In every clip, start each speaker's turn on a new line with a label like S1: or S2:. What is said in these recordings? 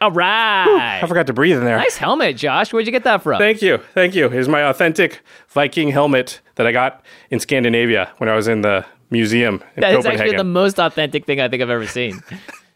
S1: All right.
S2: I forgot to breathe in there.
S1: Nice helmet, Josh. Where'd you get that from?
S2: Thank you. Thank you. It's my authentic Viking helmet that I got in Scandinavia when I was in the museum in
S1: That is
S2: Copenhagen.
S1: actually the most authentic thing I think I've ever seen.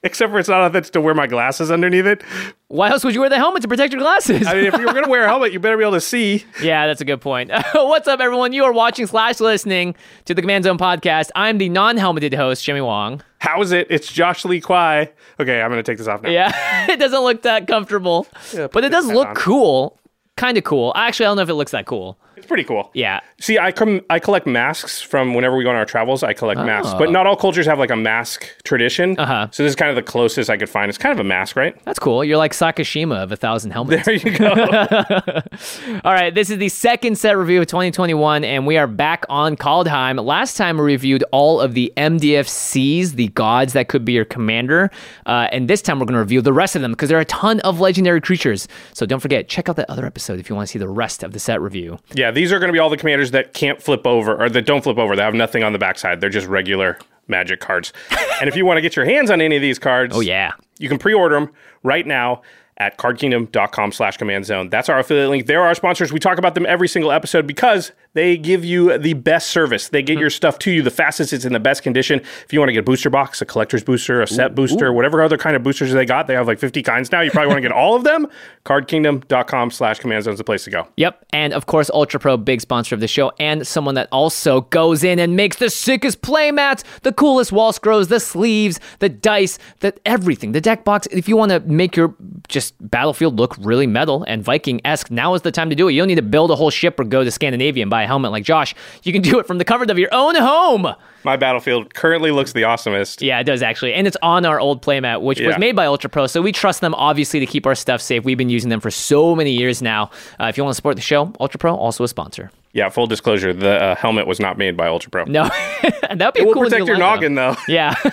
S2: Except for it's not authentic to wear my glasses underneath it.
S1: Why else would you wear the helmet to protect your glasses?
S2: I mean, if you're going to wear a helmet, you better be able to see.
S1: yeah, that's a good point. What's up, everyone? You are watching slash listening to the Command Zone podcast. I'm the non-helmeted host, Jimmy Wong.
S2: How is it? It's Josh Lee Kwai. Okay, I'm going to take this off now.
S1: Yeah, it doesn't look that comfortable,
S2: Yeah,
S1: but it does look
S2: on.
S1: cool. Kind of cool. Actually, I don't know if it looks that cool.
S2: It's pretty cool.
S1: Yeah.
S2: See, I come, I collect masks from whenever we go on our travels. I collect masks, but not all cultures have like a mask tradition.
S1: Oh. Uh-huh.
S2: So this is kind of the closest I could find. It's kind of a mask, right?
S1: That's cool. You're like Sakashima of a thousand helmets.
S2: There you go.
S1: All right, this is the second set review of 2021, and we are back on Kaldheim. Last time we reviewed all of the MDFCs, the gods that could be your commander, uh, and this time we're going to review the rest of them because there are a ton of legendary creatures. So don't forget, check out that other episode if you want to see the rest of the set review.
S2: yeah, these are going to be all the commanders that can't flip over or that don't flip over. They have nothing on the backside. They're just regular magic cards. and if you want to get your hands on any of these cards,
S1: Oh yeah,
S2: you can pre-order them right now at cardkingdom.com slash command zone. That's our affiliate link. They're our sponsors. We talk about them every single episode because they give you the best service. They get hmm. your stuff to you the fastest. It's in the best condition. If you want to get a booster box, a collector's booster, a set booster, whatever other kind of boosters they got, they have like 50 kinds now. You probably want to get all of them. Cardkingdom.com slash command zone is the place to go.
S1: Yep, and of course, Ultra Pro, big sponsor of the show, and someone that also goes in and makes the sickest playmats, the coolest wall scrolls, the sleeves, the dice, the everything, the deck box. If you want to make your just battlefield look really metal and Viking esque, now is the time to do it. You don't need to build a whole ship or go to Scandinavia and buy a helmet like Josh. You can do it from the comfort of your own home.
S2: My battlefield currently looks the awesomest.
S1: Yeah, it does actually. And it's on our old playmat, which was made by Ultra Pro. So we trust them, obviously, to keep our stuff safe. We've been using them for so many years now. Uh, if you want to support the show, Ultra Pro, also a sponsor.
S2: Yeah, full disclosure, the uh, helmet was not made by Ultra Pro.
S1: No, that'd be
S2: It
S1: a
S2: will
S1: cool
S2: protect your noggin, though.
S1: Yeah.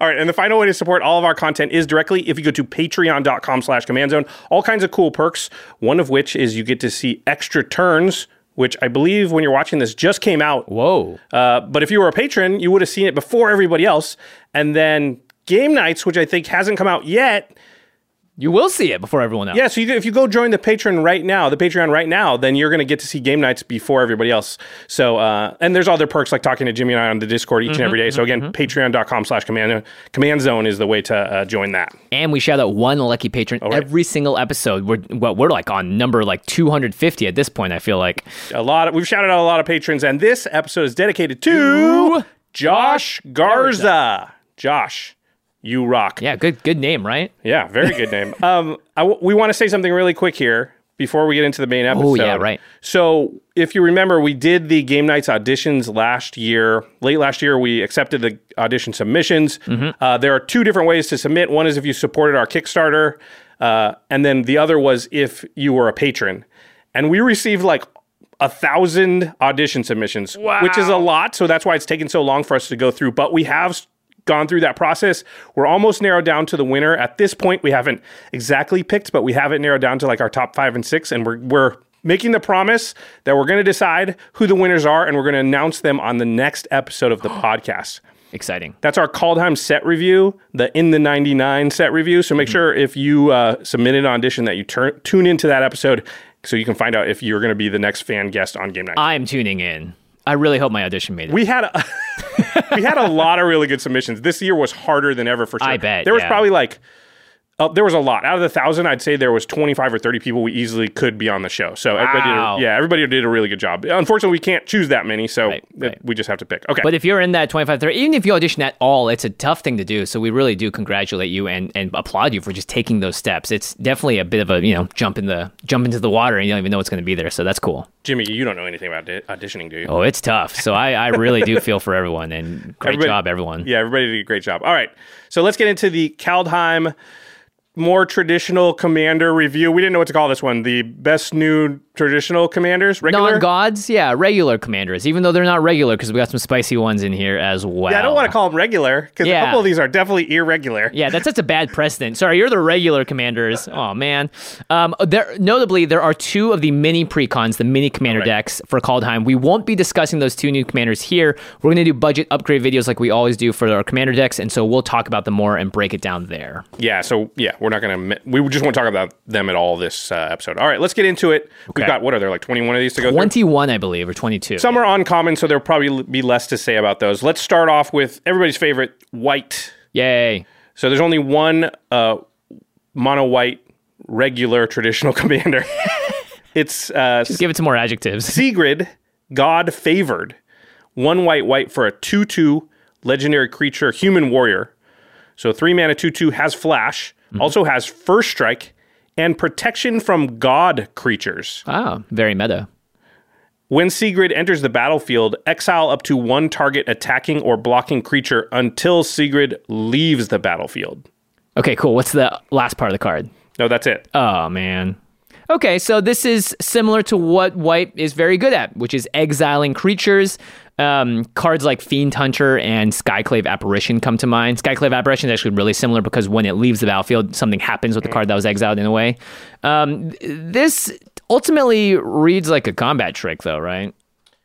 S2: All right, and the final way to support all of our content is directly if you go to patreon.com slash command zone. All kinds of cool perks, one of which is you get to see extra turns, which I believe when you're watching this just came out.
S1: Whoa.
S2: Uh, but if you were a patron, you would have seen it before everybody else. And then Game Knights, which I think hasn't come out yet.
S1: You will see it before everyone else.
S2: Yeah, so you, if you go join the Patreon right now, the Patreon right now, then you're going to get to see Game Knights before everybody else. So, uh, and there's other perks like talking to Jimmy and I on the Discord each and every day. So again, patreon.com slash command command zone is the way to uh, join that.
S1: And we shout out one lucky patron
S2: right.
S1: every single episode. We're well, we're like on number like 250 at this point. I feel like.
S2: A lot of, we've shouted out a lot of patrons, and this episode is dedicated to Josh Garza. Josh, you rock.
S1: Yeah, good good name, right?
S2: Yeah, very good name. um, I w- we want to say something really quick here before we get into the main episode.
S1: Oh, yeah, right.
S2: So, if you remember, we did the Game Knights auditions last year. Late last year, we accepted the audition submissions.
S1: Mm-hmm.
S2: Uh, there are two different ways to submit. One is if you supported our Kickstarter, uh, and then the other was if you were a patron. and we received like a thousand audition submissions, which is a lot. So that's why it's taken so long for us to go through. But we have gone through that process. We're almost narrowed down to the winner. At this point, we haven't exactly picked, but we have it narrowed down to like our top five and six, and we're we're making the promise that we're going to decide who the winners are, and we're going to announce them on the next episode of the podcast.
S1: Exciting.
S2: That's our Kaldheim set review, the In the 99 set review. So make sure if you uh, submitted an audition that you turn, tune into that episode so you can find out if you're going to be the next fan guest on Game Knight.
S1: I'm tuning in. I really hope my audition made it.
S2: we had a, we had a lot of really good submissions. This year was harder than ever for sure.
S1: I bet,
S2: There was
S1: yeah.
S2: probably like uh, there was a lot out of the thousand. I'd say there was 25 or 30 people we easily could be on the show. So everybody,
S1: Wow.
S2: did a, yeah, everybody did a really good job. Unfortunately, we can't choose that many, so
S1: Right, right.
S2: we just have to pick. Okay,
S1: But if you're in that 25, 30, even if you audition at all, it's a tough thing to do. So we really do congratulate you and, and applaud you for just taking those steps. It's definitely a bit of a, you know, jump in the jump into the water and you don't even know what's going to be there. So that's cool.
S2: Jimmy, you don't know anything about di- auditioning, do you?
S1: Oh, it's tough. So I, I really do feel for everyone and great
S2: Everybody-
S1: job, everyone.
S2: Yeah, everybody did a great job. All right. So let's get into the Kaldheim more traditional commander review. We didn't know what to call this one. The best new traditional commanders, regular.
S1: Non gods, yeah, regular commanders, even though they're not regular because we got some spicy ones in here as well.
S2: yeah, I don't want to call them regular because
S1: Yeah.
S2: a couple of these are definitely irregular.
S1: Yeah, that's such a bad precedent. Sorry, you're the regular commanders. Oh man. Um, there, notably, there are two of the mini precons, the mini commander
S2: Right.
S1: decks for Kaldheim. We won't be discussing those two new commanders here. We're going to do budget upgrade videos like we always do for our commander decks, and so we'll talk about them more and break it down there.
S2: Yeah, so yeah, we're not going to. We just won't talk about them at all this uh, episode. All right, let's get into it. We've got what are there like twenty one of these to go through?
S1: Twenty-one, I believe, or twenty-two.
S2: Some are uncommon, so there'll probably be less to say about those. Let's start off with everybody's favorite white.
S1: Yay!
S2: So there's only one uh, mono white regular traditional commander. it's uh,
S1: Give it some more adjectives.
S2: Sigrid, God favored. One white white for a 2 2 legendary creature, human warrior. So three mana 2 2 has flash, also has first strike, and protection from god creatures.
S1: Ah, very meta.
S2: When Sigrid enters the battlefield, exile up to one target attacking or blocking creature until Sigrid leaves the battlefield.
S1: Okay, cool. What's the last part of the card?
S2: No, that's it.
S1: Oh man. Okay, so this is similar to what White is very good at, which is exiling creatures. Um, cards like Fiend Hunter and Skyclave Apparition come to mind. Skyclave Apparition is actually really similar because when it leaves the battlefield, something happens with the card that was exiled in a way. Um, this ultimately reads like a combat trick, though, right?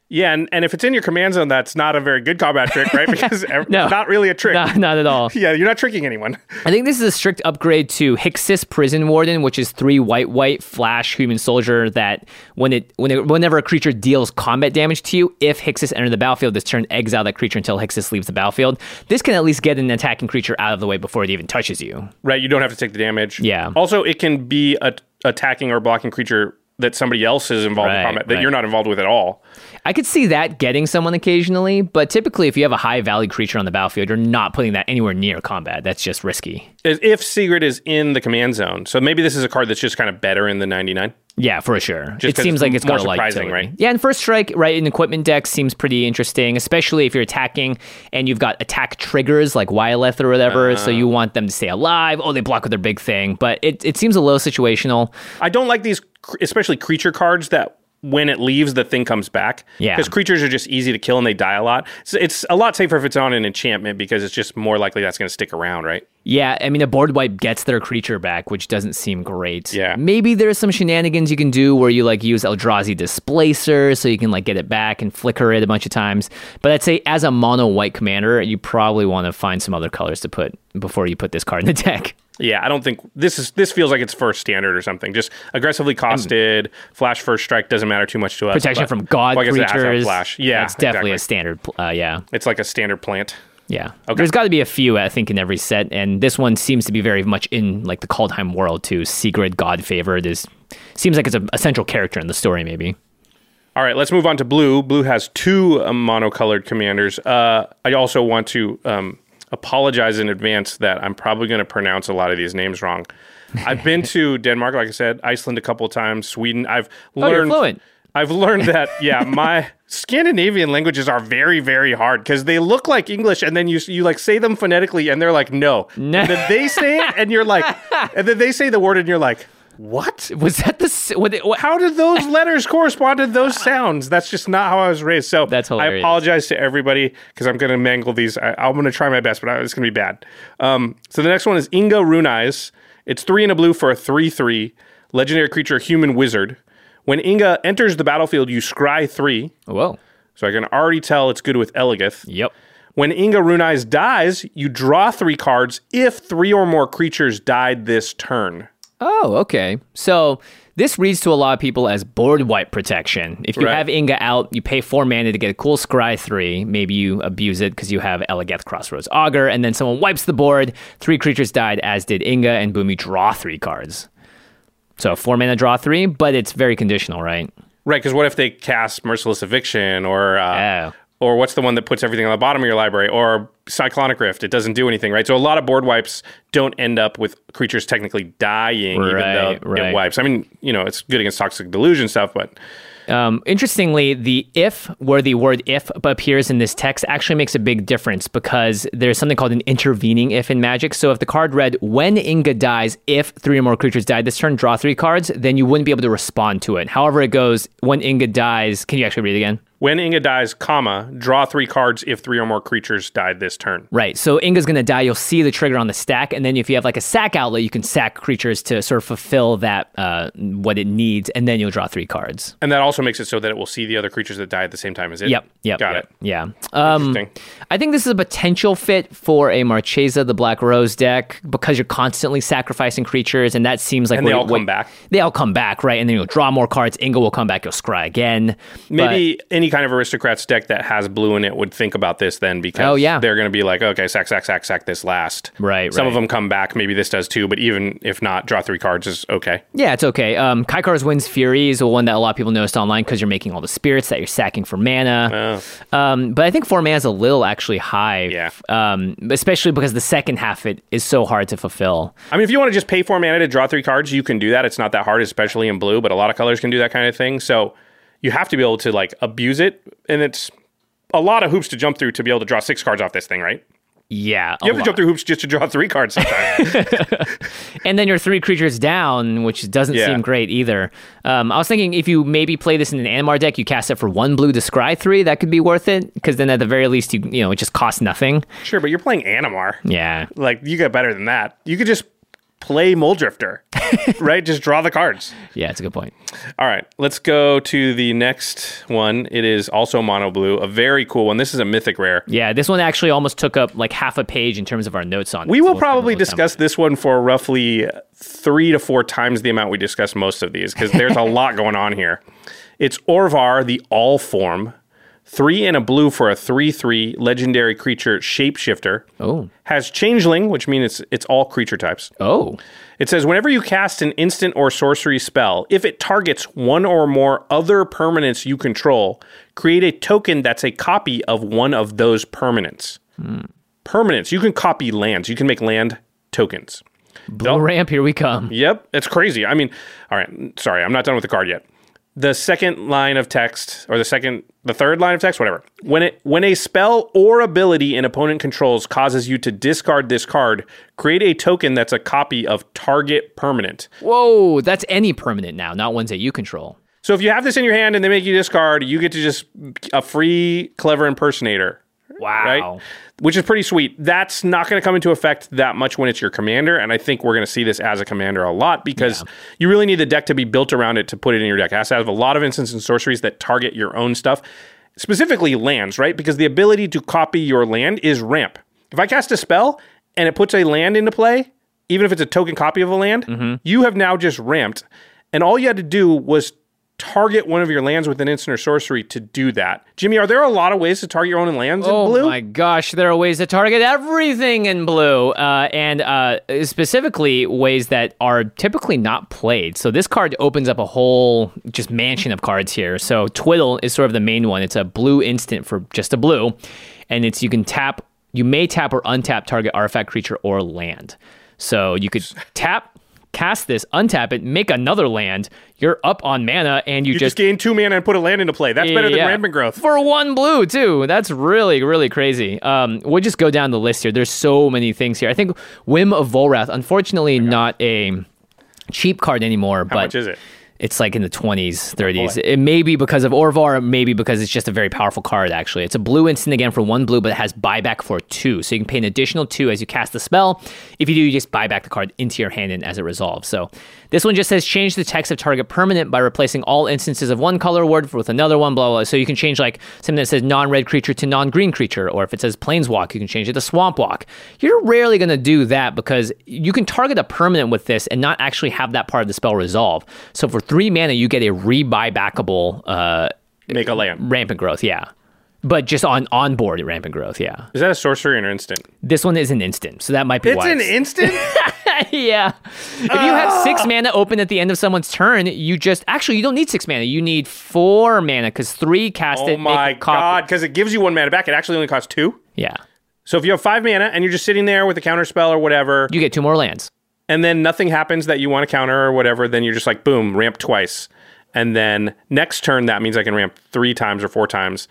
S2: Yeah, and, and if it's in your command zone, that's not a very good combat trick, right? Because
S1: No.
S2: not really a trick.
S1: Not, not at all.
S2: Yeah, you're not tricking anyone.
S1: I think this is a strict upgrade to Hixus Prison Warden, which is three white white flash human soldier that when it when it, whenever a creature deals combat damage to you, if Hixus enter the battlefield this turn, exile that creature until Hixus leaves the battlefield. This can at least get an attacking creature out of the way before it even touches you.
S2: Right, you don't have to take the damage.
S1: Yeah.
S2: Also, it can be a attacking or blocking creature that somebody else is involved
S1: Right,
S2: in combat that
S1: right.
S2: you're not involved with at all.
S1: I could see that getting someone occasionally, but typically if you have a high value creature on the battlefield, you're not putting that anywhere near combat. That's just risky.
S2: If Sigrid is in the command zone, so maybe this is a card that's just kind of better in the 99.
S1: Yeah, for sure.
S2: Just
S1: it seems
S2: it's
S1: like it's
S2: more
S1: got a light
S2: surprising, right?
S1: Yeah, and first strike, right, in equipment decks seems pretty interesting, especially if you're attacking and you've got attack triggers like Wyleth or whatever. so
S2: Uh-huh.
S1: you want them to stay alive. Oh, they block with their big thing, but it it seems a little situational.
S2: I don't like these, especially creature cards that when it leaves, the thing comes back.
S1: Yeah.
S2: Because creatures are just easy to kill and they die a lot. So it's a lot safer if it's on an enchantment because it's just more likely that's going to stick around, right?
S1: Yeah, I mean a board wipe gets their creature back, which doesn't seem great.
S2: Yeah.
S1: maybe there's some shenanigans you can do where you like use Eldrazi Displacer so you can like get it back and flicker it a bunch of times. But I'd say as a mono white commander, you probably want to find some other colors to put before you put this card in the deck.
S2: Yeah, I don't think this is this feels like it's first standard or something. Just aggressively costed, flash first strike doesn't matter too much to us.
S1: protection
S2: but-
S1: from god
S2: Well, I guess it has to have
S1: creatures.
S2: Flash. Yeah,
S1: that's definitely
S2: exactly.
S1: a standard. Uh, yeah,
S2: It's like a standard plant.
S1: yeah. okay. There's got to be a few, I think, in every set, and this one seems to be very much in like the Kaldheim world too. Sigrid, God favored, is seems like it's a, a central character in the story. Maybe.
S2: All right, let's move on to blue. Blue has two uh, monocolored commanders. Uh, I also want to um, apologize in advance that I'm probably going to pronounce a lot of these names wrong. I've been to Denmark, like I said, Iceland a couple of times, Sweden. I've
S1: Oh,
S2: learned.
S1: fluent.
S2: I've learned that yeah, my Scandinavian languages are very very hard because they look like English, and then you you like say them phonetically, and they're like no.
S1: No.
S2: And then they say it, and you're like, and then they say the word, and you're like. What?
S1: Was that the s- what, what,
S2: How did those letters correspond to those sounds? That's just not how I was raised. So
S1: That's hilarious.
S2: I apologize to everybody because I'm going to mangle these. I, I'm going to try my best, but I- it's going to be bad. Um, so the next one is Inga Rune-Eyes. It's three and a blue for a three-three legendary creature, human wizard. When Inga enters the battlefield, you scry three.
S1: Whoa.
S2: So I can already tell it's good with Eligeth.
S1: Yep.
S2: When Inga Rune-Eyes dies, you draw three cards if three or more creatures died this turn.
S1: Oh, okay. So this reads to a lot of people as board wipe protection. If you
S2: Right.
S1: have Inga out, you pay four mana to get a cool Scry 3. Maybe you abuse it because you have Eligeth Crossroads Augur, and then someone wipes the board. Three creatures died, as did Inga, and boom, you draw three cards. So four mana, draw three, but it's very conditional, right?
S2: Right, because what if they cast Merciless Eviction or uh,
S1: Oh.
S2: Or what's the one that puts everything on the bottom of your library or Cyclonic Rift? It doesn't do anything, right? So a lot of board wipes don't end up with creatures technically dying, even though
S1: right.
S2: it wipes. I mean, you know, it's good against Toxic Deluge stuff, but
S1: Um, interestingly, the if, where the word if appears in this text, actually makes a big difference because there's something called an intervening if in Magic. So if the card read, when Inga dies, if three or more creatures die this turn, draw three cards, then you wouldn't be able to respond to it. However, it goes, when Inga dies, can you actually read it again?
S2: When Inga dies, comma, draw three cards if three or more creatures died this turn.
S1: Right. So Inga's going to die. You'll see the trigger on the stack. And then if you have like a sack outlet, you can sack creatures to sort of fulfill that, uh, what it needs. And then you'll draw three cards.
S2: And that also makes it so that it will see the other creatures that die at the same time as it.
S1: Yep. Yep.
S2: Got
S1: yep,
S2: it.
S1: Yeah. Um,
S2: Interesting.
S1: I think this is a potential fit for a Marchesa, the Black Rose deck, because you're constantly sacrificing creatures, and that seems like
S2: And they all come back.
S1: They all come back, right? And then you'll draw more cards. Inga will come back. You'll scry again.
S2: Maybe any kind of aristocrats deck that has blue in it would think about this then because
S1: Oh, yeah.
S2: they're going to be like, okay, sack, sack, sack, sack this last.
S1: Right,
S2: Some of them come back. Maybe this does too, but even if not, draw three cards is okay.
S1: Yeah, it's okay. Um, Kykar's Wind's Fury is the one that a lot of people noticed online because you're making all the spirits that you're sacking for mana. Um, but I think four mana is a little actually high.
S2: Yeah.
S1: Um, especially because the second half it is so hard to fulfill.
S2: I mean, if you want to just pay four mana to draw three cards, you can do that. It's not that hard, especially in blue, but a lot of colors can do that kind of thing. So you have to be able to like abuse it. And it's a lot of hoops to jump through to be able to draw six cards off this thing, right?
S1: Yeah.
S2: You have to jump through hoops just to draw three cards sometimes.
S1: and then you're three creatures down, which doesn't
S2: Yeah.
S1: seem great either. Um, I was thinking if you maybe play this in an Animar deck, you cast it for one blue to scry three, that could be worth it. Because then at the very least, you you know, it just costs nothing.
S2: sure, but you're playing Animar.
S1: Yeah.
S2: Like, you get better than that. You could just play Mulldrifter, right? Just draw the cards.
S1: Yeah, it's a good point.
S2: All right, let's go to the next one. It is also mono blue, a very cool one. This is a mythic rare.
S1: Yeah, this one actually almost took up like half a page in terms of our notes on it.
S2: We
S1: so
S2: will
S1: we'll
S2: probably
S1: time
S2: discuss this one for roughly three to four times the amount we discuss most of these because there's a lot going on here. It's Orvar, the All Form, three and a blue for a three-three legendary creature shapeshifter.
S1: Oh.
S2: Has Changeling, which means it's it's all creature types.
S1: Oh.
S2: It says whenever you cast an instant or sorcery spell, if it targets one or more other permanents you control, create a token that's a copy of one of those permanents. Hmm. Permanents. You can copy lands. You can make land tokens.
S1: Blue ramp, here we come.
S2: Yep, it's crazy. I mean, all right, sorry, I'm not done with the card yet. The second line of text, or the second, the third line of text, whatever. When it when a spell or ability an opponent controls causes you to discard this card, create a token that's a copy of target permanent.
S1: Whoa, that's any permanent now, not ones that you control.
S2: So if you have this in your hand and they make you discard, you get to just a free clever impersonator.
S1: Wow.
S2: Right? Which is pretty sweet. That's not going to come into effect that much when it's your commander. And I think we're going to see this as a commander a lot because you really need the deck to be built around it to put it in your deck. It has to have a lot of instants and sorceries that target your own stuff, specifically lands, right? Because the ability to copy your land is ramp. If I cast a spell and it puts a land into play, even if it's a token copy of a land, mm-hmm. you have now just ramped. And all you had to do was target one of your lands with an instant or sorcery to do that. Jimmy, are there a lot of ways to target your own lands
S1: Oh
S2: in blue?
S1: Oh my gosh, there are ways to target everything in blue, uh, and uh, specifically ways that are typically not played. So this card opens up a whole just mansion of cards here. So Twiddle is sort of the main one. It's a blue instant for just a blue, and it's you can tap, you may tap or untap target artifact, creature, or land. So you could tap. Cast this, untap it, make another land. You're up on mana, and you,
S2: You just gain two mana and put a land into play. That's better than
S1: yeah.
S2: rampant growth.
S1: for one blue too. That's really really crazy. Um, we'll just go down the list here. There's so many things here. I think Whim of Volrath, unfortunately, not a cheap card anymore.
S2: How
S1: but
S2: much is it?
S1: It's like in the 20s, 30s.
S2: boy.
S1: it may be because of Orvar, maybe because it's just a very powerful card, actually. It's a blue instant again for one blue, but it has buyback for two. So you can pay an additional two as you cast the spell. If you do, you just buy back the card into your hand and as it resolves. So this one just says change the text of target permanent by replacing all instances of one color word with another one, blah, blah. So you can change like something that says non red creature to non green creature, or if it says planeswalk, you can change it to swamp walk. You're rarely going to do that because you can target a permanent with this and not actually have that part of the spell resolve. So for three mana, you get a rebuy backable uh,
S2: Make a land.
S1: rampant growth, yeah. But just on on board rampant growth, yeah.
S2: Is that a sorcery or an instant?
S1: This one is an instant, so that might be
S2: It's
S1: why.
S2: an instant?
S1: yeah. If you have six mana open at the end of someone's turn, you just actually you don't need six mana. You need four mana because three cast
S2: oh
S1: it. make
S2: my god, because it gives you one mana back. It actually only costs two.
S1: Yeah,
S2: So if you have five mana and you're just sitting there with a counter spell or whatever,
S1: you get two more lands.
S2: And then nothing happens that you want to counter or whatever, then you're just like boom, ramp twice. And then next turn that means I can ramp three times or four times.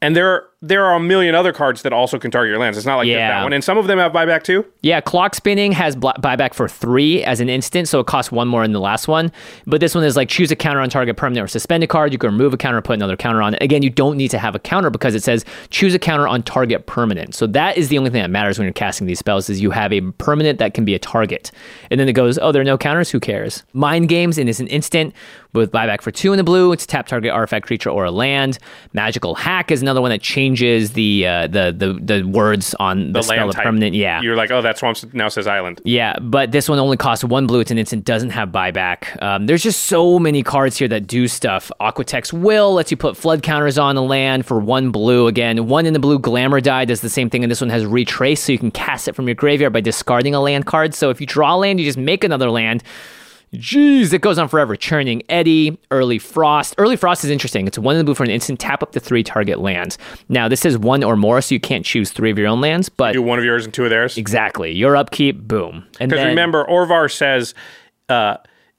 S2: And there there are a million other cards that also can target your lands. It's not like just
S1: Yeah.
S2: that one. And some of them have buyback too.
S1: Yeah, clock spinning has buyback for three as an instant, so it costs one more in the last one. But this one is like choose a counter on target permanent or suspend a card. You can remove a counter, put another counter on. Again, you don't need to have a counter because it says choose a counter on target permanent. So that is the only thing that matters when you're casting these spells is you have a permanent that can be a target. And then it goes, oh, there are no counters. Who cares? Mind games and is an instant with buyback for two in the blue. It's tap target artifact creature or a land. Magical hack is another one that changes the uh, the, the the words on the,
S2: The
S1: spell of
S2: type.
S1: permanent. Yeah,
S2: You're like, oh, that swamp now says island.
S1: yeah, but this one only costs one blue. It's an instant, doesn't have buyback. Um, there's just so many cards here that do stuff. Aquitect's Will lets you put flood counters on the land for one blue. Again, one in the blue Glamerdye does the same thing, and this one has retrace, so you can cast it from your graveyard by discarding a land card. So if you draw land, you just make another land. Jeez, it goes on forever. Churning Eddy, Early Frost. Early Frost is interesting. It's one in the blue for an instant, tap up to three target lands. Now, this is one or more, so you can't choose three of your own lands, but
S2: Do one of yours and two of theirs.
S1: exactly. Your upkeep, boom. And
S2: Because remember, Orvar says uh,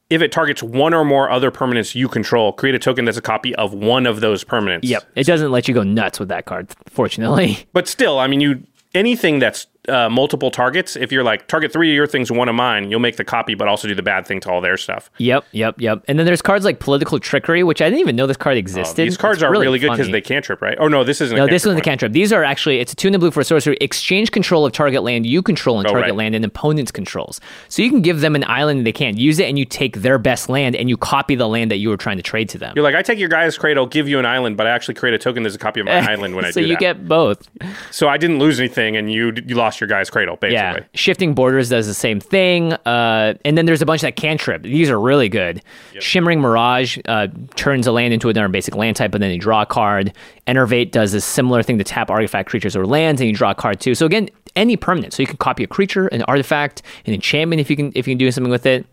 S2: if it targets one or more other permanents you control, create a token that's a copy of one of those permanents.
S1: Yep. It doesn't let you go nuts with that card, fortunately.
S2: But still, I mean, you anything that's uh, multiple targets. If you're like target three of your things, one of mine, you'll make the copy, but also do the bad thing to all their stuff.
S1: Yep, yep, yep. And then there's cards like Political Trickery, which I didn't even know this card existed.
S2: Oh, These cards
S1: It's
S2: are really, good because they cantrip, right? Oh no, this isn't.
S1: No,
S2: a
S1: this one's a cantrip. These are actually it's a two in the blue for a sorcery. Exchange control of target land you control and
S2: Oh,
S1: target
S2: right.
S1: land and opponents controls. So you can give them an island and they can't use it, and you take their best land and you copy the land that you were trying to trade to them.
S2: You're like, I take your Gaea's Cradle, give you an island, but I actually create a token that's a copy of my island when I
S1: so
S2: do that.
S1: So you get both.
S2: so I didn't lose anything, and you you lost your Gaea's Cradle, basically.
S1: Yeah, shifting borders does the same thing. Uh, and then there's a bunch that cantrip. These are really good. Shimmering Mirage uh, turns a land into another basic land type, but then you draw a card. Enervate does a similar thing to tap artifact creatures or lands, and you draw a card too. So again, any permanent. So you can copy a creature, an artifact, an enchantment if you can if you can do something with it.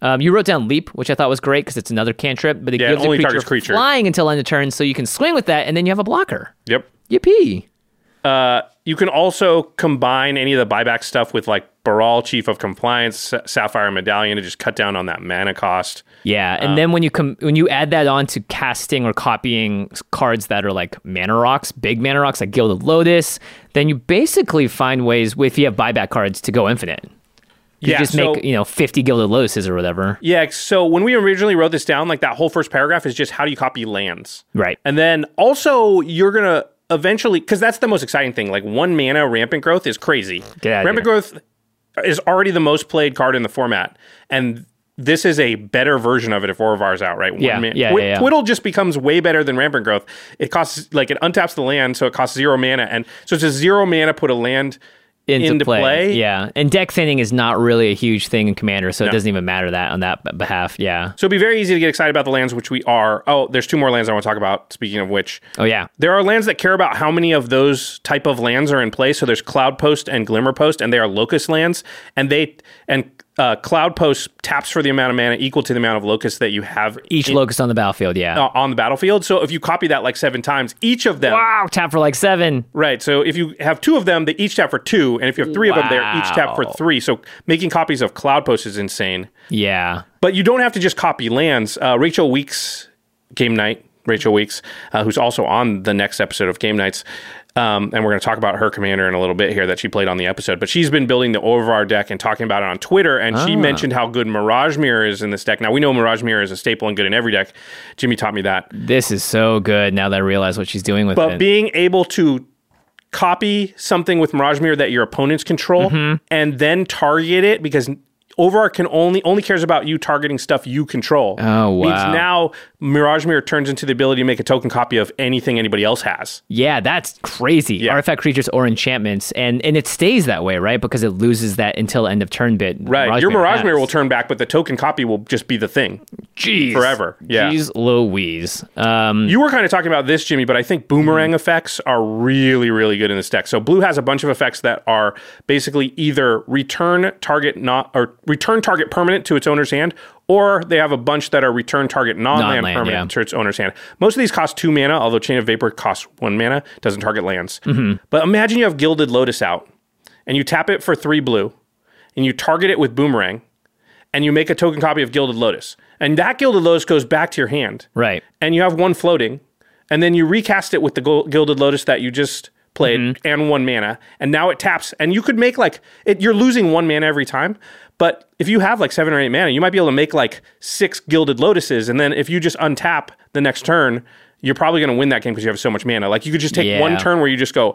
S1: Um, you wrote down leap, which I thought was great because it's another cantrip, but it
S2: Yeah, it
S1: gives
S2: only
S1: a creature,
S2: creature.
S1: flying until end of turn, so you can swing with that, and then you have a blocker.
S2: Yep.
S1: Yippee!
S2: Uh, you can also combine any of the buyback stuff with like Baral, Chief of Compliance, Sa- Sapphire Medallion to just cut down on that mana cost.
S1: Yeah,
S2: Um,
S1: and then when you com- when you add that on to casting or copying cards that are like mana rocks, big mana rocks like Gilded Lotus, then you basically find ways if you have buyback cards to go infinite. You
S2: yeah,
S1: just
S2: so,
S1: make you know fifty Gilded Lotuses or whatever.
S2: yeah. So when we originally wrote this down, like that whole first paragraph is just how do you copy lands,
S1: Right.
S2: and then also you're gonna eventually because that's the most exciting thing. Like one mana rampant growth is crazy. Rampant growth is already the most played card in the format, and this is a better version of it if Orvar's out, right? One
S1: Yeah,
S2: mana-
S1: yeah, yeah, yeah.
S2: Twiddle just becomes way better than rampant growth. It costs like it untaps the land, so it costs zero mana, and so it's a zero mana put a land
S1: Into,
S2: into
S1: play.
S2: play.
S1: yeah. And deck thinning is not really a huge thing in Commander, so it doesn't even matter that on that b- behalf. Yeah.
S2: So it'd be very easy to get excited about the lands, which we are. Oh, there's two more lands I want to talk about. Speaking of which,
S1: Oh yeah.
S2: there are lands that care about how many of those type of lands are in play. So there's Cloud Post and Glimmer Post, and they are Locus lands, and they and uh, Cloud Post taps for the amount of mana equal to the amount of locusts that you have
S1: Each
S2: in-
S1: Locus on the battlefield. Yeah.
S2: uh, on the battlefield. So if you copy that like seven times, each of them,
S1: Wow. Tap for like seven.
S2: right? So if you have two of them, they each tap for two, and if you have three of them, they're each tap for three. So making copies of Cloud Post is insane.
S1: Yeah.
S2: But you don't have to just copy lands. Uh, Rachel Weeks, Game Knight, Rachel Weeks, uh, who's also on the next episode of Game Knights, Um, and we're going to talk about her commander in a little bit here that she played on the episode. But she's been building the Orvar deck and talking about it on Twitter. And she mentioned how good Mirage Mirror is in this deck. Now, we know Mirage Mirror is a staple and good in every deck. Jimmy taught me that.
S1: This is so good now that I realize what she's doing with
S2: But
S1: it.
S2: But being able to copy something with Mirage Mirror that your opponents control
S1: Mm-hmm.
S2: and then target it because Overarch can only only cares about you targeting stuff you control.
S1: Oh, wow!
S2: Means now Mirage Mirror turns into the ability to make a token copy of anything anybody else has.
S1: yeah, that's crazy.
S2: Yeah.
S1: Artifact creatures or enchantments, and and it stays that way, right? Because it loses that until end of turn bit.
S2: Right. Your Mirage
S1: has.
S2: Mirror will turn back, but the token copy will just be the thing.
S1: Jeez.
S2: forever. Yeah.
S1: Jeez Louise. Um,
S2: You were kind of talking about this, Jimmy, but I think boomerang
S1: Mm-hmm.
S2: effects are really, really good in this deck. So blue has a bunch of effects that are basically either return target not or return target permanent to its owner's hand, or they have a bunch that are return target non-land,
S1: Non-land,
S2: permanent
S1: yeah.
S2: to its owner's hand. Most of these cost two mana, although Chain of Vapor costs one mana, doesn't target lands.
S1: Mm-hmm.
S2: But imagine you have Gilded Lotus out, and you tap it for three blue, and you target it with boomerang, and you make a token copy of Gilded Lotus, and that Gilded Lotus goes back to your hand
S1: right.
S2: and you have one floating, and then you recast it with the Gilded Lotus that you just played mm-hmm. and one mana, and now it taps, and you could make like it, you're losing one mana every time, but if you have like seven or eight mana, you might be able to make like six Gilded Lotuses, and then if you just untap the next turn, you're probably going to win that game because you have so much mana. Like you could just take one turn where you just go.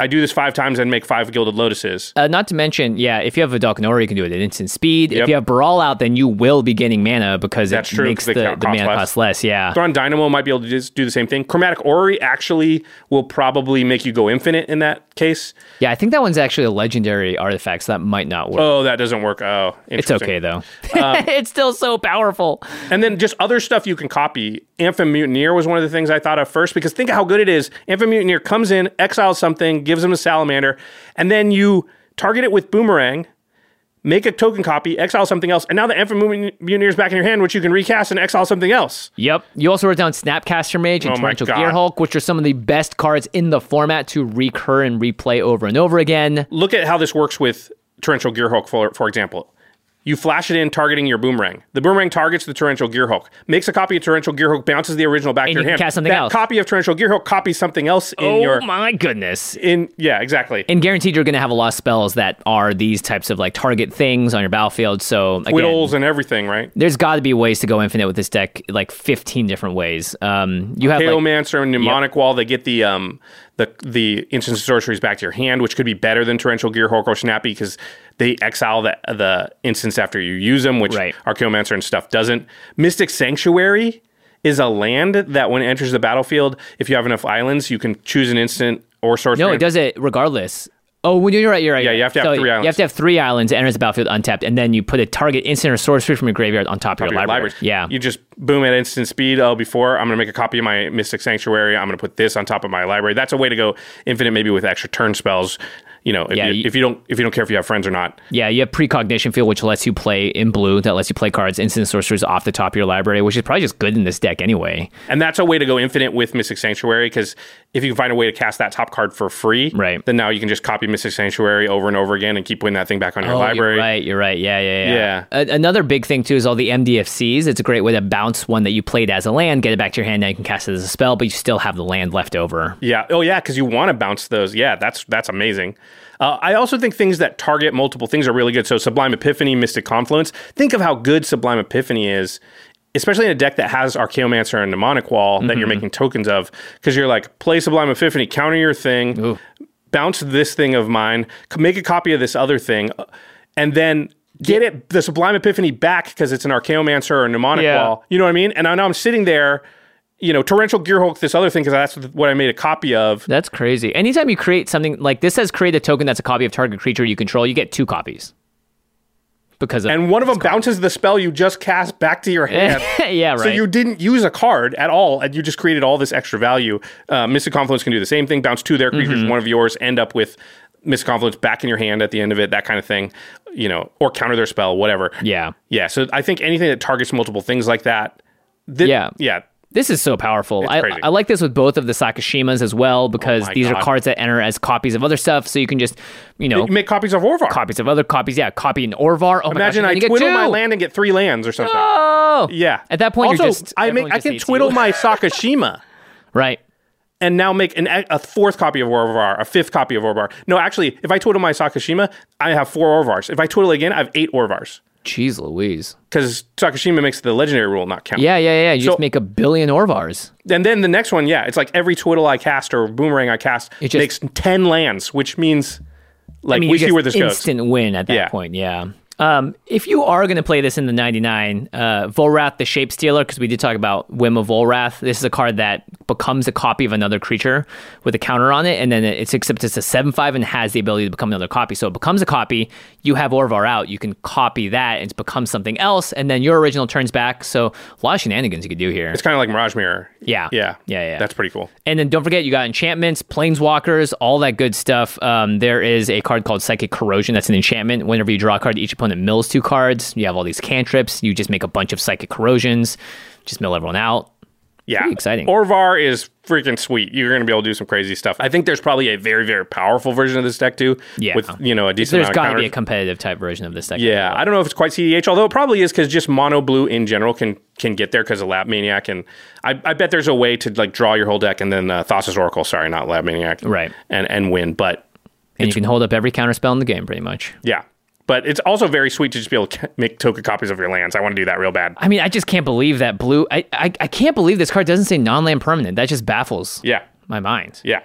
S2: I do this five times and make five Gilded Lotuses.
S1: Uh, not to mention, yeah, if you have a Dalkanora, you can do it at instant speed.
S2: Yep.
S1: If you have Baral out, then you will be getting mana because
S2: That's
S1: it
S2: true,
S1: makes the,
S2: they
S1: the mana
S2: less.
S1: cost less. Yeah.
S2: Thran Dynamo might be able to just do the same thing. Chromatic Orrery actually will probably make you go infinite in that case.
S1: Yeah, I think that one's actually a legendary artifact, so that might not work.
S2: Oh, that doesn't work. Oh,
S1: it's okay, though.
S2: Um,
S1: it's still so powerful.
S2: And then just other stuff you can copy. Anthem Mutineer was one of the things I thought of first because think of how good it is. Anthem Mutineer comes in, exiles something, gives him a salamander, and then you target it with Boomerang, make a token copy, exile something else, and now the Anthem Mutineer is back in your hand, which you can recast and exile something else.
S1: Yep. You also wrote down Snapcaster Mage and
S2: Oh
S1: Torrential
S2: God.
S1: Gearhulk, which are some of the best cards in the format to recur and replay over and over again.
S2: Look at how this works with Torrential Gearhulk, for, for example. You flash it in targeting your boomerang. The boomerang targets the torrential gearhulk, makes a copy of torrential gearhulk, bounces the original back
S1: And
S2: to your hand.
S1: cast something
S2: that
S1: else.
S2: copy of torrential gearhulk copies something else in
S1: oh
S2: your
S1: my goodness.
S2: in yeah exactly.
S1: And guaranteed you're going to have a lot of spells that are these types of like target things on your battlefield. So again,
S2: Whittles and everything, right?
S1: there's got to be ways to go infinite with this deck, like 15 different ways. Um, you have like,
S2: Chaomancer and Mnemonic Wall, they get the um the the instant sorceries back to your hand, which could be better than Torrential gear or Snappy because they exile the the instants after you use them, which
S1: Right.
S2: Archaeomancer and stuff doesn't. Mystic Sanctuary is a land that when it enters the battlefield, if you have enough islands, you can choose an instant or sorcery.
S1: no, it does it regardless. Oh, well, you're right. You're right.
S2: Yeah, you have to have
S1: So
S2: three
S1: You
S2: islands.
S1: have to have three islands. It enters the battlefield untapped, and then you put a target instant or sorcery from your graveyard on top, of
S2: of
S1: your,
S2: your
S1: library.
S2: libraries.
S1: Yeah,
S2: You just boom at instant speed. Oh, before I'm going to make a copy of my Mystic Sanctuary. I'm going to put this on top of my library. That's a way to go infinite, maybe with extra turn spells. You know, if,
S1: Yeah,
S2: you, if you don't if you don't care if you have friends or not.
S1: yeah. You have precognition field, which lets you play in blue. That lets you play cards, instant and sorceries off the top of your library, which is probably just good in this deck anyway.
S2: And that's a way to go infinite with Mystic Sanctuary because if you can find a way to cast that top card for free,
S1: Right.
S2: then now you can just copy Mystic Sanctuary over and over again and keep putting that thing back on your
S1: Oh,
S2: library.
S1: You're right. You're right. Yeah, yeah, yeah.
S2: Yeah.
S1: A- another big thing too is all the MDFCs. It's a great way to bounce one that you played as a land, get it back to your hand. Now you can cast it as a spell, but you still have the land left over.
S2: Yeah. Oh, yeah. Because you want to bounce those. Yeah, that's that's amazing. Uh, I also think things that target multiple things are really good. So Sublime Epiphany, Mystic Confluence. Think of how good Sublime Epiphany is, especially in a deck that has Archaeomancer and Mnemonic Wall that
S1: Mm-hmm.
S2: you're making tokens of. Because you're like, play Sublime Epiphany, counter your thing, bounce this thing of mine, make a copy of this other thing, uh, and then. Get it the Sublime Epiphany back because it's an Archaeomancer or a Mnemonic
S1: Yeah.
S2: Wall. You know what I mean? And I know I'm sitting there, you know, Torrential Gearhulk, this other thing, because that's what I made a copy of.
S1: That's crazy. Anytime you create something like this says create a token that's a copy of target creature you control, you get two copies. Because of
S2: and one of them bounces the spell you just cast back to your hand.
S1: yeah, right.
S2: So you didn't use a card at all, and you just created all this extra value. Uh, Mystic Confluence can do the same thing. Bounce two their creatures,
S1: Mm-hmm.
S2: one of yours, end up with Mystic Confluence back in your hand at the end of it, that kind of thing. You know, or counter their spell, whatever.
S1: yeah.
S2: Yeah. So I think anything that targets multiple things like that. thi-
S1: Yeah.
S2: Yeah.
S1: This is so powerful. I. I like this with both of the Sakashimas as well oh because
S2: Oh
S1: these are cards that enter as copies of other stuff. So you can just, you know,
S2: You make copies of Orvar.
S1: copies of other copies. Yeah, copy an Orvar. Oh
S2: Imagine
S1: my
S2: I
S1: gosh, you
S2: twiddle my land and get three lands or something.
S1: Oh,
S2: Yeah.
S1: At that point,
S2: also,
S1: you're just
S2: I make I can twiddle
S1: you.
S2: my Sakashima.
S1: right.
S2: and now make an, a fourth copy of Orvar, a fifth copy of Orvar. No, actually, if I total my Sakashima, I have four Orvars. If I total again, I have eight Orvars
S1: Jeez Louise.
S2: because Sakashima makes the legendary rule not count.
S1: Yeah, yeah, yeah. You
S2: So-
S1: just make a billion Orvars.
S2: And then the next one, yeah, it's like every twiddle I cast or boomerang I cast
S1: It just-
S2: makes 10 lands, which means like
S1: I mean,
S2: we see where this goes.
S1: instant win at that
S2: Yeah.
S1: point. Yeah. Um, if you are going to play this in the 99, uh, Volrath the Shape Stealer, because we did talk about Whim of Volrath, this is a card that becomes a copy of another creature with a counter on it, and then it's except it's a 7 5 and has the ability to become another copy. So it becomes a copy. You have Orvar out, you can copy that and it becomes something else, and then your original turns back. So a lot of shenanigans you could do here.
S2: It's kind of like Mirage Mirror.
S1: Yeah.
S2: Yeah.
S1: Yeah, yeah.
S2: That's pretty cool.
S1: And then don't forget, you got enchantments, planeswalkers, all that good stuff. Um, there is a card called Psychic Corrosion. That's an enchantment. Whenever you draw a card, each opponent mills two cards. You have all these cantrips. You just make a bunch of Psychic Corrosions, just mill everyone out.
S2: Yeah.
S1: Pretty exciting.
S2: Orvar is freaking sweet. You're going to be able to do some crazy stuff. I think there's probably a very, very powerful version of this deck too.
S1: Yeah.
S2: With, you know, a decent.
S1: There's got to be a competitive type version of this deck.
S2: Yeah, I don't know if it's quite CDH, although it probably is because just mono blue in general can can get there because of Lab Maniac, and I, I bet there's a way to like draw your whole deck and then uh, Thassa's Oracle, sorry, not Lab Maniac,
S1: Right.
S2: and and win. But
S1: And you can hold up every counter spell in the game, pretty much.
S2: yeah, but it's also very sweet to just be able to make token copies of your lands. I want to do that real bad.
S1: I mean, I just can't believe that blue. I, I, I can't believe this card doesn't say non land permanent. That just baffles
S2: Yeah,
S1: my mind.
S2: yeah.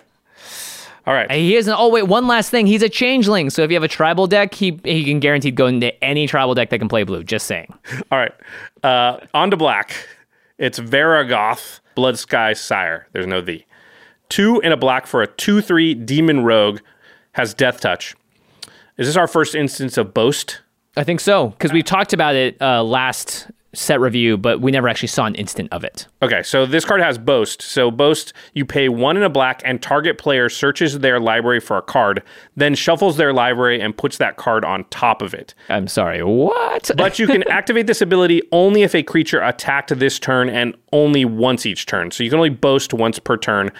S2: All right.
S1: And He isn't. Oh wait, one last thing. He's a changeling, so if you have a tribal deck, he he can guaranteed go into any tribal deck that can play blue. Just saying.
S2: All right. Uh, on to black. It's Varragoth, Blood Sky Sire. There's no the. Two and a black for a 2 3 demon rogue has death touch. Is this our first instance of boast?
S1: I think so because we talked about it uh, last set review, but we never actually saw an instant of it.
S2: Okay, so this card has boast. So boast, you pay one in a black, and target player searches their library for a card, then shuffles their library and puts that card on top of it.
S1: I'm sorry. What?
S2: But you can activate this ability only if a creature attacked this turn and only once each turn. So you can only boast once per turn.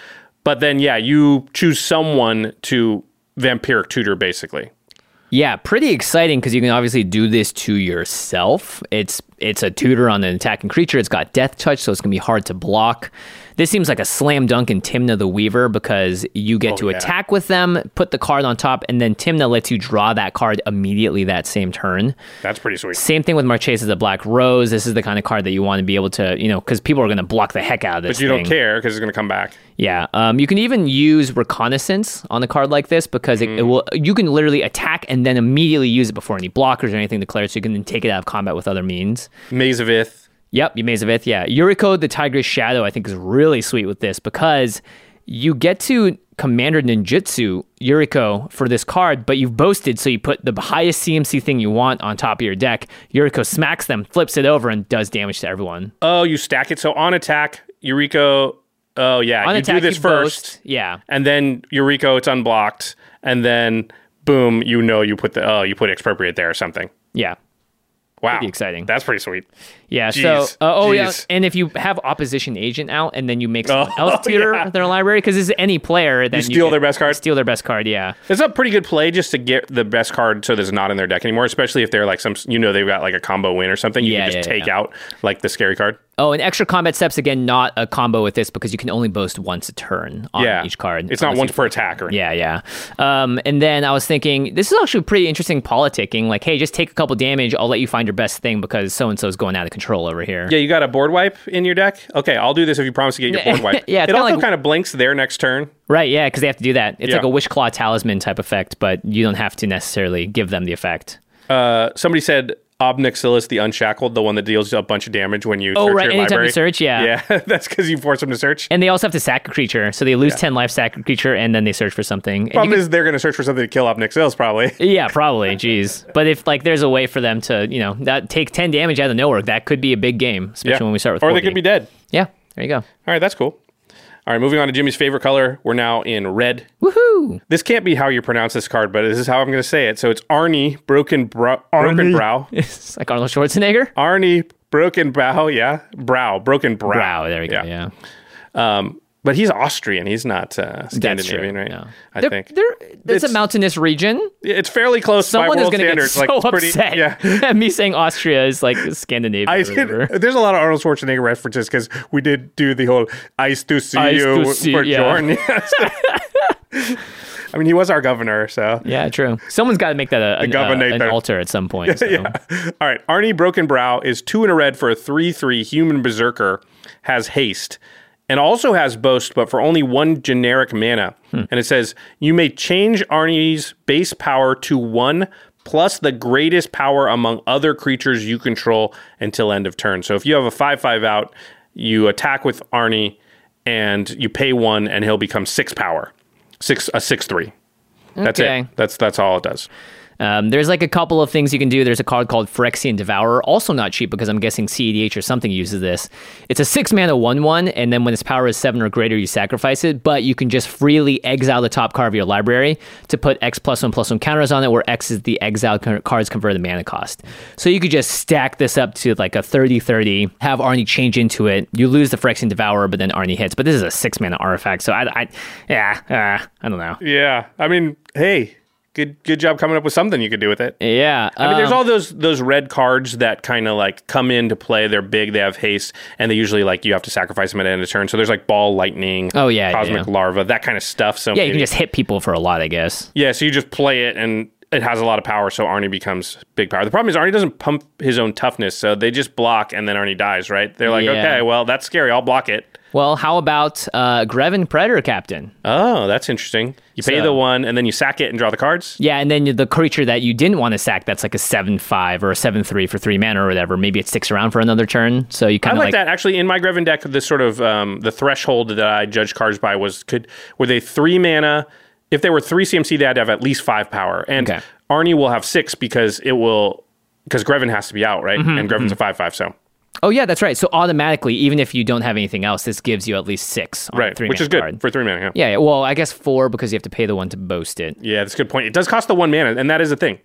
S2: But then, yeah, you choose someone to vampiric tutor, basically.
S1: Yeah, pretty exciting because you can obviously do this to yourself. It's it's a tutor on an attacking creature. It's got death touch, so it's gonna be hard to block. This seems like a slam dunk in Tymna the Weaver because you get to
S2: Oh, yeah.
S1: attack with them, put the card on top, and then Tymna lets you draw that card immediately that same turn.
S2: That's pretty sweet.
S1: Same thing with Marchesa the Black Rose. This is the kind of card that you want to be able to, you know, because people are going to block the heck out of this.
S2: But you don't care because it's going to come back.
S1: Yeah. Um, you can even use reconnaissance on a card like this because it,
S2: Mm.
S1: it will. You can literally attack and then immediately use it before any blockers or anything declared, so you can then take it out of combat with other means.
S2: Maze of Ith.
S1: Yep, you Maze of Ith, yeah. Yuriko the Tiger's Shadow, I think, is really sweet with this because you get to Commander Ninjutsu Yuriko for this card, but you've boasted, so you put the highest CMC thing you want on top of your deck. Yuriko smacks them, flips it over, and does damage to everyone.
S2: Oh, you stack it. So on attack, Yuriko. Oh, yeah.
S1: On
S2: you
S1: attack,
S2: do this
S1: you
S2: first.
S1: boast. Yeah.
S2: and then Yuriko, it's unblocked, and then boom, you know you put the oh you put expropriate there or something.
S1: Yeah.
S2: Wow,
S1: Pretty exciting.
S2: That's pretty sweet.
S1: Yeah.
S2: Jeez.
S1: So, uh, oh yeah, and if you have opposition agent out, and then you make someone
S2: Oh,
S1: else tutor
S2: yeah.
S1: their library, because it's any player, then you
S2: steal
S1: can
S2: their best card?
S1: Steal their best card. Yeah.
S2: It's a pretty good play just to get the best card so that it's not in their deck anymore. Especially if they're like some you know they've got like a combo win or something. You
S1: Yeah,
S2: can just
S1: yeah,
S2: take out like the scary card.
S1: Oh, and extra combat steps again, not a combo with this because you can only boast once a turn on
S2: yeah,
S1: each card.
S2: It's not once
S1: you-
S2: per attack or anything.
S1: Yeah, yeah. Um, and then I was thinking, this is actually pretty interesting politicking. Like, hey, just take a couple damage. I'll let you find your best thing because so and so is going out of control over here.
S2: Yeah, you got a board wipe in your deck. Okay, I'll do this if you promise to get your board wipe.
S1: Yeah,
S2: it also
S1: like-
S2: kind of blinks their next turn.
S1: Right, yeah, because they have to do that. It's
S2: Yeah.
S1: like a wish claw talisman type effect, but you don't have to necessarily give them the effect.
S2: Uh, somebody said Ob Nixilis the Unshackled, the one that deals a bunch of damage when you
S1: Oh,
S2: search
S1: right,
S2: your
S1: anytime you search, yeah.
S2: Yeah, that's because you force them to search.
S1: And they also have to sack a creature, so they lose 10 life, sack a creature, and then they search for something.
S2: Problem
S1: can-
S2: is they're going to search for something to kill Ob Nixilis probably.
S1: yeah, probably, jeez. But if like there's a way for them to, you know, that take 10 damage out of nowhere, that could be a big game, especially
S2: Yeah.
S1: when we start with
S2: or they could be dead.
S1: Yeah, there you go.
S2: All right, that's cool. All right, moving on to Jimmy's favorite color. We're now in red.
S1: Woohoo!
S2: This can't be how you pronounce this card, but this is how I'm going to say it. So it's Arnie Broken Brow. Broken Brow.
S1: It's like Arnold Schwarzenegger.
S2: Arnie Broken Brow. Yeah, Brow. Broken Brow.
S1: Brow, there we go. Yeah.
S2: Um, But he's Austrian. He's not uh,
S1: That's
S2: Scandinavian,
S1: true,
S2: right?
S1: no.
S2: I
S1: They're-
S2: think.
S1: they're- it's, a mountainous region.
S2: It's fairly close
S1: Someone
S2: by
S1: is going to get
S2: standards.
S1: so
S2: like it's pretty,
S1: upset.
S2: Yeah.
S1: Me saying Austria is like Scandinavia.
S2: I
S1: or
S2: did, there's a lot of Arnold Schwarzenegger references because we did do the whole "ice to see
S1: Ice
S2: you"
S1: to see-
S2: for
S1: yeah.
S2: Jordan. I mean, he was our governor, so
S1: Yeah, true. Someone's got to make that a, an, uh, an altar at some point. So.
S2: yeah. All right, Arnie Broken Brow is two in a red for a three-three human berserker. Has haste and also has boast, but for only one generic mana.
S1: Hmm.
S2: And it says you may change Arni's base power to one plus the greatest power among other creatures you control until end of turn. So if you have a five-five out, you attack with Arni, and you pay one, and he'll become six power, six a six-three. That's
S1: Okay.
S2: it. That's that's all it does.
S1: Um, there's like a couple of things you can do. There's a card called Phyrexian Devourer, also not cheap because I'm guessing CEDH or something uses this. It's a six mana one one, and then when its power is seven or greater, you sacrifice it. But you can just freely exile the top card of your library to put X plus one plus one counters on it, where X is the exiled cards convert the mana cost. So you could just stack this up to like a 30-30, have Arni change into it. You lose the Phyrexian Devourer, but then Arni hits. But this is a six mana artifact, so I, I yeah, uh, I don't know.
S2: Yeah, I mean, hey, good good job coming up with something you could do with it.
S1: Yeah,
S2: I mean, there's
S1: um,
S2: all those those red cards that kind of like come into play. They're big, they have haste, and they usually like you have to sacrifice them at the end of turn. So there's like ball, lightning,
S1: Oh, yeah,
S2: cosmic
S1: yeah.
S2: larva, that kind of stuff. So
S1: yeah, you can just hit people for a lot, I guess.
S2: yeah, so you just play it and. It has a lot of power, so Arni becomes big power. The problem is Arni doesn't pump his own toughness, so they just block and then Arni dies, right? They're like,
S1: Yeah.
S2: okay, well, that's scary. I'll block it.
S1: Well, how about uh, Greven Predator Captain?
S2: Oh, that's interesting. You pay
S1: So-
S2: the one and then you sack it and draw the cards.
S1: Yeah, and then the creature that you didn't want to sack, that's like a seven five or a seven three for three mana or whatever. Maybe it sticks around for another turn. So you kind of
S2: like,
S1: like,
S2: that actually. In my Greven deck, this sort of um, the threshold that I judge cards by was could were they three mana? If they were three CMC, they had to have at least five power, and
S1: Okay.
S2: Arni will have six because it will because Greven has to be out, right?
S1: Mm-hmm,
S2: and Greven's a five five, so
S1: Oh yeah, that's right. So automatically, even if you don't have anything else, this gives you at least six. On
S2: right,
S1: three
S2: which is good
S1: card.
S2: for three mana. Yeah.
S1: Yeah, yeah, well, I guess four because you have to pay the one to boast it.
S2: yeah, that's a good point. It does cost the one mana, and that is a thing.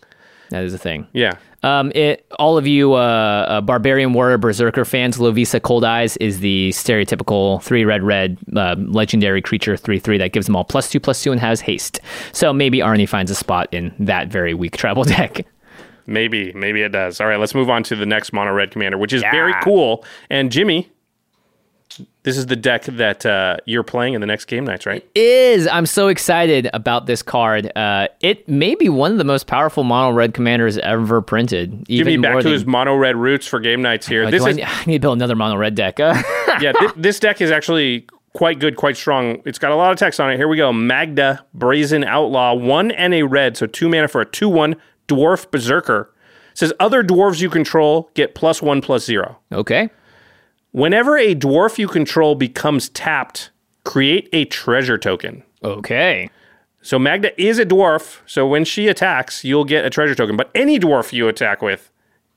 S1: That is a thing.
S2: Yeah,
S1: Um, it, all of you uh, uh, barbarian warrior berserker fans, Lovisa Coldeyes is the stereotypical three red red uh, legendary creature three three that gives them all plus two plus two and has haste. So maybe Arni finds a spot in that very weak tribal deck.
S2: Maybe, maybe it does. All right, let's move on to the next mono red commander, which is very cool. And Jimmy, this is the deck that uh, you're playing in the next Game Knights, right?
S1: Is I'm so excited about this card. Uh, it may be one of the most powerful mono red commanders ever printed.
S2: Me back to
S1: than,
S2: his mono red roots for Game Knights here.
S1: Uh,
S2: this
S1: do I
S2: is
S1: need- I, need to build another mono red deck. Uh,
S2: yeah, thi- this deck is actually quite good, quite strong. It's got a lot of text on it. Here we go. Magda, Brazen Outlaw, one and a red, so two mana for a 2 1 Dwarf Berserker. Says other dwarves you control get plus one, plus zero.
S1: okay.
S2: Whenever a dwarf you control becomes tapped, create a treasure token.
S1: Okay.
S2: So Magda is a dwarf, so when she attacks, you'll get a treasure token. But any dwarf you attack with,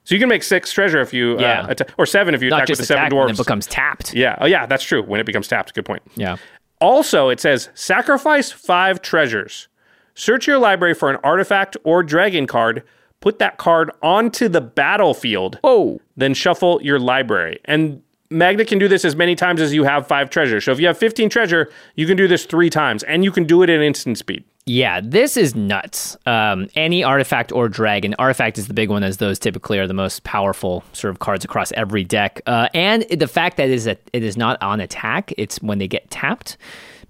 S2: so you can make six treasure if you,
S1: Yeah.
S2: uh, atta- or seven if you
S1: Not
S2: attack with the seven
S1: attack when
S2: dwarves.
S1: it becomes tapped.
S2: yeah, oh yeah, that's true. When it becomes tapped, good point.
S1: Yeah.
S2: Also, it says sacrifice five treasures. Search your library for an artifact or dragon card. Put that card onto the battlefield.
S1: Oh.
S2: Then shuffle your library. And Magda can do this as many times as you have five treasure. So if you have 15 treasure, you can do this three times and you can do it at instant speed.
S1: Yeah, this is nuts. Um, any artifact or dragon. Artifact is the big one, as those typically are the most powerful sort of cards across every deck. Uh, and the fact that it is, a, it is not on attack, it's when they get tapped,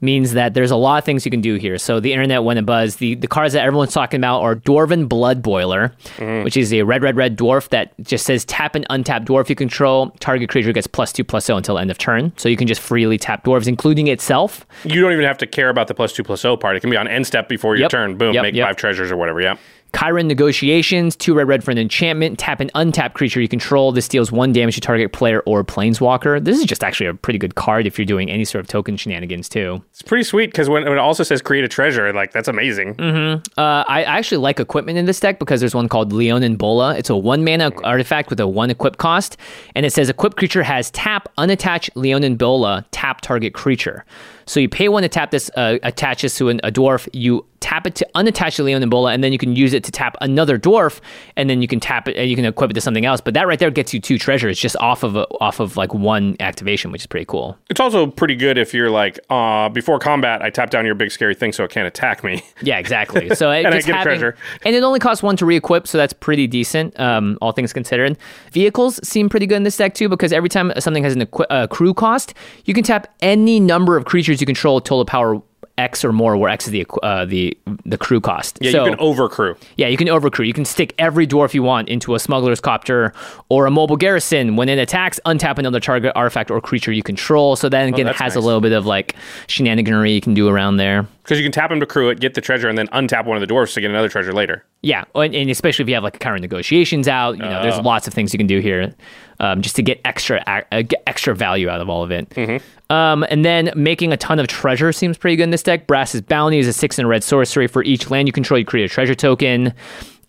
S1: means that there's a lot of things you can do here. So the internet went a buzz. The, the cards that everyone's talking about are Dwarven Bloodboiler, mm. which is a red, red, red dwarf that just says tap an untapped dwarf you control. Target creature gets plus two, plus zero until end of turn. So you can just freely tap dwarves, including itself.
S2: You don't even have to care about the plus two plus O part. It can be on end step before your
S1: Yep.
S2: turn. Boom,
S1: Yep,
S2: make
S1: yep.
S2: five treasures or whatever. Yeah.
S1: Kyren Negotiations, two red red for an enchantment. Tap an untapped creature you control. This deals one damage to target player or planeswalker. This is just actually a pretty good card if you're doing any sort of token shenanigans too.
S2: It's pretty sweet because when, when it also says create a treasure, like that's amazing.
S1: Uh, I I actually like equipment in this deck because there's one called Leonin Bola. It's a one mana artifact with a one equip cost, and it says equip creature has tap unattach Leonin Bola tap target creature. So you pay one to tap this, uh, attaches to an, a dwarf. You tap it to unattach to Leonin Bola, and then you can use it to tap another dwarf, and then you can tap it and you can equip it to something else. But that right there gets you two treasures just off of a, off of like one activation, which is pretty cool.
S2: It's also pretty good if you're like, uh, before combat, I tap down your big scary thing so it can't attack me.
S1: Yeah, exactly. So
S2: And I get
S1: having-
S2: treasure.
S1: and it only costs one to re-equip, so that's pretty decent, um, all things considered. Vehicles seem pretty good in this deck too, because every time something has an equi- uh, crew cost, you can tap any number of creatures you control total power X or more, where X is the uh, the the crew cost.
S2: Yeah,
S1: so,
S2: you can overcrew.
S1: yeah, you can overcrew. You can stick every dwarf you want into a smuggler's copter or a mobile garrison. When it attacks, untap another target artifact or creature you control. So then again, it
S2: Oh, that's
S1: has a little bit of like shenaniganery you can do around there.
S2: Because you can tap him to crew it, get the treasure, and then untap one of the dwarfs to get another treasure later.
S1: Yeah, and, and especially if you have like Kyren Negotiations out, you know, there's
S2: Oh.
S1: lots of things you can do here, um, just to get extra uh, get extra value out of all of it. Um, and then making a ton of treasure seems pretty good in this deck. Brass's Bounty is a six and a red sorcery for each land you control. You create a treasure token.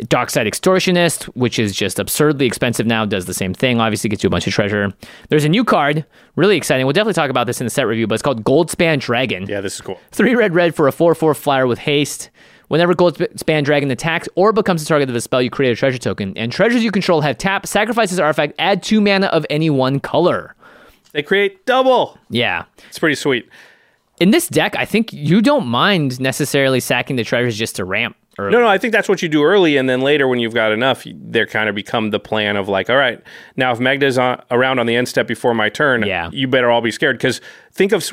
S1: Dockside Extortionist, which is just absurdly expensive now, does the same thing. Obviously, gets you a bunch of treasure. There's a new card, really exciting. We'll definitely talk about this in the set review, but it's called Goldspan Dragon.
S2: Yeah, this is cool.
S1: Three red red for a 4 4 flyer with haste. Whenever Goldspan Dragon attacks or becomes the target of a spell, you create a treasure token. And treasures you control have tap, sacrifice this artifact, add two mana of any one color.
S2: They create double.
S1: Yeah.
S2: It's pretty sweet.
S1: In this deck, I think you don't mind necessarily sacking the treasures just to ramp. Early.
S2: No, no, I think that's what you do early, and then later when you've got enough, they kind of become the plan of like, all right, now if Magda's on, around on the end step before my turn,
S1: Yeah.
S2: you better all be scared because think of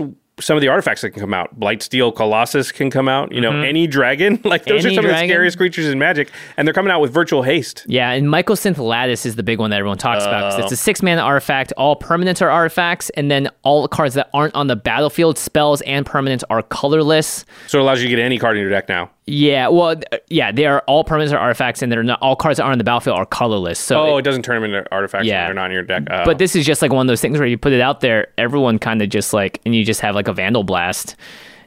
S2: some of the artifacts that can come out. Blightsteel Colossus can come out. You know, any dragon, like those
S1: Mm-hmm. Any
S2: are some of the scariest creatures in Magic, and they're coming out with virtual haste.
S1: Yeah, and Mycosynth Lattice is the big one that everyone talks about. it's a six mana artifact. All permanents are artifacts, and then all the cards that aren't on the battlefield, spells and permanents, are colorless.
S2: So it allows you to get any card in your deck now.
S1: Yeah, well, uh, yeah, they are all permanents are artifacts, and they're not all cards that aren't on the battlefield are colorless. So,
S2: Oh,
S1: it-
S2: it doesn't turn them into artifacts
S1: Yeah.
S2: when they're not in your deck. Oh.
S1: but this is just like one of those things where you put it out there, everyone kind of just like, and you just have like a vandal blast.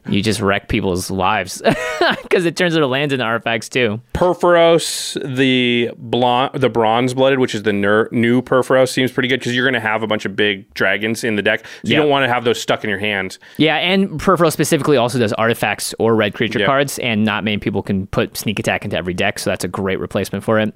S1: You just wreck people's lives because it turns their lands into artifacts too.
S2: Purphoros, the blonde, the bronze blooded, which is the ner- new Purphoros, seems pretty good because you're going to have a bunch of big dragons in the deck. So you don't want to have those stuck in your hands.
S1: Yeah, and Purphoros specifically also does artifacts or red creature
S2: Yeah.
S1: cards, and not many people can put sneak attack into every deck, so that's a great replacement for it.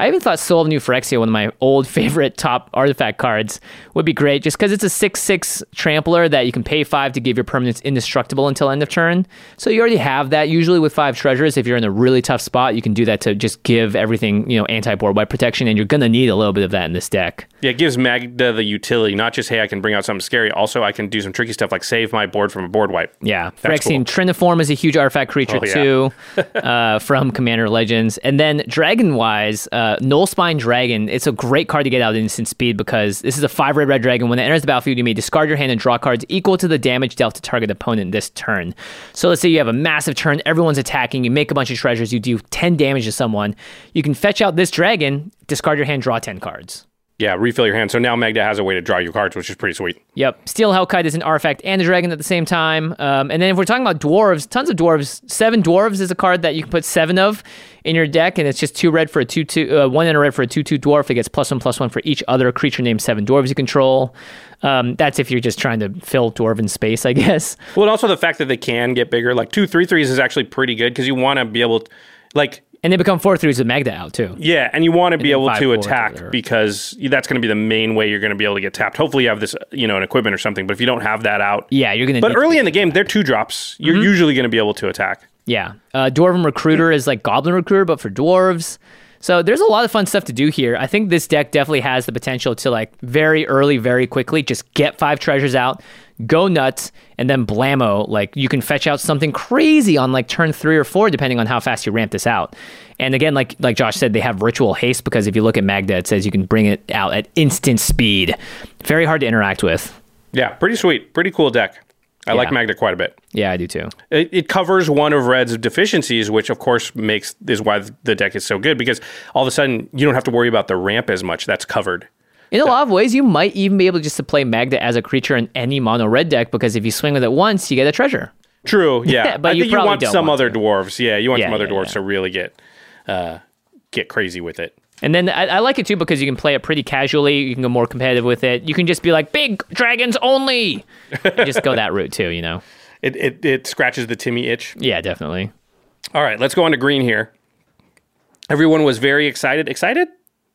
S1: I even thought Soul of New Phyrexia, one of my old favorite top artifact cards, would be great just because it's a 6 6 trampler that you can pay 5 to give your permanents indestructible until end of turn. So you already have that usually with 5 treasures. If you're in a really tough spot, you can do that to just give everything, you know, anti board wipe protection, and you're going to need a little bit of that in this deck.
S2: Yeah, it gives Magda the utility, not just, hey, I can bring out something scary. Also, I can do some tricky stuff like save my board from a board wipe.
S1: Yeah,
S2: That's
S1: Phyrexian Triniform is a huge artifact creature
S2: Oh, yeah.
S1: too, uh, from Commander Legends. And then Dragon wise, uh, Uh, Null Spine Dragon. It's a great card to get out at instant speed because this is a five red red dragon. When it enters the battlefield, you may discard your hand and draw cards equal to the damage dealt to target opponent this turn. So let's say you have a massive turn, everyone's attacking, you make a bunch of treasures, you do ten damage to someone. You can fetch out this dragon, discard your hand, draw ten cards.
S2: Yeah, refill your hand. So now Magda has a way to draw you cards, which is pretty sweet.
S1: Yep. Steel Hellkite is an artifact and a dragon at the same time. Um, and then if we're talking about dwarves, tons of dwarves. Seven dwarves is a card that you can put seven of in your deck, and it's just two red for a two two, uh, one and a red for a two two dwarf. It gets plus one plus one for each other creature named seven dwarves you control. Um, that's if you're just trying to fill dwarven space, I guess.
S2: Well, and also the fact that they can get bigger. Like two three threes is actually pretty good because you want to be able to, like,
S1: And they become four threes with Magda out too.
S2: yeah, and you want to be able
S1: five
S2: to attack because that's going to be the main way you're going to be able to get tapped. Hopefully, you have this, you know, an equipment or something. But if you don't have that out,
S1: Yeah, you're gonna.
S2: but
S1: need-
S2: early in the game, they're two drops. You're
S1: Mm-hmm.
S2: usually going to be able to attack.
S1: Yeah. Uh, Dwarven Recruiter is like Goblin Recruiter, but for dwarves. So there's a lot of fun stuff to do here. I think this deck definitely has the potential to like very early, very quickly just get five treasures out, go nuts, and then blammo. Like you can fetch out something crazy on like turn three or four, depending on how fast you ramp this out. And again, like like Josh said, they have ritual haste because if you look at Magda, it says you can bring it out at instant speed. Very hard to interact with.
S2: Yeah, pretty sweet, pretty cool deck. I like
S1: Yeah.
S2: Magda quite a bit.
S1: Yeah, I do too.
S2: It, it covers one of Red's deficiencies, which of course makes is why the deck is so good because all of a sudden you don't have to worry about the ramp as much. That's covered.
S1: In a lot of ways, you might even be able just to play Magda as a creature in any mono red deck because if you swing with it once, you get a treasure.
S2: True, yeah.
S1: But you
S2: you
S1: probably
S2: want some
S1: want
S2: other dwarves. Yeah, you want
S1: Yeah,
S2: some other
S1: yeah,
S2: dwarves
S1: yeah.
S2: to really get uh, get crazy with it.
S1: And then I, I like it too because you can play it pretty casually. You can go more competitive with it. You can just be like, big dragons only. and just go that route too, you know?
S2: It, it it scratches the Timmy itch.
S1: Yeah, definitely.
S2: All right, let's go on to green here. Everyone was very excited. Excited?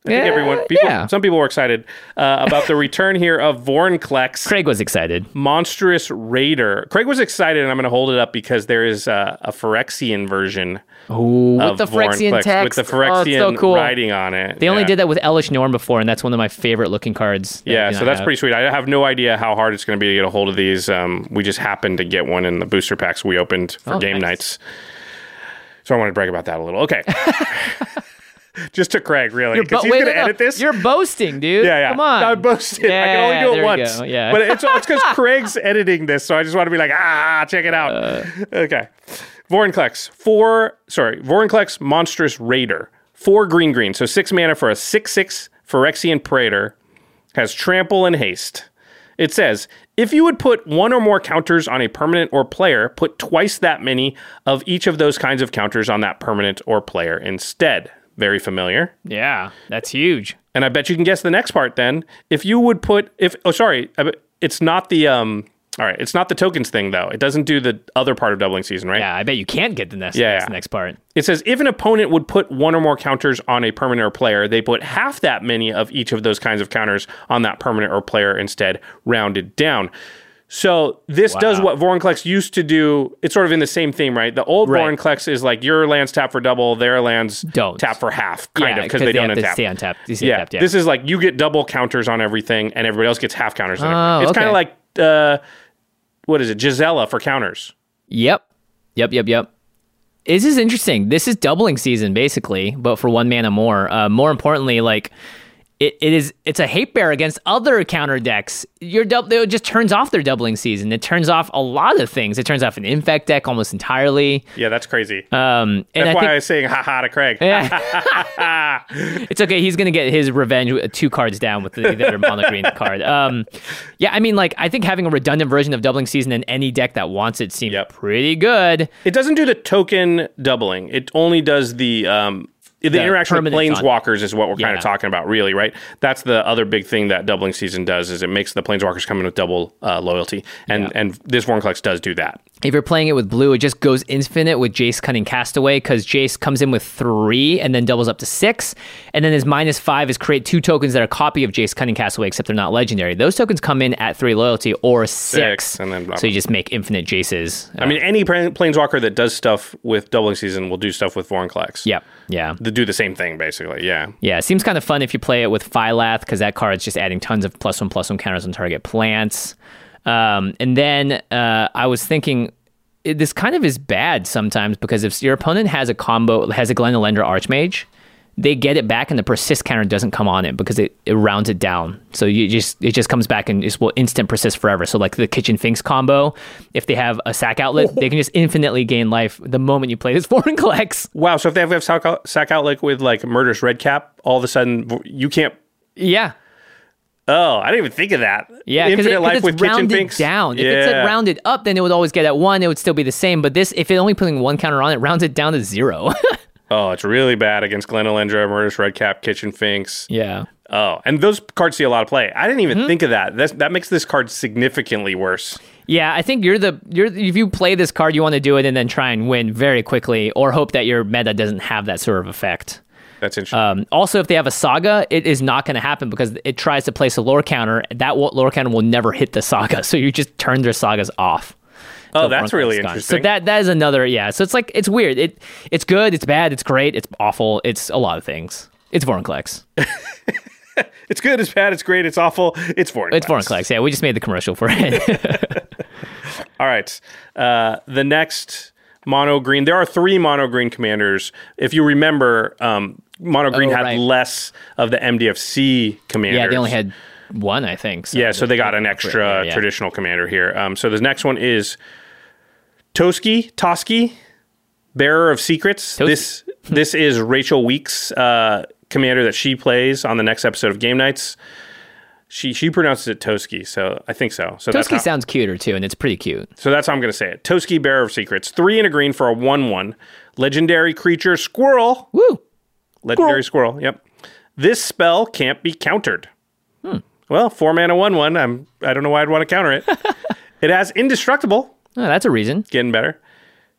S2: I think
S1: Yeah,
S2: everyone, people,
S1: yeah.
S2: some people were excited uh, about the return here of Vorinclex.
S1: Craig was excited.
S2: Monstrous Raider. Craig was excited, and I'm going to hold it up because there is uh, a Phyrexian version
S1: Ooh,
S2: of
S1: with the Phyrexian
S2: Vorinclex
S1: text.
S2: with the
S1: Oh, so cool.
S2: writing on it.
S1: They only
S2: Yeah.
S1: did that with Elesh Norn before, and that's one of my favorite looking cards. that
S2: Yeah, so that's
S1: have.
S2: pretty sweet. I have no idea how hard it's going to be to get a hold of these. Um, we just happened to get one in the booster packs we opened for
S1: Oh,
S2: game
S1: nice.
S2: nights. So I want to brag about that a little. Okay. just to Craig, really.
S1: You're
S2: Because he's going to edit this.
S1: You're boasting, dude.
S2: Yeah, yeah.
S1: Come on.
S2: I boasted. I can only do it once.
S1: Yeah.
S2: But it's it's because Craig's editing this, so I just want to be like, ah, check it out.
S1: Uh.
S2: okay. Vorinclex, four, sorry, Vorinclex Monstrous Raider. Four green green. So six mana for a 6 6 Phyrexian Praetor. Has trample and haste. It says, if you would put one or more counters on a permanent or player, put twice that many of each of those kinds of counters on that permanent or player instead. Very familiar.
S1: yeah, that's huge.
S2: And I bet you can guess the next part then. If you would put if oh sorry, it's not the um all right, it's not the tokens thing though. It doesn't do the other part of doubling season, right?
S1: Yeah, I bet you can't get the next,
S2: Yeah,
S1: next,
S2: yeah.
S1: next part.
S2: It says if an opponent would put one or more counters on a permanent or player, they put half that many of each of those kinds of counters on that permanent or player instead, rounded down. So this does what Vorinclex used to do. It's sort of in the same theme, right? The old
S1: Right.
S2: Vorinclex is like your lands tap for double, their lands
S1: Don't.
S2: tap for half, kind
S1: yeah,
S2: of, because they, don't
S1: have to
S2: untap.
S1: stay on tap. They stay
S2: Yeah.
S1: tapped, yeah.
S2: This is like you get double counters on everything, and everybody else gets half counters on
S1: Oh.
S2: It's kind of like uh, what is it, Gisela for counters?
S1: Yep. Yep, yep, yep. This is interesting. This is doubling season basically, but for one mana more. Uh, more importantly, like it, it is it's a hate bear against other counter decks. Your dub it just turns off their doubling season. It turns off a lot of things. It turns off an infect deck almost entirely.
S2: Yeah, that's crazy.
S1: Um and
S2: that's
S1: I
S2: why
S1: think
S2: I was saying haha to Craig.
S1: it's okay. He's gonna get his revenge with two cards down with the, the mono green card. Um, yeah, I mean, like I think having a redundant version of doubling season in any deck that wants it seems
S2: Yep.
S1: pretty good.
S2: It doesn't do the token doubling. It only does the um the, interaction with planeswalkers is what we're kind of talking about, really, right? That's the other big thing that doubling season does is it makes the planeswalkers come in with double uh, loyalty, and and this Vorinclex does do that.
S1: If you're playing it with blue, it just goes infinite with Jace Cunning Castaway because Jace comes in with three and then doubles up to six. And then his minus five is create two tokens that are a copy of Jace Cunning Castaway, except they're not legendary. Those tokens come in at three loyalty or six.
S2: Six, and then blah,
S1: so you just make infinite Jaces.
S2: I mean, any pla- planeswalker that does stuff with doubling season will do stuff with Vorinclex.
S1: Yep. Yeah.
S2: They do the same thing, basically. Yeah.
S1: Yeah, it seems kind of fun if you play it with Phylath because that card's just adding tons of plus one plus one counters on target plants. Um, and then uh, I was thinking it, this kind of is bad sometimes because if your opponent has a combo has a Glen Elendra Archmage, they get it back and the persist counter doesn't come on it because it, it rounds it down. So you just it just comes back and just will instant persist forever. So like the Kitchen Finks combo, if they have a sack outlet, they can just infinitely gain life the moment you play this Vorinclex.
S2: Wow. So if they have, have sack, out, sack outlet with like murderous red cap, all of a sudden you can't.
S1: Yeah,
S2: Oh, I didn't even think of that.
S1: Yeah, because
S2: Infinite
S1: it,
S2: life
S1: it's
S2: with kitchen
S1: rounded
S2: finks.
S1: down. If
S2: yeah.
S1: it's like rounded up, then it would always get at one. It would still be the same. But this, if it only putting one counter on it, rounds it down to zero.
S2: Oh, it's really bad against Glen Elendra, Murderous Redcap, Kitchen Finks.
S1: yeah,
S2: Oh, and those cards see a lot of play. I didn't even
S1: Mm-hmm.
S2: think of that. That's, that makes this card significantly worse.
S1: yeah. I think you're the you're if you play this card, you want to do it and then try and win very quickly, or hope that your meta doesn't have that sort of effect.
S2: That's interesting.
S1: Um, also, if they have a saga, it is not going to happen because it tries to place a lore counter. That lore counter will never hit the saga, so you just turn their sagas off.
S2: Oh, that's really
S1: gone.
S2: interesting.
S1: So that that is another yeah. So it's like it's weird. It it's good, it's bad, it's great, it's awful, it's a lot of things. It's Vorinclex.
S2: it's good, it's bad, it's great, it's awful, it's foreign.
S1: It's Vorinclex. Yeah, we just made the commercial for it.
S2: All right. Uh, the next mono green. There are three mono green commanders. If you remember, um, mono green
S1: Oh,
S2: had
S1: right.
S2: less of the MDFC commanders.
S1: yeah, they only had one, I think. So
S2: Yeah, so they got an extra
S1: yeah.
S2: traditional commander here. Um, so the next one is Toski, Toski, Bearer of Secrets.
S1: Toski.
S2: This this is Rachel Weeks' uh, commander that she plays on the next episode of Game Knights. She she pronounces it Toski, so I think so. So
S1: Toski
S2: how,
S1: sounds cuter too, and it's pretty cute.
S2: so that's how I'm going to say it. Toski, Bearer of Secrets. Three and a green for a one-one. Legendary creature, squirrel.
S1: Woo!
S2: Legendary squirrel. Yep. This spell can't be countered.
S1: Hmm.
S2: Well, four mana, one one. I'm. I don't know why I'd want to counter it. it has indestructible.
S1: Oh, that's a reason.
S2: Getting better.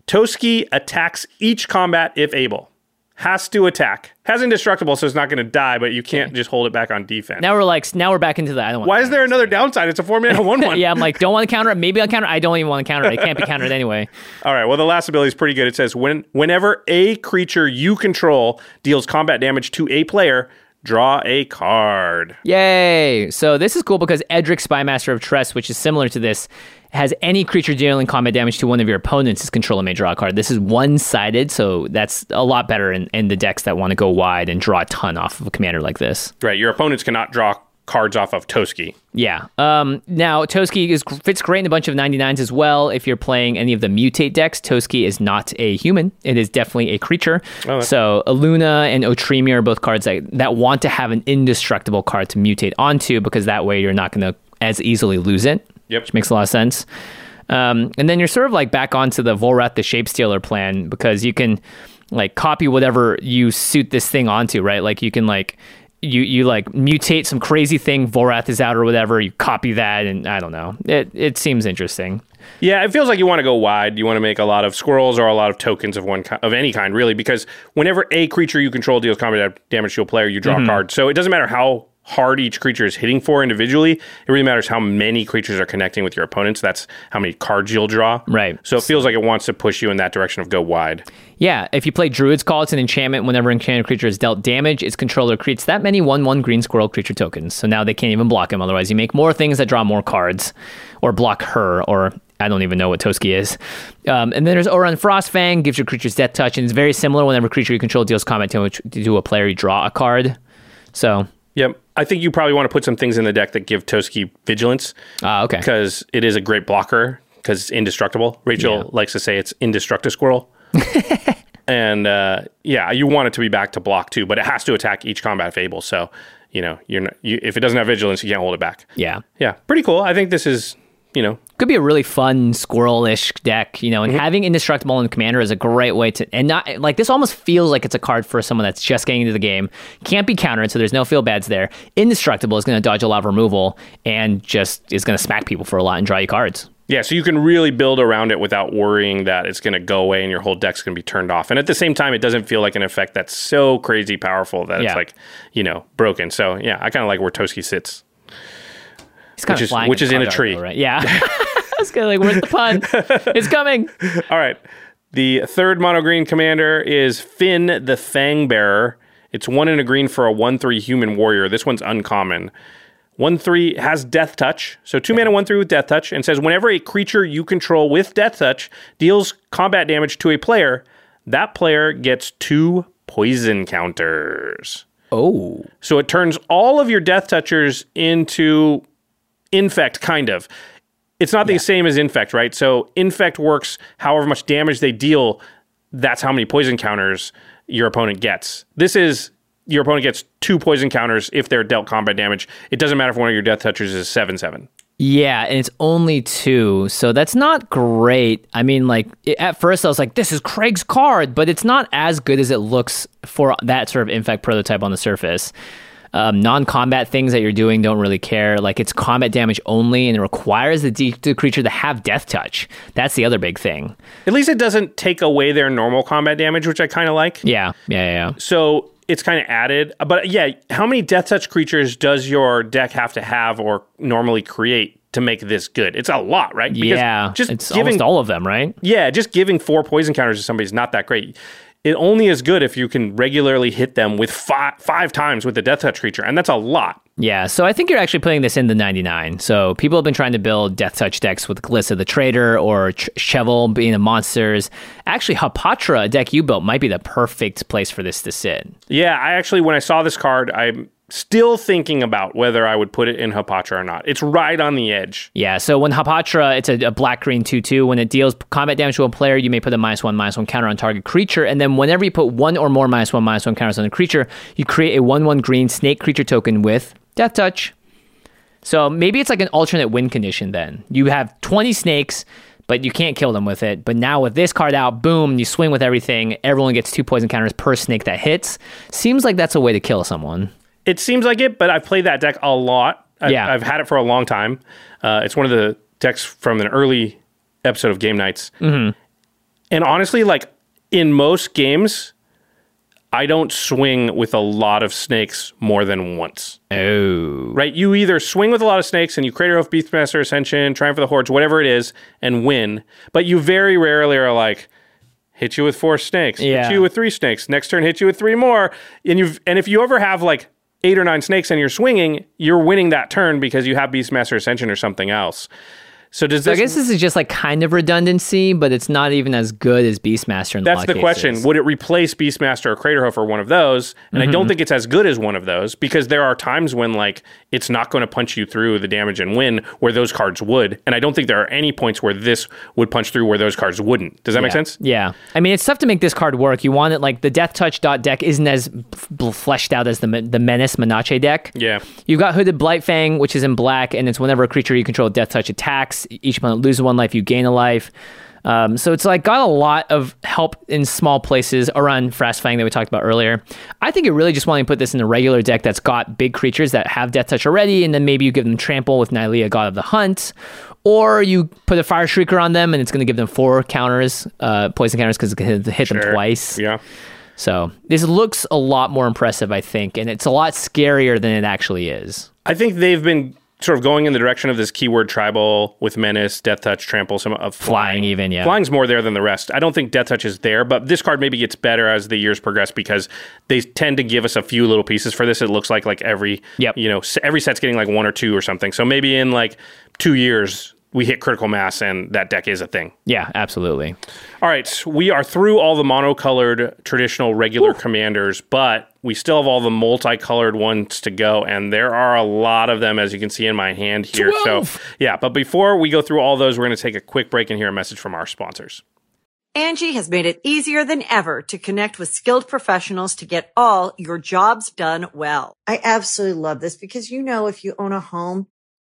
S2: Toski attacks each combat if able. Has to attack. Has indestructible, so it's not going to die, but you can't just hold it back on defense.
S1: Now we're like, now we're back into that. I don't want
S2: Why is there another downside? It's a four mana one one.
S1: yeah, I'm like, don't want to counter it. Maybe I'll counter it. I don't even want to counter it. It can't be countered anyway.
S2: All right. Well, the last ability is pretty good. It says when whenever a creature you control deals combat damage to a player, draw a card.
S1: Yay! So this is cool because Edric Spymaster of Trest, which is similar to this, has any creature dealing combat damage to one of your opponents, is controller may draw a card. This is one sided, so that's a lot better in, in the decks that want to go wide and draw a ton off of a commander like this.
S2: Right. Your opponents cannot draw cards off of Toski.
S1: Yeah. Um, now, Toski is, fits great in a bunch of 99s as well. If you're playing any of the mutate decks, Toski is not a human. It is definitely a creature.
S2: Oh,
S1: so, Illuna and Otremia are both cards that, that want to have an indestructible card to mutate onto because that way you're not going to as easily lose it.
S2: Yep.
S1: Which makes a lot of sense. Um, and then you're sort of like back onto the Volrath the Shapestealer plan because you can like copy whatever you suit this thing onto, right? Like you can like you you like mutate some crazy thing Volrath is out or whatever, you copy that and I don't know. It it seems interesting.
S2: Yeah, it feels like you want to go wide. You want to make a lot of squirrels or a lot of tokens of one ki- of any kind, really, because whenever a creature you control deals combat damage to a player, you draw mm-hmm. a card. So it doesn't matter how hard each creature is hitting for individually. It really matters how many creatures are connecting with your opponents. That's how many cards you'll draw.
S1: Right.
S2: So it feels like it wants to push you in that direction of go wide.
S1: Yeah, if you play Druid's Call, it's an enchantment. Whenever an enchanted creature is dealt damage, its controller creates that many 1 1 green squirrel creature tokens. So now they can't even block him. Otherwise, you make more things that draw more cards or block her, or I don't even know what Toski is. Um, and then there's Ohran Frostfang, gives your creatures death touch, and it's very similar. Whenever creature you control deals combat damage to a player, you draw a card. So,
S2: Yep. I think you probably want to put some things in the deck that give Toski vigilance
S1: ah, okay.
S2: because it is a great blocker because it's indestructible. Rachel
S1: Yeah.
S2: likes to say it's indestructible squirrel. and uh, yeah, you want it to be back to block too, but it has to attack each combat fable. So you know, you're not, you, if it doesn't have vigilance, you can't hold it back.
S1: Yeah.
S2: Yeah, pretty cool. I think this is you know
S1: could be a really fun squirrel-ish deck, you know, and mm-hmm. having indestructible in commander is a great way to and not like this almost feels like it's a card for someone that's just getting into the game. Can't be countered, so there's no feel bads there. Indestructible is gonna dodge a lot of removal and just is gonna smack people for a lot and draw you cards.
S2: Yeah, so you can really build around it without worrying that it's going to go away and your whole deck's going to be turned off. And at the same time, it doesn't feel like an effect that's so crazy powerful that
S1: Yeah.
S2: it's like, you know, broken. So yeah, I kind of like where Toski sits.
S1: He's kind
S2: Which
S1: of
S2: is- which is in a tree.
S1: though, right? Yeah. I was gonna like, where's the pun? it's coming.
S2: All right. The third mono green commander is Finn the Fang Bearer. It's one in a green for a 1 3 human warrior. This one's uncommon. 1 3 has Death Touch. So 2 mana 1 3 with Death Touch and says whenever a creature you control with Death Touch deals combat damage to a player, that player gets two poison counters.
S1: Oh.
S2: So it turns all of your death touchers into infect, kind of. It's not the same as infect, right? So infect works however much damage they deal, that's how many poison counters your opponent gets. This is your opponent gets two poison counters if they're dealt combat damage. It doesn't matter if one of your death touchers is 7 7.
S1: Yeah, and it's only two, so that's not great. I mean, like at first I was like, "This is Craig's card," but it's not as good as it looks for that sort of infect prototype on the surface. Um, non-combat things that you're doing don't really care. Like it's combat damage only, and it requires the, de- the creature to have death touch. That's the other big thing.
S2: At least it doesn't take away their normal combat damage, which I kind of like.
S1: Yeah, yeah, yeah.
S2: So it's kind of added. But yeah, how many death touch creatures does your deck have to have or normally create to make this good? It's a lot, right? Because
S1: yeah,
S2: just
S1: it's
S2: giving
S1: almost all of them, right?
S2: yeah, just giving four poison counters to somebody is not that great. It only is good if you can regularly hit them with five five times with the death touch creature, and that's a lot.
S1: Yeah, so I think you're actually putting this in the 99. So people have been trying to build Death Touch decks with Glissa the Traitor or Ch- Chevill being the monsters. Actually, Hapatra, a deck you built, might be the perfect place for this to sit.
S2: Yeah, I actually when I saw this card, I'm still thinking about whether I would put it in Hapatra or not. It's right on the edge.
S1: Yeah, so when Hapatra, it's a, a black green 2 2. When it deals combat damage to a player, you may put a minus one, minus one counter on target creature. And then whenever you put one or more minus one, minus one counters on a creature, you create a 1 1 green snake creature token with Death Touch. So maybe it's like an alternate win condition then. You have 20 snakes, but you can't kill them with it. But now with this card out, boom, you swing with everything. Everyone gets two poison counters per snake that hits. Seems like that's a way to kill someone.
S2: It seems like it, but I've played that deck a lot. I've,
S1: Yeah.
S2: I've had it for a long time. Uh, it's one of the decks from an early episode of Game Knights.
S1: Mm-hmm.
S2: And honestly, like in most games, I don't swing with a lot of snakes more than once.
S1: Oh.
S2: Right? You either swing with a lot of snakes and you Craterhoof Beastmaster Ascension, Triumph for the Hordes, whatever it is, and win. But you very rarely are like, hit you with four snakes,
S1: Yeah.
S2: hit you with three snakes, next turn hit you with three more. And you've and if you ever have like eight or nine snakes and you're swinging, you're winning that turn because you have Beastmaster Ascension or something else. So does
S1: So I guess this is just like kind of redundancy, but it's not even as good as Beastmaster
S2: That's the question. Would it replace Beastmaster or Craterhoof or one of those? And I
S1: Mm-hmm.
S2: don't think it's as good as one of those because there are times when like it's not going to punch you through the damage and win where those cards would. And I don't think there are any points where this would punch through where those cards wouldn't. Does that make sense?
S1: Yeah. I mean, it's tough to make this card work. You want it like the Death Touch dot deck isn't as f- fleshed out as the the Menace Menace deck.
S2: Yeah.
S1: You've got Hooded Blightfang, which is in black, and it's whenever a creature you control Death Touch attacks, each opponent loses one life, you gain a life. Um, so it's like got a lot of help in small places around Frostfang that we talked about earlier. I think you're really just wanting to put this in a regular deck that's got big creatures that have Death Touch already, and then maybe you give them Trample with Nylea, God of the Hunt, or you put a Fire Shrieker on them, and it's going to give them four counters, uh, poison counters, because it can hit, hit them twice.
S2: Yeah.
S1: So this looks a lot more impressive, I think, and it's a lot scarier than it actually is.
S2: I think they've been sort of going in the direction of this keyword tribal with menace, death touch, trample, some of
S1: Flying even, yeah.
S2: Flying's more there than the rest. I don't think death touch is there, but this card maybe gets better as the years progress because they tend to give us a few little pieces for this. It looks like like every
S1: Yep.
S2: you know every set's getting like one or two or something. So maybe in like two years we hit critical mass and that deck is a thing.
S1: Yeah, absolutely.
S2: All right, we are through all the monocolored traditional regular commanders, but we still have all the multicolored ones to go, and there are a lot of them, as you can see in my hand here.
S1: Twelve!
S2: So, yeah, but before we go through all those, we're going to take a quick break and hear a message from our sponsors.
S3: Angie has made it easier than ever to connect with skilled professionals to get all your jobs done well. I absolutely love this because, you know, if you own a home,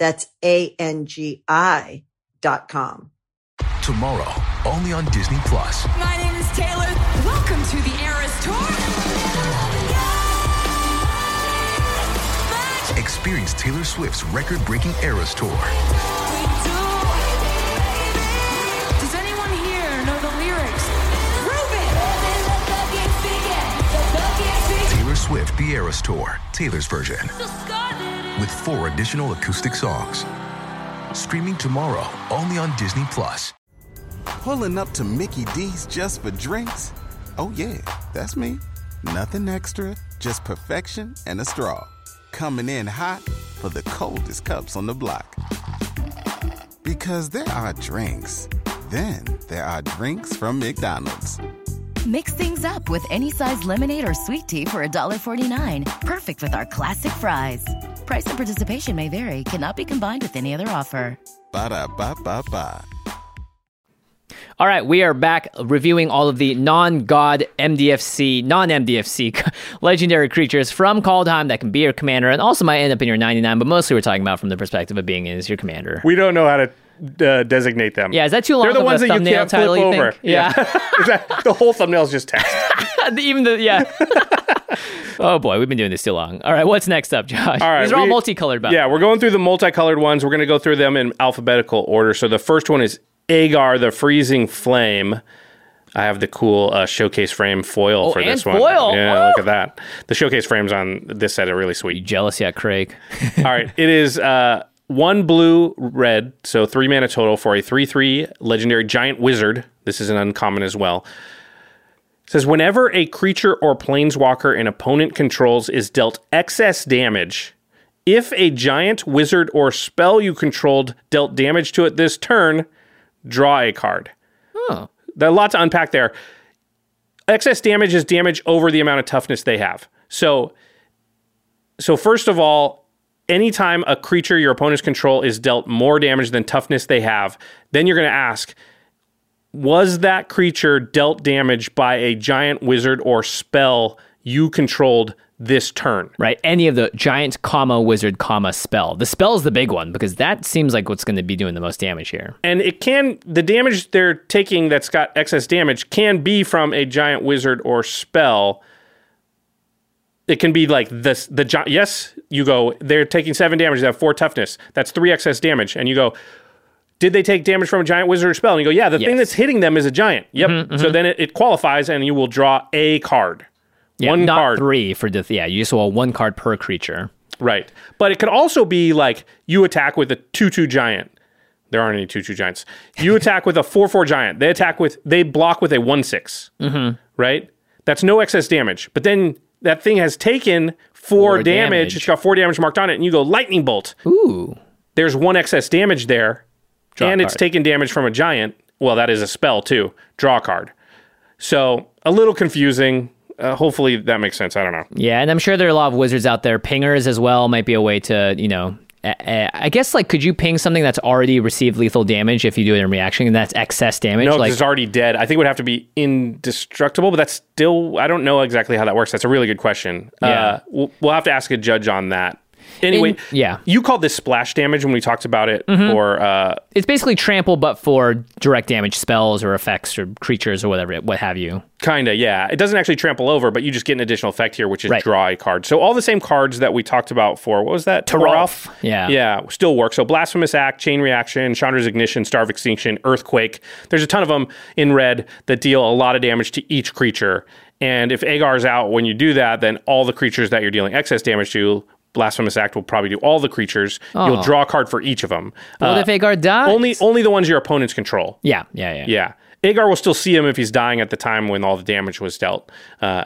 S3: That's A-N-G-I dot com.
S4: Tomorrow, only on Disney Plus.
S5: My name is Taylor. Welcome to the Eras Tour.
S4: Experience Taylor Swift's record-breaking Eras Tour.
S5: Does anyone here know the lyrics?
S4: Taylor Swift The Eras Tour, Taylor's version, with four additional acoustic songs. Streaming tomorrow, only on Disney Plus.
S6: Pulling up to Mickey D's just for drinks? Oh, yeah, that's me. Nothing extra, just perfection and a straw. Coming in hot for the coldest cups on the block. Because there are drinks, then there are drinks from McDonald's.
S7: Mix things up with any size lemonade or sweet tea for $1.49. Perfect with our classic fries. Price and participation may vary, cannot be combined with any other offer.
S6: Ba da ba ba ba.
S1: All right, we are back reviewing all of the non-god MDFC, non-MDFC legendary creatures from Kaldheim that can be your commander and also might end up in your 99, but mostly we're talking about from the perspective of being as your commander.
S2: We don't know how to uh, designate them.
S1: Yeah, is that too long
S2: They're the
S1: of
S2: ones
S1: a
S2: that you can't
S1: title,
S2: flip
S1: you
S2: over.
S1: think? Yeah.
S2: Is that- the whole thumbnail is just text.
S1: Even the, yeah. oh boy, we've been doing this too long. All right, what's next up, Josh?
S2: All right,
S1: These are all multicolored, but
S2: Yeah, we're going through the multicolored ones. We're going to go through them in alphabetical order. So the first one is Aegar, the Freezing Flame. I have the cool uh, showcase frame foil
S1: Oh,
S2: for this one.
S1: foil.
S2: Yeah,
S1: Woo!
S2: look at that. The showcase frames on this set are really
S1: you
S2: sweet.
S1: jealous yet, Craig?
S2: All right, it is uh, one blue, red, so three mana total for a 3 3 legendary giant wizard. This is an uncommon as well. Says whenever a creature or planeswalker an opponent controls is dealt excess damage, if a giant, wizard, or spell you controlled dealt damage to it this turn, draw a card.
S1: Oh.
S2: There's a lot to unpack there. Excess damage is damage over the amount of toughness they have. So, so first of all, anytime a creature your opponent's control is dealt more damage than toughness they have, then you're going to ask, was that creature dealt damage by a giant wizard or spell you controlled this turn?
S1: Right. Any of the giant, comma, wizard, comma, spell. The spell is the big one because that seems like what's going to be doing the most damage here.
S2: And it can, the damage they're taking that's got excess damage can be from a giant wizard or spell. It can be like this, the giant, yes, you go, they're taking seven damage, they have four toughness. That's three excess damage. And you go, did they take damage from a giant wizard or spell? And you go, yeah, the thing that's hitting them is a giant. Yep. So then it, it qualifies and you will draw a card.
S1: Yeah,
S2: One card.
S1: three for the yeah. You just roll one card per creature.
S2: Right. But it could also be like you attack with a 2 2 giant. There aren't any 2 2 giants. You attack with a 4 4 giant. They attack with, they block with a 1 6. Mm-hmm. Right? That's no excess damage. But then that thing has taken four,
S1: Four
S2: damage.
S1: damage.
S2: It's got four damage marked on it. And you go lightning bolt.
S1: Ooh.
S2: There's one excess damage there.
S1: Draw
S2: and it's taken damage from a giant. Well, that is a spell too. Draw a card. So a little confusing. Uh, hopefully that makes sense. I don't know.
S1: Yeah, and I'm sure there are a lot of wizards out there. Pingers as well might be a way to, you know, uh, I guess like could you ping something that's already received lethal damage if you do it in reaction and that's excess damage?
S2: No,
S1: like
S2: it's already dead. I think it would have to be indestructible, but that's still, I don't know exactly how that works. That's a really good question.
S1: Yeah.
S2: Uh, we'll, we'll have to ask a judge on that. Anyway,
S1: In- yeah. Mm-hmm.
S2: you called this splash damage when we talked about it, or uh,
S1: it's basically trample but for direct damage spells or effects or creatures or whatever, what have you.
S2: Kinda, yeah. It doesn't actually trample over, but you just get an additional effect here, which is
S1: Right.
S2: draw a card. So all the same cards that we talked about for what was that?
S1: Toralf. Yeah.
S2: yeah, still work. So blasphemous act, chain reaction, Chandra's ignition, star of extinction, earthquake. There's a ton of them in red that deal a lot of damage to each creature. And if Aegar's out when you do that, then all the creatures that you're dealing excess damage to. Blasphemous Act will probably do all the creatures. You'll
S1: Oh.
S2: draw a card for each of them.
S1: What if Aegar dies?
S2: only only the ones your opponents control.
S1: Yeah, yeah, yeah.
S2: Yeah. Aegar will still see him if he's dying at the time when all the damage was dealt. Uh,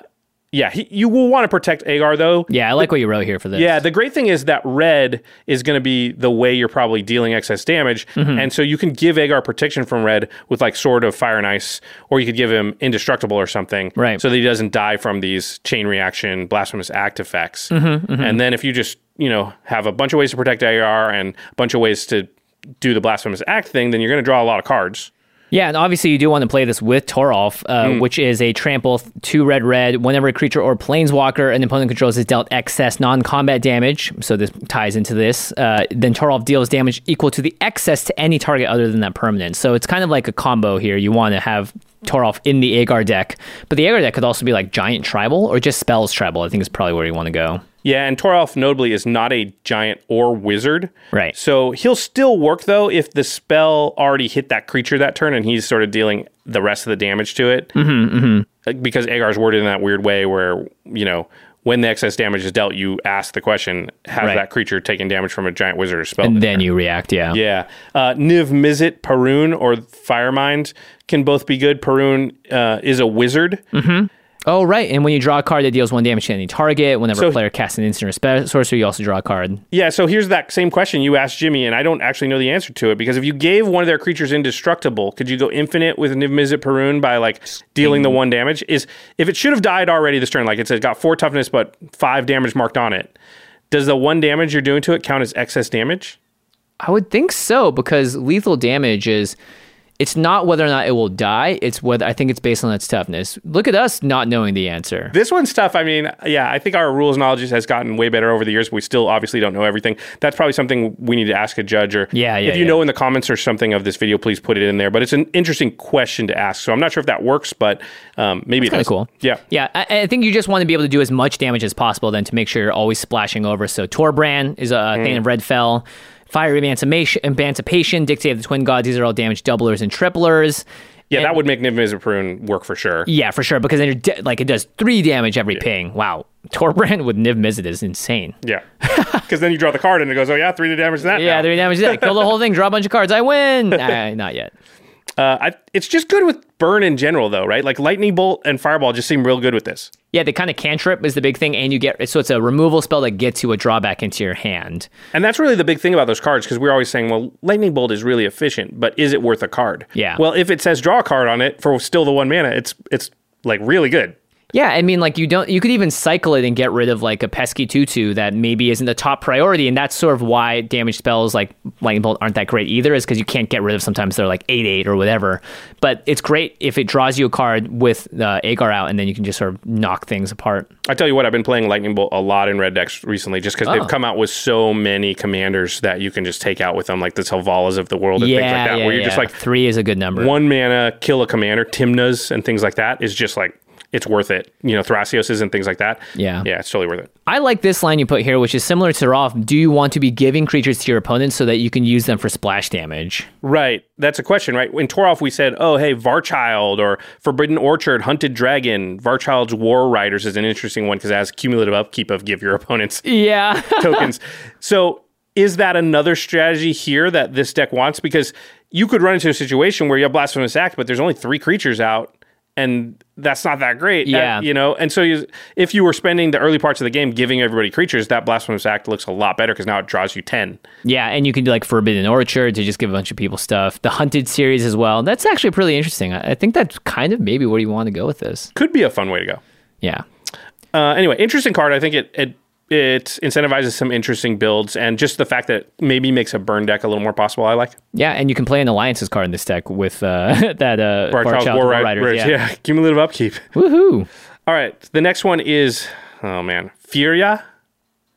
S2: yeah, he, you will want to protect Aegar though.
S1: Yeah, I like what you wrote here for this.
S2: Yeah, the great thing is that red is going to be the way you're probably dealing excess damage.
S1: Mm-hmm.
S2: And so you can give Aegar protection from red with like Sword of Fire and Ice, or you could give him indestructible or something.
S1: Right.
S2: So that he doesn't die from these chain reaction, blasphemous act effects.
S1: Mm-hmm,
S2: And then if you just, you know, have a bunch of ways to protect Aegar and a bunch of ways to do the blasphemous act thing, then you're going to draw a lot of cards.
S1: Yeah, and obviously you do want to play this with Toralf, uh,
S2: Hmm.
S1: which is a trample two red red. Whenever a creature or planeswalker an opponent controls is dealt excess non-combat damage, so this ties into this. Uh, then Toralf deals damage equal to the excess to any target other than that permanent. So it's kind of like a combo here. You want to have Toralf in the Aegar deck, but the Aegar deck could also be like giant tribal or just spells tribal. I think is probably where you want to go.
S2: Yeah, and Toralf notably is not a giant or wizard.
S1: Right.
S2: So he'll still work though if the spell already hit that creature that turn and he's sort of dealing the rest of the damage to it. Mm-hmm, mm-hmm. Because Aegar's worded in that weird way where, you know, when the excess damage is dealt, you ask the question, has
S1: Right.
S2: that creature taken damage from a giant wizard or spell?
S1: And then you react. Yeah.
S2: Yeah. Uh, Niv Mizzet Parun or Firemind can both be good. Parun uh, is a wizard.
S1: Oh, right. And when you draw a card that deals one damage to any target, whenever
S2: So-
S1: a player casts an instant or sorcery, you also draw a card.
S2: Yeah, so here's that same question you asked Jimmy, and I don't actually know the answer to it because if you gave one of their creatures indestructible, could you go infinite with Niv Mizzet Parun by like dealing the one damage? Is if it should have died already this turn, like it says got four toughness but five damage marked on it, does the one damage you're doing to it count as excess damage?
S1: I would think so because lethal damage is it's not whether or not it will die, it's whether I think it's based on its toughness. Look at us not knowing the answer.
S2: This one's tough. I mean, yeah, I think our rules knowledge has gotten way better over the years, but we still obviously don't know everything. That's probably something we need to ask a judge or
S1: Yeah, yeah,
S2: if you
S1: yeah.
S2: know in the comments or something of this video, please put it in there. But it's an interesting question to ask. So I'm not sure if that works, but um, maybe it
S1: Kind
S2: does.
S1: of cool.
S2: Yeah.
S1: Yeah. I, I think you just want to be able to do as much damage as possible then to make sure you're always splashing over. So Torbran is a
S2: Mm.
S1: thing of Red Fell. Fiery Emancipation, Emancipation, Dictate of the Twin Gods. These are all damage doublers and triplers.
S2: Yeah,
S1: And-
S2: that would make Niv Mizzet Parun work for sure.
S1: Yeah, for sure. Because then you're de- like it does three damage every ping. Wow. Torbran with Niv Mizzet is insane.
S2: Yeah. Because then you draw the card and it goes, oh, yeah, three damage to that.
S1: Yeah,
S2: now.
S1: three damage to that. Kill the whole thing, draw a bunch of cards. I win. nah, not yet.
S2: Uh, I, it's just good with burn in general, though, right? Like lightning bolt and fireball just seem real good with this.
S1: Yeah, the kind of cantrip is the big thing, and you get so it's a removal spell that gets you a drawback into your hand.
S2: And that's really the big thing about those cards because we're always saying, well, lightning bolt is really efficient, but is it worth a card?
S1: Yeah.
S2: Well, if it says draw a card on it for still the one mana, it's it's like really good.
S1: Yeah, I mean, like you don't, you could even cycle it and get rid of like a pesky tutu that maybe isn't the top priority, and that's sort of why damage spells like lightning bolt aren't that great either, is because you can't get rid of. Sometimes they're like eight eight or whatever, but it's great if it draws you a card with uh, Aegar out, and then you can just sort of knock things apart.
S2: I tell you what, I've been playing lightning bolt a lot in red decks recently, just because
S1: Oh.
S2: they've come out with so many commanders that you can just take out with them, like the Selvalas of the world and
S1: yeah,
S2: things like that,
S1: yeah,
S2: where you're
S1: yeah.
S2: just like
S1: three is a good number.
S2: one mana kill a commander, Tymnas and things like that is just like it's worth it. You know, Thrasioses and things like that.
S1: Yeah.
S2: yeah, it's totally worth it.
S1: I like this line you put here, which is similar to Rolf. Do you want to be giving creatures to your opponents so that you can use them for splash damage?
S2: Right. That's a question, right? In Toralf, we said, oh, hey, Varchild or Forbidden Orchard, Hunted Dragon. Varchild's War Riders is an interesting one because it has cumulative upkeep of give your opponents
S1: Yeah.
S2: tokens. So is that another strategy here that this deck wants? Because you could run into a situation where you have Blasphemous Act, but there's only three creatures out. And that's not that great,
S1: Yeah.
S2: Uh, you know. And so, you, if you were spending the early parts of the game giving everybody creatures, that Blasphemous Act looks a lot better because now it draws you ten.
S1: Yeah, and you can do like Forbidden Orchard to just give a bunch of people stuff. The Hunted series as well. That's actually pretty interesting. I I think that's kind of maybe where you want to go with this.
S2: Could be a fun way to go.
S1: Yeah.
S2: Uh, anyway, interesting card. I think it it it incentivizes some interesting builds, and just the fact that it maybe makes a burn deck a little more possible. I like.
S1: Yeah, and you can play an alliances card in this deck with uh, that uh,
S2: Bar Charles
S1: Barchild
S2: War Riders,
S1: Riders.
S2: yeah. cumulative upkeep.
S1: Woohoo!
S2: All right, the next one is oh man, Firja,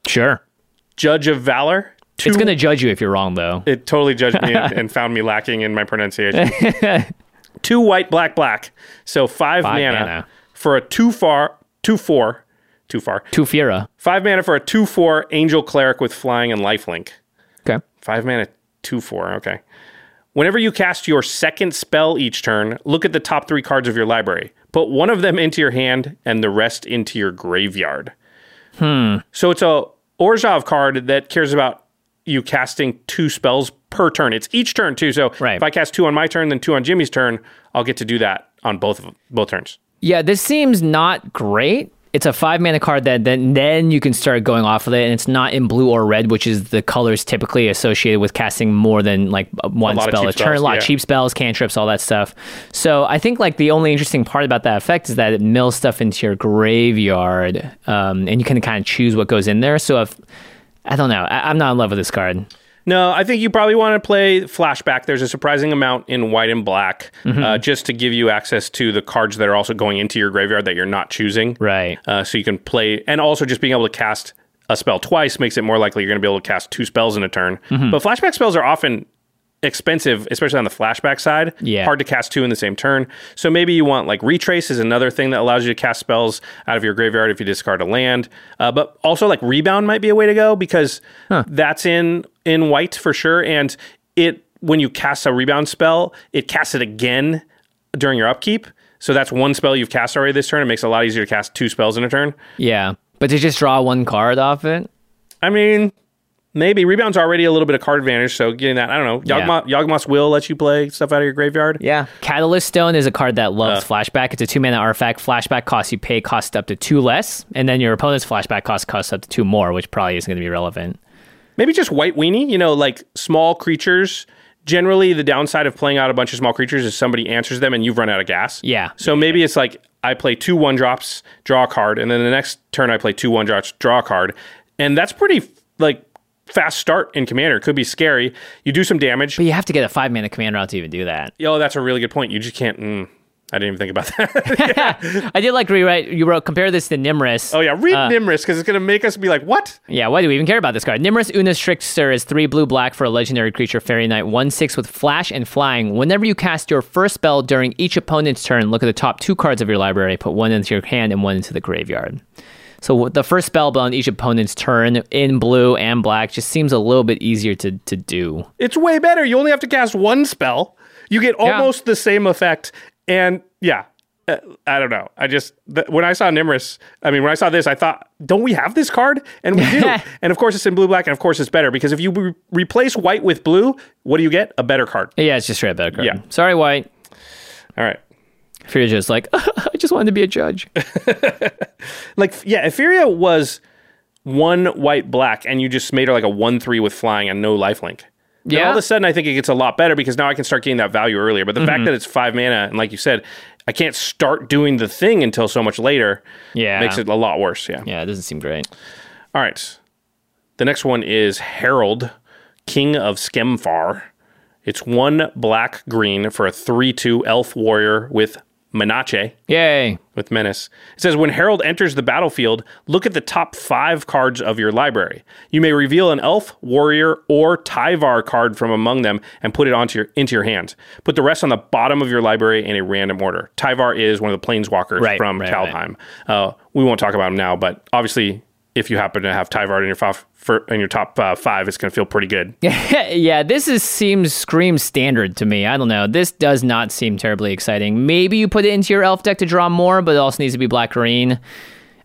S1: Sure.
S2: Judge of Valor. Two,
S1: It's going to judge you if you're wrong, though.
S2: It totally judged me and, and found me lacking in my pronunciation. two white, black, black. So five,
S1: Five
S2: mana,
S1: mana.
S2: for a two far, two four, too far.
S1: Tufira.
S2: Five mana for a two four Angel Cleric with flying and lifelink.
S1: Okay.
S2: Five mana, two four. Okay. Whenever you cast your second spell each turn, look at the top three cards of your library. Put one of them into your hand and the rest into your graveyard. Hmm. So it's a Orzhov card that cares about you casting two spells per turn. It's each turn too. So
S1: Right.
S2: if I cast two on my turn, then two on Jimmy's turn, I'll get to do that on both of both turns.
S1: Yeah, this seems not great. It's a five mana card that then then you can start going off of it, and it's not in blue or red, which is the colors typically associated with casting more than like one
S2: lot
S1: spell a turn,
S2: spells,
S1: a lot
S2: yeah.
S1: of cheap spells, cantrips, all that stuff. So I think like the only interesting part about that effect is that it mills stuff into your graveyard, um, and you can kind of choose what goes in there. So if I don't know, I, I'm not in love with this card.
S2: No, I think you probably want to play flashback. There's a surprising amount in white and black,
S1: Mm-hmm.
S2: uh, just to give you access to the cards that are also going into your graveyard that you're not choosing.
S1: Right.
S2: Uh, so you can play, and also just being able to cast a spell twice makes it more likely you're going to be able to cast two spells in a turn.
S1: Mm-hmm.
S2: But flashback spells are often expensive, especially on the flashback side.
S1: Yeah.
S2: Hard to cast two in the same turn. So maybe you want like retrace is another thing that allows you to cast spells out of your graveyard if you discard a land. Uh, but also like rebound might be a way to go because that's in in white for sure. And it when you cast a rebound spell, it casts it again during your upkeep. So that's one spell you've cast already this turn. It makes it a lot easier to cast two spells in a turn.
S1: Yeah, but to just draw one card off it.
S2: I mean, maybe rebound's already a little bit of card advantage. So getting that, I don't know.
S1: Yeah.
S2: Yawgmoth, will let you play stuff out of your graveyard.
S1: Yeah. Catalyst Stone is a card that loves
S2: Uh.
S1: flashback. It's a two mana artifact. Flashback costs you pay costs up to two less, and then your opponent's flashback cost costs up to two more, which probably isn't going to be relevant.
S2: Maybe just white weenie, you know, like small creatures. Generally, the downside of playing out a bunch of small creatures is somebody answers them and you've run out of gas.
S1: Yeah.
S2: So maybe it's like I play two one drops, draw a card, and then the next turn I play two one drops, draw a card. And that's pretty like fast start in Commander. Could be scary. You do some damage.
S1: But you have to get a five mana commander out to even do that.
S2: Oh, that's a really good point. You just can't. Mm, I didn't even think about that.
S1: I did like rewrite. You wrote compare this to Nymris.
S2: oh, yeah. Read
S1: Uh,
S2: Nymris because it's going to make us be like, what?
S1: Yeah, why do we even care about this card? Nymris Oona's Trickster is three blue black for a legendary creature, Fairy Knight, one six with flash and flying. Whenever you cast your first spell during each opponent's turn, look at the top two cards of your library, put one into your hand and one into the graveyard. So the first spell on each opponent's turn in blue and black just seems a little bit easier to, to do.
S2: It's way better. You only have to cast one spell. You get almost the same effect. And yeah, uh, I don't know. I just th- when I saw Nymris, I mean, when I saw this, I thought, don't we have this card? And we do. and of course, it's in blue black, and of course, it's better because if you re- replace white with blue, what do you get? A better card.
S1: Yeah, it's just straight up better card.
S2: Yeah.
S1: Sorry, White.
S2: All right.
S1: Fury just like, I just wanted to be a judge.
S2: Like, yeah, Etheria was one white black, and you just made her like a one three with flying and no lifelink. Then
S1: Yeah.
S2: all of a sudden, I think it gets a lot better because now I can start getting that value earlier. But the fact mm-hmm. that it's five mana, and like you said, I can't start doing the thing until so much later.
S1: Yeah.
S2: makes it a lot worse. Yeah.
S1: Yeah, it doesn't seem great.
S2: All right. The next one is Harald, King of Skemfar. It's one black green for a 3 2 elf warrior with Menache,
S1: Yay.
S2: with Menace. It says when Harald enters the battlefield, look at the top five cards of your library. You may reveal an elf, warrior, or Tyvar card from among them and put it onto your into your hand. Put the rest on the bottom of your library in a random order. Tyvar is one of the planeswalkers
S1: Right,
S2: from
S1: right, right.
S2: Uh, we won't talk about him now, but obviously, if you happen to have Tyvar in your five, for, in your top uh, five, it's going to feel pretty good.
S1: yeah, this is seems scream standard to me. I don't know. This does not seem terribly exciting. Maybe you put it into your elf deck to draw more, but it also needs to be black green.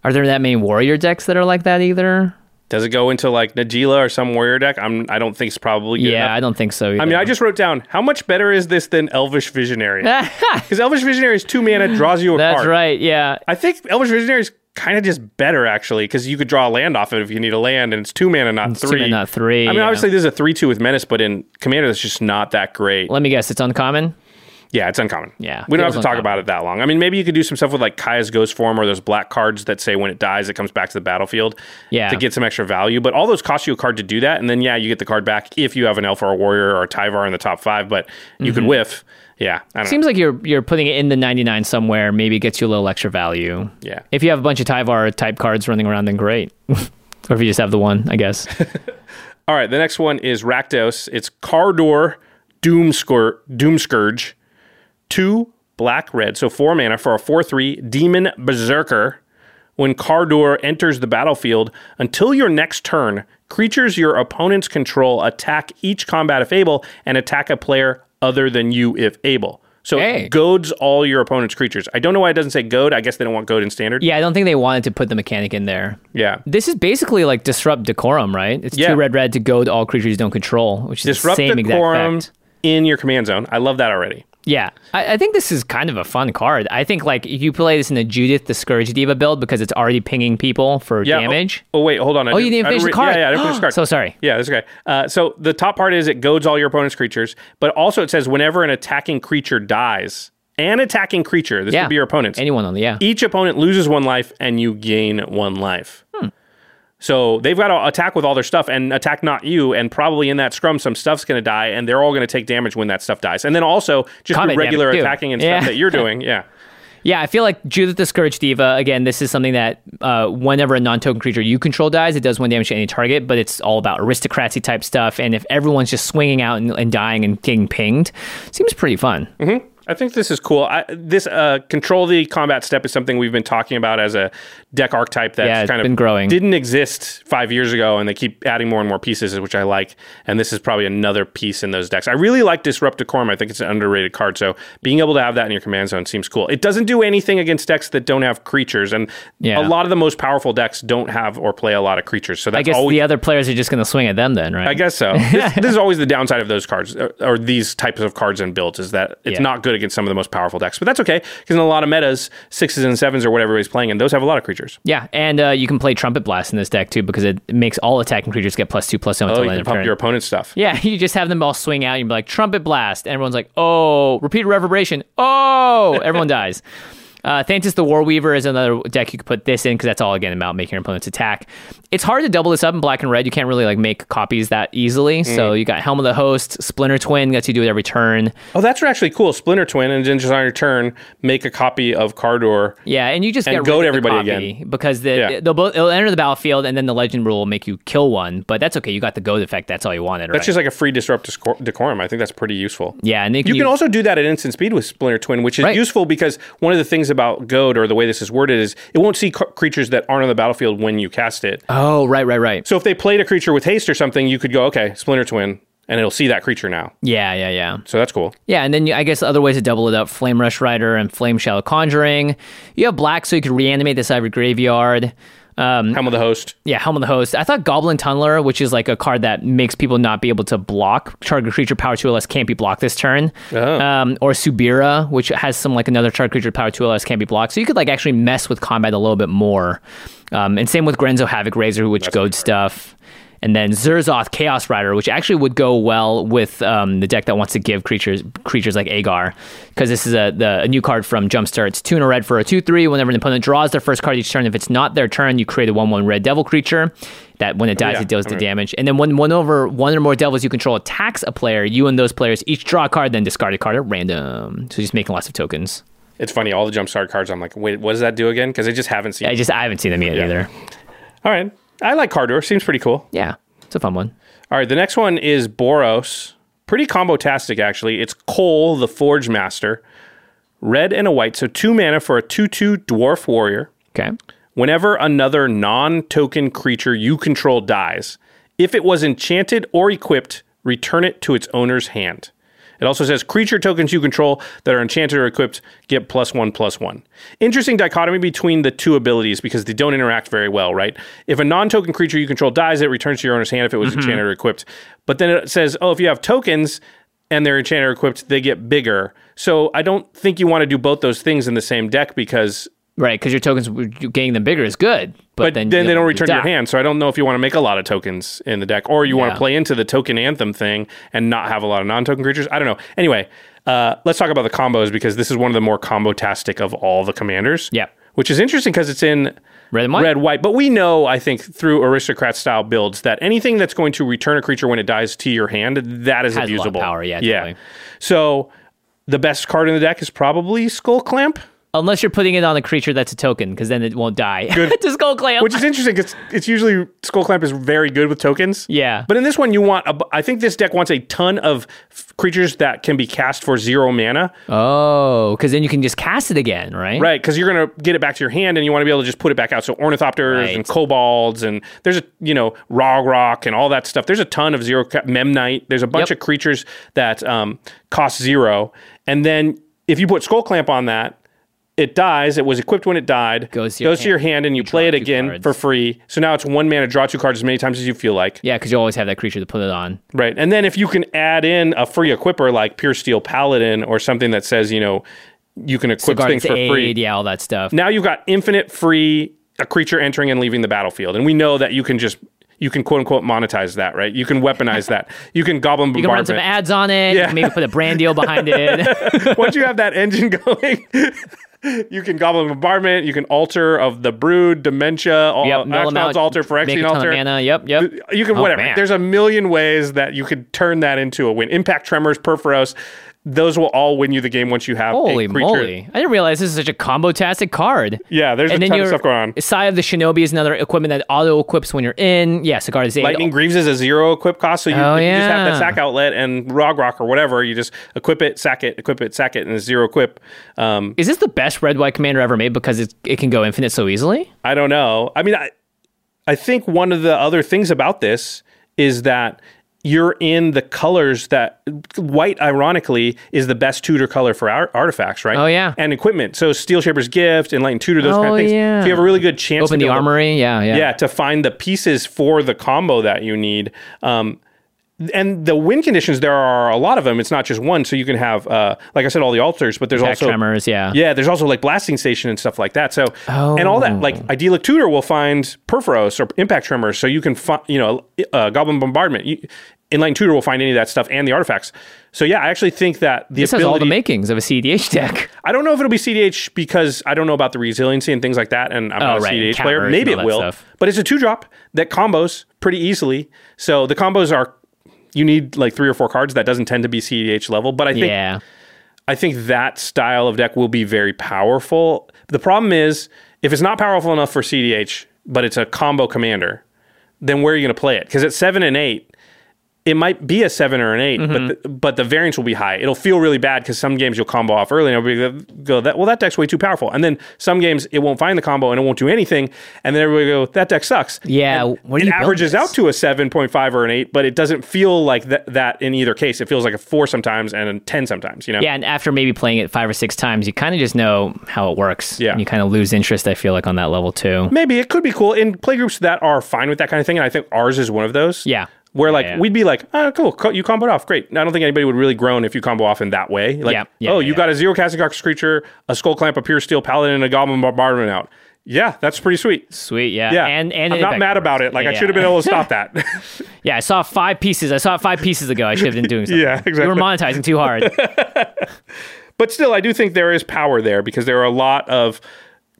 S1: Are there that many warrior decks that are like that either?
S2: Does it go into like Najeela or some warrior deck? I'm. I don't think it's probably. Good
S1: yeah,
S2: enough.
S1: I don't think so. Either.
S2: I mean, I just wrote down how much better is this than Elvish Visionary? Because Elvish Visionary is two mana, draws you a
S1: That's
S2: card.
S1: right. Yeah.
S2: I think Elvish Visionary is kind of just better actually, because you could draw a land off it if you need a land, and it's two mana, not
S1: two
S2: three.
S1: mana, not three,
S2: I mean, obviously this is a three-two with Menace, but in Commander, that's just not that great.
S1: Let me guess. It's uncommon.
S2: Yeah, it's uncommon.
S1: Yeah,
S2: we don't have to talk about it that long. I mean, maybe you could do some stuff with like Kaya's Ghost Form or those black cards that say when it dies, it comes back to the battlefield.
S1: Yeah.
S2: to get some extra value. But all those cost you a card to do that, and then yeah, you get the card back if you have an Elf or a Warrior or a Tyvar in the top five. But you could mm-hmm. whiff. Yeah, I don't
S1: Seems like you're you're putting it in the 99 somewhere. Maybe it gets you a little extra value.
S2: Yeah.
S1: If you have a bunch of Tyvar type cards running around, then great. or if you just have the one, I guess.
S2: All right, the next one is Rakdos. It's Kardur Doom, Scour- Doom Scourge. Two black red, so four mana for a 4 3 Demon Berserker. When Kardur enters the battlefield, until your next turn, creatures your opponents control attack each combat if able and attack a player other than you if able. So
S1: Hey.
S2: goads all your opponent's creatures. I don't know why it doesn't say goad. I guess they don't want goad in standard.
S1: yeah, I don't think they wanted to put the mechanic in there.
S2: Yeah.
S1: This is basically like disrupt decorum, right? It's
S2: Yeah.
S1: two red red to goad all creatures you don't control, which is
S2: Disrupt
S1: the same exact
S2: decorum
S1: effect.
S2: in your command zone. I love that already.
S1: Yeah, I, I think this is kind of a fun card. I think like if you play this in a Judith the Scourge Diva build because it's already pinging people for
S2: Yeah.
S1: damage.
S2: Oh, oh, wait, hold on. I
S1: Oh, you didn't
S2: I
S1: finish the card.
S2: Yeah, yeah, I didn't finish the card.
S1: So sorry.
S2: Yeah, that's okay. Uh, so the top part is it goads all your opponent's creatures, but also it says whenever an attacking creature dies, an attacking creature, this
S1: Yeah.
S2: could be your opponent's,
S1: Anyone on the yeah.
S2: each opponent loses one life and you gain one life.
S1: Hmm.
S2: So they've got to attack with all their stuff and attack not you, and probably in that scrum some stuff's going to die, and they're all going to take damage when that stuff dies. And then also just
S1: Combat
S2: regular attacking and
S1: Yeah.
S2: stuff that you're doing. Yeah.
S1: Yeah, I feel like Judith the Scourge Diva, again, this is something that uh, whenever a non token creature you control dies, it does one damage to any target, but it's all about aristocracy type stuff. And if everyone's just swinging out and, and dying and getting pinged, seems pretty fun.
S2: I think this is cool. I, this uh, control the combat step is something we've been talking about as a deck archetype that's
S1: Yeah,
S2: kind of
S1: been growing.
S2: Didn't exist five years ago, and they keep adding more and more pieces, which I like. And this is probably another piece in those decks. I really like Disrupt Decorum. I think it's an underrated card. So being able to have that in your command zone seems cool. It doesn't do anything against decks that don't have creatures, and
S1: Yeah.
S2: a lot of the most powerful decks don't have or play a lot of creatures. So that's
S1: I guess
S2: always
S1: the other players are just going to swing at them then, right?
S2: I guess so. this, this is always the downside of those cards, or, or these types of cards and builds, is that it's
S1: Yeah.
S2: not good against some of the most powerful decks. But that's okay, because in a lot of metas, sixes and sevens or whatever everybody's playing, and those have a lot of creatures.
S1: Yeah, and uh, you can play Trumpet Blast in this deck too because it makes all attacking creatures get plus two, plus one
S2: Oh, you can pump
S1: turn.
S2: your opponent's stuff.
S1: Yeah, you just have them all swing out. and You're like trumpet blast, and everyone's like, "Oh!" Repeated reverberation. Oh! Everyone dies. Uh, Thantis the Warweaver is another deck you could put this in because that's all again about making your opponents attack. It's hard to double this up in black and red. You can't really like make copies that easily.
S2: Mm.
S1: So you got Helm of the Host, Splinter Twin lets you do it every turn.
S2: Oh, that's actually cool. Splinter Twin, and then just on your turn, make a copy of Kardur.
S1: Yeah, and you just
S2: And
S1: get
S2: goad
S1: rid of the
S2: everybody again.
S1: because the,
S2: Yeah.
S1: they'll both it'll enter the battlefield and then the legend rule will make you kill one. But that's okay. You got the goad effect. That's all you wanted. Right?
S2: That's just like a free disrupt decorum. I think that's pretty useful.
S1: yeah, and
S2: You can also do that at instant speed with Splinter Twin, which is
S1: Right.
S2: useful because one of the things about Goad or the way this is worded is it won't see c- creatures that aren't on the battlefield when you cast it.
S1: Oh, right, right, right.
S2: So if they played a creature with haste or something, you could go, okay, Splinter Twin, and it'll see that creature now.
S1: Yeah, yeah, yeah.
S2: So that's cool.
S1: Yeah, and then you, I guess other ways to double it up: Flame Rush Rider and Flame Shadow Conjuring. You have black, so you could reanimate this out Ivory Graveyard. Um,
S2: Helm of the Host.
S1: yeah, Helm of the Host. I thought Goblin Tunneler, which is like a card that makes people not be able to block target creature power two or less can't be blocked this turn.
S2: Oh.
S1: Um, or Subira, which has some like another target creature power two or less can't be blocked. So you could like actually mess with combat a little bit more. Um, and same with Grenzo Havoc Raiser, which goad stuff. And then Zurzoth Chaos Rider, which actually would go well with um, the deck that wants to give creatures creatures like Aegar, because this is a the, a new card from Jumpstart. It's two and a red for a two three. Whenever an opponent draws their first card each turn, if it's not their turn, you create a one one red devil creature. That when it dies,
S2: yeah,
S1: it deals
S2: I
S1: the damage. And then when one over one or more devils you control attacks a player, you and those players each draw a card, then discard a card at random. So just making lots of tokens.
S2: It's funny, all the Jumpstart cards, I'm like, wait, what does that do again? Because I just haven't seen
S1: I just I haven't seen them yet
S2: Yeah.
S1: either.
S2: All right. I like Kardur. Seems pretty cool.
S1: Yeah, it's a fun one.
S2: All right. The next one is Boros. Pretty combo-tastic, actually. It's Koll, the Forge Master. Red and a white. So two mana for a 2 2 Dwarf Warrior.
S1: Okay.
S2: Whenever another non token creature you control dies, if it was enchanted or equipped, return it to its owner's hand. It also says creature tokens you control that are enchanted or equipped get plus one plus one. Interesting dichotomy between the two abilities because they don't interact very well, right? If a non token creature you control dies, it returns to your owner's hand if it was mm-hmm. enchanted or equipped. But then it says, oh, if you have tokens and they're enchanted or equipped, they get bigger. So I don't think you want to do both those things in the same deck because
S1: Right, because your tokens getting them bigger is good, but,
S2: but,
S1: then,
S2: then, they don't return to your hand. So I don't know if you want to make a lot of tokens in the deck, or you want to play into the token anthem thing and not have a lot of non-token creatures. I don't know. Anyway, uh, let's talk about the combos because this is one of the more combo-tastic of all the commanders.
S1: Yeah.
S2: which is interesting because it's in
S1: Red and white.
S2: red white. But we know, I think, through aristocrat style builds that anything that's going to return a creature when it dies to your hand, that is
S1: Has a lot of
S2: abusable.
S1: power, yeah,
S2: yeah. So the best card in the deck is probably Skull Clamp.
S1: Unless you're putting it on a creature that's a token, because then it won't die.
S2: Good.
S1: to skull clamp.
S2: which is interesting because it's usually Skull Clamp is very good with tokens.
S1: Yeah.
S2: But in this one, you want, a, I think this deck wants a ton of f- creatures that can be cast for zero mana.
S1: oh, because then you can just cast it again, right?
S2: Right. Because you're going to get it back to your hand and you want to be able to just put it back out. So Ornithopters
S1: Right.
S2: and Kobolds and there's a, you know, Rograkh and all that stuff. There's a ton of zero, ca- Memnite. There's a bunch
S1: Yep.
S2: of creatures that um, cost zero. And then if you put Skull Clamp on that, it dies. It was equipped when it died.
S1: Goes to your
S2: your hand, and you, play it again
S1: cards.
S2: for free. So now it's one mana, draw two cards as many times as you feel like.
S1: Yeah, because you always have that creature to put it on.
S2: Right. And then if you can add in a free equipper like Pure Steel Paladin or something that says, you know, you can equip things for
S1: Aid,
S2: free.
S1: yeah, all that stuff.
S2: Now you've got infinite free a creature entering and leaving the battlefield. And we know that you can just you can quote unquote monetize that, right? You can weaponize that. You can goblin
S1: You can run some ads on it.
S2: Yeah.
S1: Maybe put a brand deal behind it.
S2: Once you have that engine going, you can goblin bombardment, you can altar of the brood, dementia, all
S1: yep, mill 'em
S2: Axemounts
S1: out,
S2: alter, Phyrexian altar.
S1: mana. Yep, yep.
S2: You can
S1: Oh,
S2: whatever.
S1: man.
S2: There's a million ways that you could turn that into a win. Impact tremors, Purphoros, those will all win you the game once you have
S1: Holy
S2: a creature.
S1: moly! I didn't realize this is such a combo-tastic card.
S2: Yeah, there's a ton of stuff going on.
S1: Sai of the Shinobi is another equipment that auto equips when you're in. Yeah, Sigarda's Aid.
S2: Lightning Greaves is a zero equip cost, so you,
S1: Oh,
S2: you just have that sack outlet and Rograkh or whatever. You just equip it, sack it, equip it, sack it, and it's zero equip. Um,
S1: Is this the best red white commander ever made because it, it can go infinite so easily?
S2: I don't know. I mean, I, I think one of the other things about this is that you're in the colors that white, ironically, is the best tutor color for ar- artifacts, right?
S1: Oh, yeah.
S2: and equipment. So Steel Shaper's Gift, Enlightened Tutor, those kind
S1: Oh,
S2: of things.
S1: yeah.
S2: So you have a really good chance
S1: Open the
S2: to-
S1: armory. Yeah, yeah.
S2: yeah, to find the pieces for the combo that you need. Um, and the wind conditions, there are a lot of them. It's not just one. So you can have, uh, like I said, all the altars, but there's
S1: Attack
S2: also
S1: tremors. Yeah.
S2: yeah, there's also like blasting station and stuff like that. So and all that, like Idyllic Tutor will find Purphoros or Impact Tremors, so you can find, you know, uh, Goblin Bombardment. You, Enlightened Tutor will find any of that stuff and the artifacts. So yeah, I actually think that the
S1: This has all the makings of a CDH deck.
S2: I don't know if it'll be CDH because I don't know about the resiliency and things like that, and I'm not
S1: Oh,
S2: a
S1: right,
S2: CDH player. Maybe it will,
S1: stuff.
S2: but it's a two drop that combos pretty easily. So the combos are you need like three or four cards. That doesn't tend to be CDH level, but I think
S1: Yeah.
S2: I think that style of deck will be very powerful. The problem is if it's not powerful enough for CDH, but it's a combo commander, then where are you going to play it? Because at seven and eight, it might be a seven or an 8
S1: Mm-hmm.
S2: but the, but the variance will be high. It'll feel really bad because some games you'll combo off early and everybody go that well that deck's way too powerful, and then some games it won't find the combo and it won't do anything, and then everybody go that deck sucks.
S1: Yeah, what
S2: it averages out to a seven point five or an eight, but it doesn't feel like that that in either case. It feels like a four sometimes and a ten sometimes. You know.
S1: Yeah, and after maybe playing it five or six times, you kind of just know how it works.
S2: Yeah.
S1: And you kind of lose interest, I feel like, on that level too.
S2: Maybe it could be cool in playgroups that are fine with that kind of thing, and I think ours is one of those.
S1: Yeah.
S2: Where like
S1: Yeah.
S2: we'd be like, oh, cool, co- you comboed off, great. I don't think anybody would really groan if you combo off in that way. Like,
S1: Yeah, yeah,
S2: oh, you got a zero casting Cox creature, a skull clamp, a pure steel paladin, and a goblin bombardment out. Yeah, that's pretty sweet.
S1: Sweet, yeah.
S2: Yeah,
S1: And and
S2: I'm not mad about it. Like
S1: Yeah,
S2: I should have been able to stop that.
S1: Yeah, I saw five pieces. I saw it five pieces ago. I should have been doing something.
S2: Yeah, exactly.
S1: You were monetizing too hard.
S2: but still, I do think there is power there because there are a lot of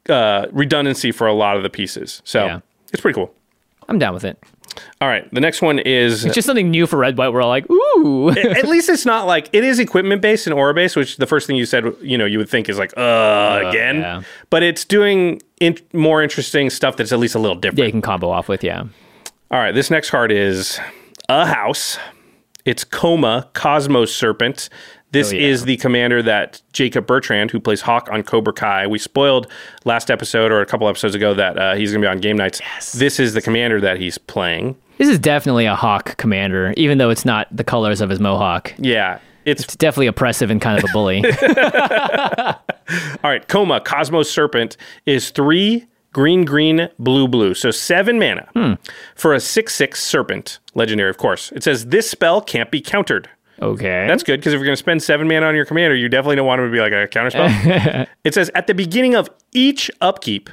S2: uh, redundancy for a lot of the pieces. So
S1: Yeah.
S2: it's pretty cool.
S1: I'm down with it.
S2: All right, the next one is
S1: It's just something new for Red White. We're all like, ooh.
S2: at least it's not like it is equipment based and aura based, which the first thing you said, you know, you would think is like, uh, again.
S1: yeah.
S2: But it's doing in- more interesting stuff that's at least a little different.
S1: yeah, you can combo off with, yeah.
S2: All right, this next card is a house. It's Koma Cosmos Serpent. This
S1: Oh, yeah.
S2: is the commander that Jacob Bertrand, who plays Hawk on Cobra Kai, we spoiled last episode or a couple episodes ago that uh, he's going to be on Game Knights.
S1: Yes.
S2: This is the commander that he's playing.
S1: This is definitely a Hawk commander, even though it's not the colors of his mohawk.
S2: Yeah, it's
S1: It's definitely oppressive and kind of a bully.
S2: All right, Koma, Cosmos Serpent is three green, green, blue, blue. So seven mana
S1: Hmm.
S2: for a 6 6 Serpent. Legendary, of course. It says this spell can't be countered.
S1: Okay.
S2: That's good because if you're going to spend seven mana on your commander, you definitely don't want him to be like a counterspell. it says at the beginning of each upkeep,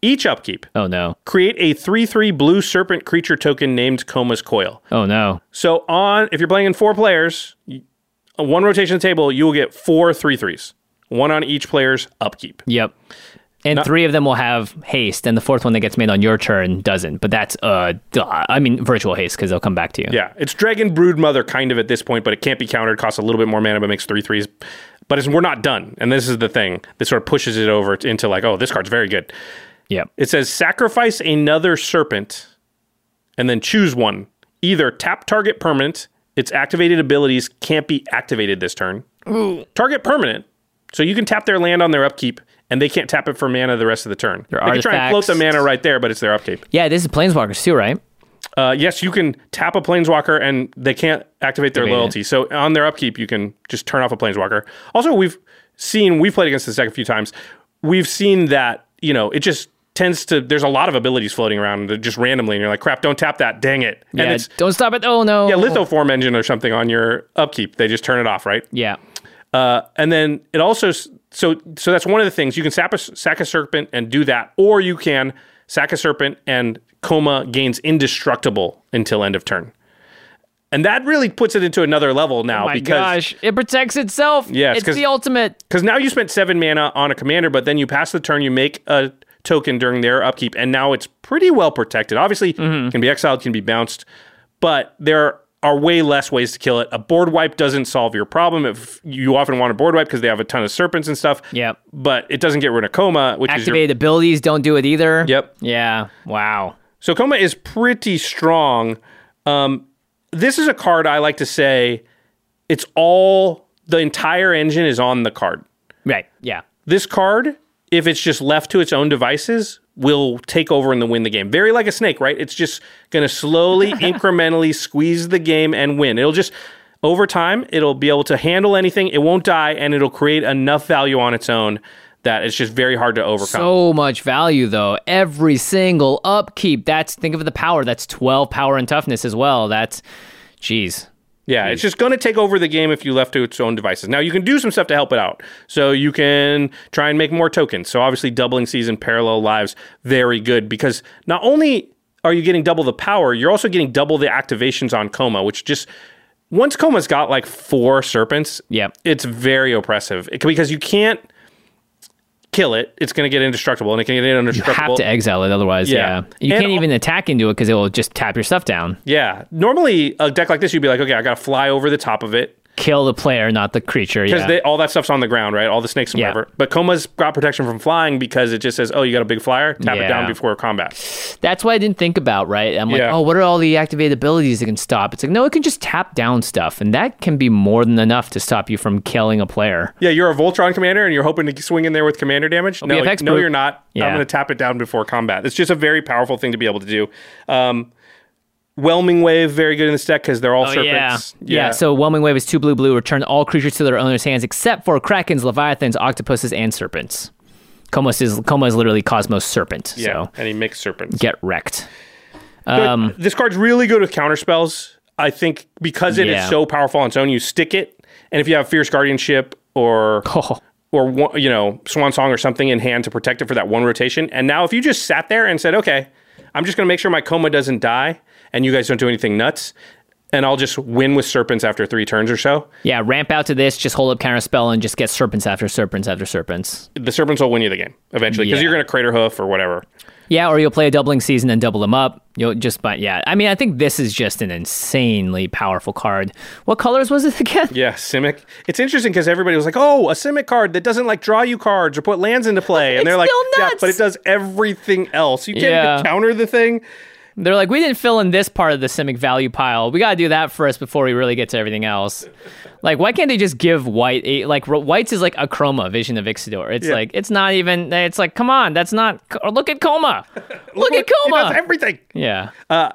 S2: each upkeep,
S1: oh no.
S2: create a 3 3 blue serpent creature token named Koma's Coil.
S1: Oh no.
S2: So on, if you're playing in four players, on one rotation of the table, you will get four three threes, one on each player's upkeep.
S1: Yep. And three of them will have haste, and the fourth one that gets made on your turn doesn't. But that's uh, duh. I mean, virtual haste because they'll come back to you.
S2: Yeah, it's Dragon Brood Mother kind of at this point, but it can't be countered. Costs a little bit more mana, but makes three threes. But it's, we're not done, and this is the thing that sort of pushes it over into like, oh, this card's very good.
S1: Yep.
S2: It says sacrifice another serpent, and then choose one. Either tap target permanent. Its activated abilities can't be activated this turn. Target permanent, so you can tap their land on their upkeep, and they can't tap it for mana the rest of the turn.
S1: Their
S2: they can try and float the mana right there, but it's their upkeep.
S1: Yeah, this is Planeswalkers too, right?
S2: Uh, yes, you can tap a planeswalker and they can't activate their
S1: it.
S2: loyalty. So on their upkeep, you can just turn off a planeswalker. Also, we've seen we've played against this deck a few times. We've seen that you know it just tends to. There's a lot of abilities floating around just randomly, and you're like, crap, don't tap that. Dang it!
S1: Yeah.
S2: And it's
S1: don't stop it. Oh no.
S2: yeah, lithoform engine or something on your upkeep. They just turn it off, right?
S1: Yeah.
S2: Uh, and then it also so so that's one of the things you can sap a, sack a serpent and do that, or you can sack a serpent and Koma gains indestructible until end of turn. And that really puts it into another level now
S1: Oh my
S2: because
S1: gosh, it protects itself.
S2: Yeah, it's
S1: the ultimate.
S2: because now you spent seven mana on a commander, but then you pass the turn, you make a token during their upkeep, and now it's pretty well protected. Obviously,
S1: Mm-hmm.
S2: can be exiled, can be bounced, but there are way less ways to kill it. A board wipe doesn't solve your problem. If you often want a board wipe because they have a ton of serpents and stuff.
S1: Yep.
S2: But it doesn't get rid of Koma, which is
S1: Activated
S2: your,
S1: abilities don't do it either.
S2: Yep.
S1: Yeah. Wow.
S2: so Koma is pretty strong. Um, this is a card I like to say. It's all the entire engine is on the card.
S1: Right. Yeah.
S2: this card, if it's just left to its own devices, will take over and win the game. Very like a snake, right? It's just going to slowly, incrementally squeeze the game and win. It'll just over time, it'll be able to handle anything. It won't die, and it'll create enough value on its own that it's just very hard to overcome.
S1: So much value though. Every single upkeep. That's think of the power. That's twelve power and toughness as well. That's, jeez.
S2: Yeah, it's just going to take over the game if you left to its own devices. Now, you can do some stuff to help it out. So you can try and make more tokens. So obviously, doubling season parallel lives, very good because not only are you getting double the power, you're also getting double the activations on Koma, which just once Koma's got like four serpents,
S1: Yep.
S2: it's very oppressive because you can't kill it. It's going to get indestructible, and it can get indestructible.
S1: You have to exile it, otherwise,
S2: Yeah.
S1: yeah. You
S2: And
S1: can't even attack into it because it will just tap your stuff down.
S2: Yeah. Normally, a deck like this, you'd be like, okay, I got to fly over the top of it.
S1: Kill the player, not the creature.
S2: because
S1: Yeah.
S2: all that stuff's on the ground, right? All the snakes and
S1: Yeah.
S2: whatever. But Koma's got protection from flying because it just says, "Oh, you got a big flyer, tap it down before combat."
S1: That's what I didn't think about, right? I'm like,
S2: Yeah.
S1: oh, what are all the activated abilities that can stop? It's like, no, it can just tap down stuff, and that can be more than enough to stop you from killing a player.
S2: Yeah, you're a Voltron commander and you're hoping to swing in there with commander damage. No, no, you're not.
S1: Yeah.
S2: I'm going to tap it down before combat. It's just a very powerful thing to be able to do. Um, Whelming Wave, very good in this deck because they're all
S1: Oh,
S2: serpents.
S1: yeah. yeah. So Whelming Wave is two blue blue. Return all creatures to their owner's hands except for krakens, leviathans, octopuses, and serpents. Komos is Koma is literally Cosmos Serpent.
S2: yeah,
S1: So
S2: and he makes serpents.
S1: get wrecked. Um,
S2: this card's really good with counter spells. I think because it is
S1: Yeah.
S2: so powerful on its own, you stick it, and if you have Fierce Guardianship or
S1: Oh,
S2: or you know Swan Song or something in hand to protect it for that one rotation, and now if you just sat there and said, "Okay, I'm just going to make sure my Koma doesn't die, and you guys don't do anything nuts," and I'll just win with serpents after three turns or so,
S1: yeah. Ramp out to this. Just hold up counter spell and just get serpents after serpents after serpents.
S2: the serpents will win you the game eventually because
S1: Yeah.
S2: you're going to Craterhoof or whatever.
S1: Yeah, or you'll play a doubling season and double them up. You'll just, but yeah. I mean, I think this is just an insanely powerful card. What colors was it again?
S2: Yeah, Simic. It's interesting because everybody was like, "Oh, a Simic card that doesn't like draw you cards or put lands into play," and they're like, "Yeah, but it does everything else. You can't
S1: Yeah.
S2: even counter the thing."
S1: They're like, we didn't fill in this part of the Simic value pile. We got to do that first before we really get to everything else. Like, why can't they just give white, a, like, white's is like a chroma vision of Ixidor. It's
S2: Yeah.
S1: like, it's not even, it's like, come on, that's not, look at Koma. look at
S2: He does
S1: Koma.
S2: everything.
S1: Yeah.
S2: Uh,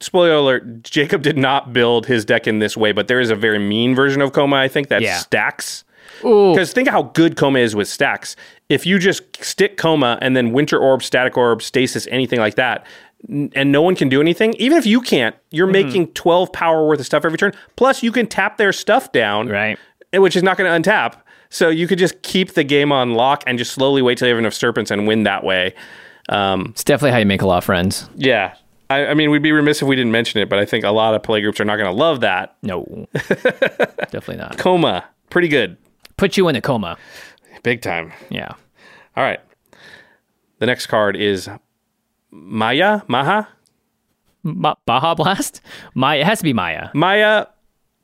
S2: Spoiler alert: Jacob did not build his deck in this way, but there is a very mean version of Koma. I think that
S1: Yeah.
S2: stacks. Because think how good Koma is with stacks. If you just stick Koma and then Winter Orb, Static Orb, Stasis, anything like that, and no one can do anything, even if you can't, you're
S1: Mm-hmm.
S2: making 12 power worth of stuff every turn. Plus, you can tap their stuff down,
S1: Right.
S2: eh, which is not going to untap. So you could just keep the game on lock and just slowly wait till you have enough Serpents and win that way. Um,
S1: It's definitely how you make a lot of friends.
S2: yeah. I, I mean, we'd be remiss if we didn't mention it, but I think a lot of play groups are not going to love that.
S1: No. definitely not.
S2: Koma, pretty good.
S1: Put you in a coma.
S2: Big time.
S1: Yeah.
S2: All right. The next card is Maya, Maha,
S1: Ma- Baja Blast? Maya. It has to be Maya.
S2: Maja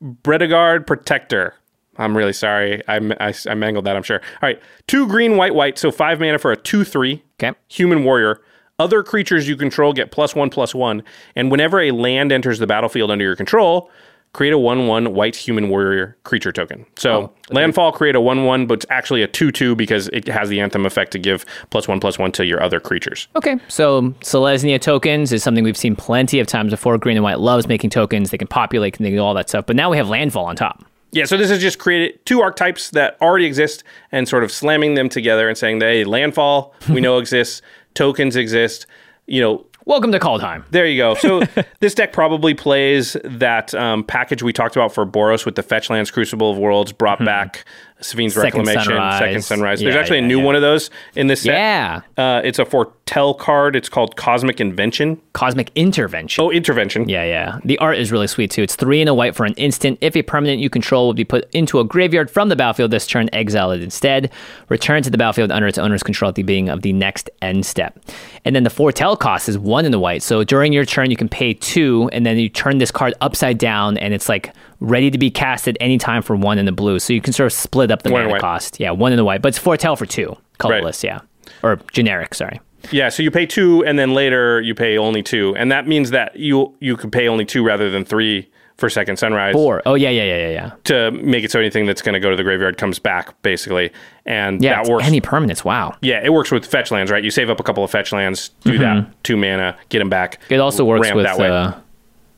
S2: Bretagard Protector. I'm really sorry. I, I, I mangled that, I'm sure. All right. Two green, white, white. So five mana for a 2 3
S1: Okay.
S2: human warrior. Other creatures you control get plus one, plus one. And whenever a land enters the battlefield under your control, create a 1 1 white human warrior creature token. So oh, landfall, create a 1 1, but it's actually a 2 2 because it has the anthem effect to give plus one, plus one to your other creatures.
S1: Okay, so Selesnya tokens is something we've seen plenty of times before. Green and white loves making tokens. They can populate, and they can do all that stuff. But now we have landfall on top.
S2: Yeah, so this is just created two archetypes that already exist and sort of slamming them together and saying, hey, landfall we know exists, tokens exist. You know,
S1: Welcome to call time.
S2: there you go. So this deck probably plays that um, package we talked about for Boros with the Fetch Lands, Crucible of Worlds, brought back Safine's
S1: Hmm. Second
S2: Reclamation,
S1: Sunrise.
S2: Second Sunrise. There's actually
S1: yeah,
S2: a new
S1: yeah.
S2: one of those in this set.
S1: Yeah.
S2: Uh, it's a Foretell card. It's called Cosmic Invention.
S1: Cosmic Intervention.
S2: Oh, Intervention.
S1: Yeah, yeah. The art is really sweet too. It's three and a white for an instant. If a permanent you control will be put into a graveyard from the battlefield this turn, exile it instead. Return to the battlefield under its owner's control at the beginning of the next end step. And then the foretell cost is one in the white. So during your turn, you can pay two, and then you turn this card upside down, and it's like ready to be cast at any time for one in the blue. So you can sort of split up the
S2: One
S1: mana cost. Yeah, one in the white, but it's foretell for two, colorless. Yeah, or generic. Sorry.
S2: Yeah, so you pay two, and then later you pay only two, and that means that you you could pay only two rather than three for Second Sunrise
S1: Four. Oh yeah, yeah, yeah, yeah, yeah.
S2: to make it so anything that's going to go to the graveyard comes back, basically, and
S1: Yeah,
S2: that works.
S1: any permanents. Wow.
S2: yeah, it works with fetch lands, right? You save up a couple of fetch lands, do that two mana, get them back.
S1: Mm-hmm. It also works
S2: ramp
S1: with
S2: that way.
S1: uh,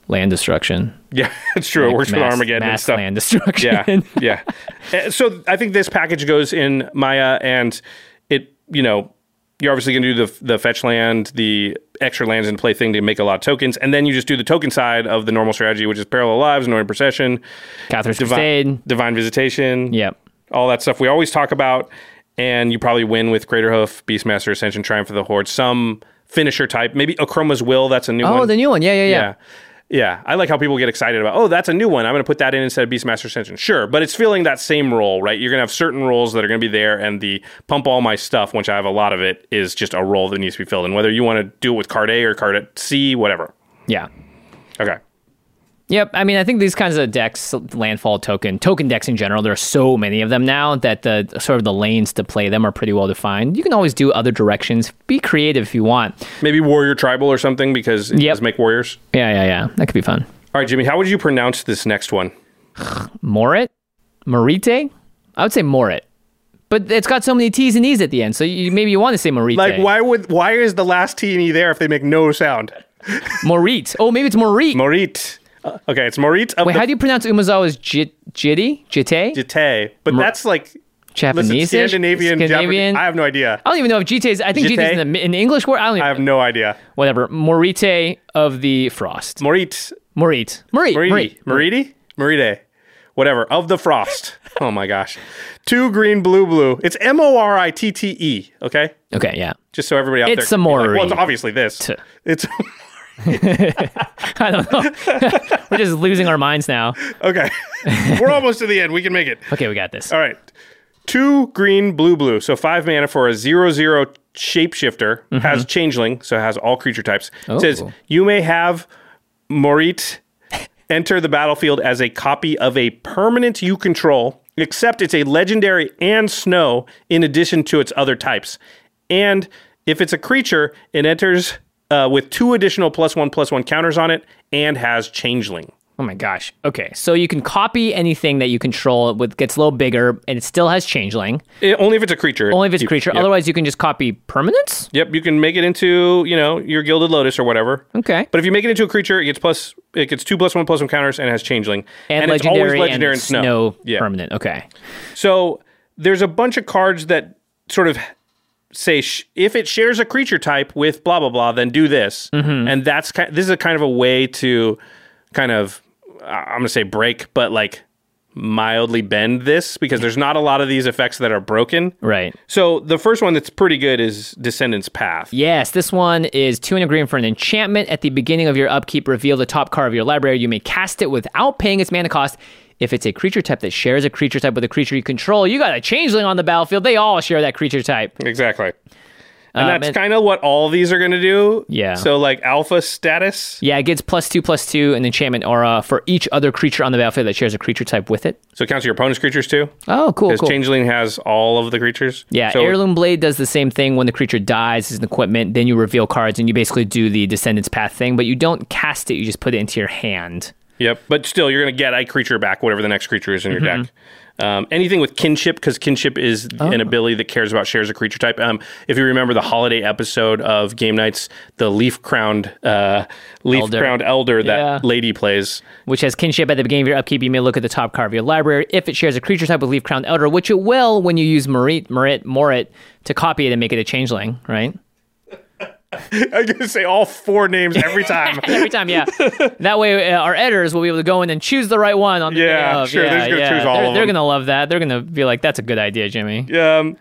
S1: land destruction.
S2: yeah, it's true. it works with
S1: mass,
S2: Armageddon and stuff.
S1: land destruction.
S2: Yeah, yeah. Uh, So I think this package goes in Maja, and it, you know, you're obviously going to do the the fetch land, the extra lands in play thing to make a lot of tokens, and then you just do the token side of the normal strategy, which is parallel lives, Northern Procession,
S1: Catherine's
S2: divine,
S1: Crusade.
S2: divine visitation,
S1: Yep.
S2: all that stuff we always talk about, and you probably win with Craterhoof, Beastmaster Ascension, Triumph of the Horde, some finisher type, maybe Akroma's Will. That's a new one.
S1: Oh, the new one. Yeah, yeah, yeah.
S2: Yeah. Yeah, I like how people get excited about, oh, that's a new one. I'm going to put that in instead of Beastmaster Ascension. Sure, but it's filling that same role, right? You're going to have certain roles that are going to be there, and the pump all my stuff, which I have a lot of it, is just a role that needs to be filled in. Whether you want to do it with card A or card C, whatever.
S1: Yeah.
S2: Okay.
S1: Yep. I mean, I think these kinds of decks, landfall token, token decks in general, there are so many of them now that the sort of the lanes to play them are pretty well defined. You can always do other directions. Be creative if you want.
S2: Maybe warrior tribal or something because it
S1: Yep.
S2: does make warriors.
S1: Yeah, yeah, yeah. That could be fun.
S2: All right, Jimmy, how would you pronounce this next one?
S1: Morit? Morite? I would say Morit. But it's got so many T's and E's at the end, so you, maybe you want to say Morite.
S2: Like, why would why is the last T and E there if they make no sound?
S1: Morit. Oh, maybe it's Morit.
S2: Morit. Okay, it's Morit of
S1: Wait,
S2: the
S1: how do you pronounce Umezawa's jit, jitty? Jite?
S2: Jite, but that's like
S1: Japanese?
S2: Scandinavian,
S1: Scandinavian?
S2: I have no idea.
S1: I don't even know if Jite is. I think Jite is
S2: Jite?
S1: in the in English word. I don't even
S2: I have no idea.
S1: Whatever. Morite of the frost.
S2: Morit,
S1: Morit. Morit.
S2: Moriti,
S1: Morit.
S2: Moriti, Morite, whatever of the frost. oh my gosh, two green, blue, blue. It's M O R I T T E. Okay,
S1: Okay, yeah.
S2: just so everybody out
S1: It's
S2: there.
S1: a
S2: can be like, well, it's obviously this.
S1: T.
S2: It's
S1: I don't know. We're just losing our minds now.
S2: okay. We're almost to the end. We can make it.
S1: Okay, we got this.
S2: All right. Two green, blue, blue. So five mana for a zero zero shapeshifter. Mm-hmm. Has changeling, so it has all creature types. It oh, says
S1: Oh.
S2: you may have Morit enter the battlefield as a copy of a permanent you control, except it's a legendary and snow in addition to its other types. And if it's a creature, it enters uh, with two additional plus one plus one counters on it and has changeling.
S1: Oh my gosh. Okay, so you can copy anything that you control. It with gets a little bigger, and it still has changeling.
S2: It- only if it's a creature.
S1: Only if it's a creature.
S2: yep.
S1: Otherwise, you can just copy permanents.
S2: Yep, you can make it into you know your gilded lotus or whatever.
S1: Okay.
S2: But if you make it into a creature, it gets plus it gets two plus one plus one counters and it has changeling
S1: And,
S2: it's
S1: legendary,
S2: always legendary
S1: and
S2: and snow. Yeah.
S1: permanent. Okay.
S2: So there's a bunch of cards that sort of say sh- if it shares a creature type with blah blah blah, then do this,
S1: Mm-hmm.
S2: and that's kind. This is a kind of a way to kind of I'm gonna say break, but like mildly bend this because there's not a lot of these effects that are broken.
S1: Right.
S2: So the first one that's pretty good is Descendant's Path.
S1: Yes, this one is two and a green for an enchantment. At the beginning of your upkeep, reveal the top card of your library. You may cast it without paying its mana cost. If it's a creature type that shares a creature type with a creature you control, you got a changeling on the battlefield. They all share that creature type.
S2: Exactly. And
S1: Um,
S2: that's kind of what all these are going to do.
S1: Yeah.
S2: So like alpha status.
S1: Yeah, it gets plus two, plus two, an enchantment aura for each other creature on the battlefield that shares a creature type with it.
S2: So it counts your opponent's creatures too.
S1: Oh, cool,
S2: Because
S1: cool.
S2: Changeling has all of the creatures.
S1: Yeah,
S2: So,
S1: Heirloom Blade does the same thing when the creature dies as an equipment. Then you reveal cards and you basically do the Descendants Path thing, but you don't cast it, you just put it into your hand.
S2: Yep. But still, you're going to get a creature back, whatever the next creature is in your
S1: Mm-hmm.
S2: deck. Um, anything with kinship, because kinship is
S1: Oh.
S2: an ability that cares about shares a creature type. Um, if you remember the holiday episode of Game Knights, the leaf crowned, uh, leaf
S1: Elder.
S2: crowned elder that
S1: Yeah.
S2: lady plays.
S1: which has kinship at the beginning of your upkeep. You may look at the top card of your library. If it shares a creature type with leaf crowned Elder, which it will when you use Marit, Marit, Morit to copy it and make it a changeling, right?
S2: I'm going to say all four names every time.
S1: Every time, yeah. that way, uh, our editors will be able to go in and choose the right one on the
S2: Yeah,
S1: day of.
S2: sure, they're just gonna choose all
S1: they're,
S2: of
S1: They're gonna love that. They're gonna be like, "That's a good idea, Jimmy."
S2: Um,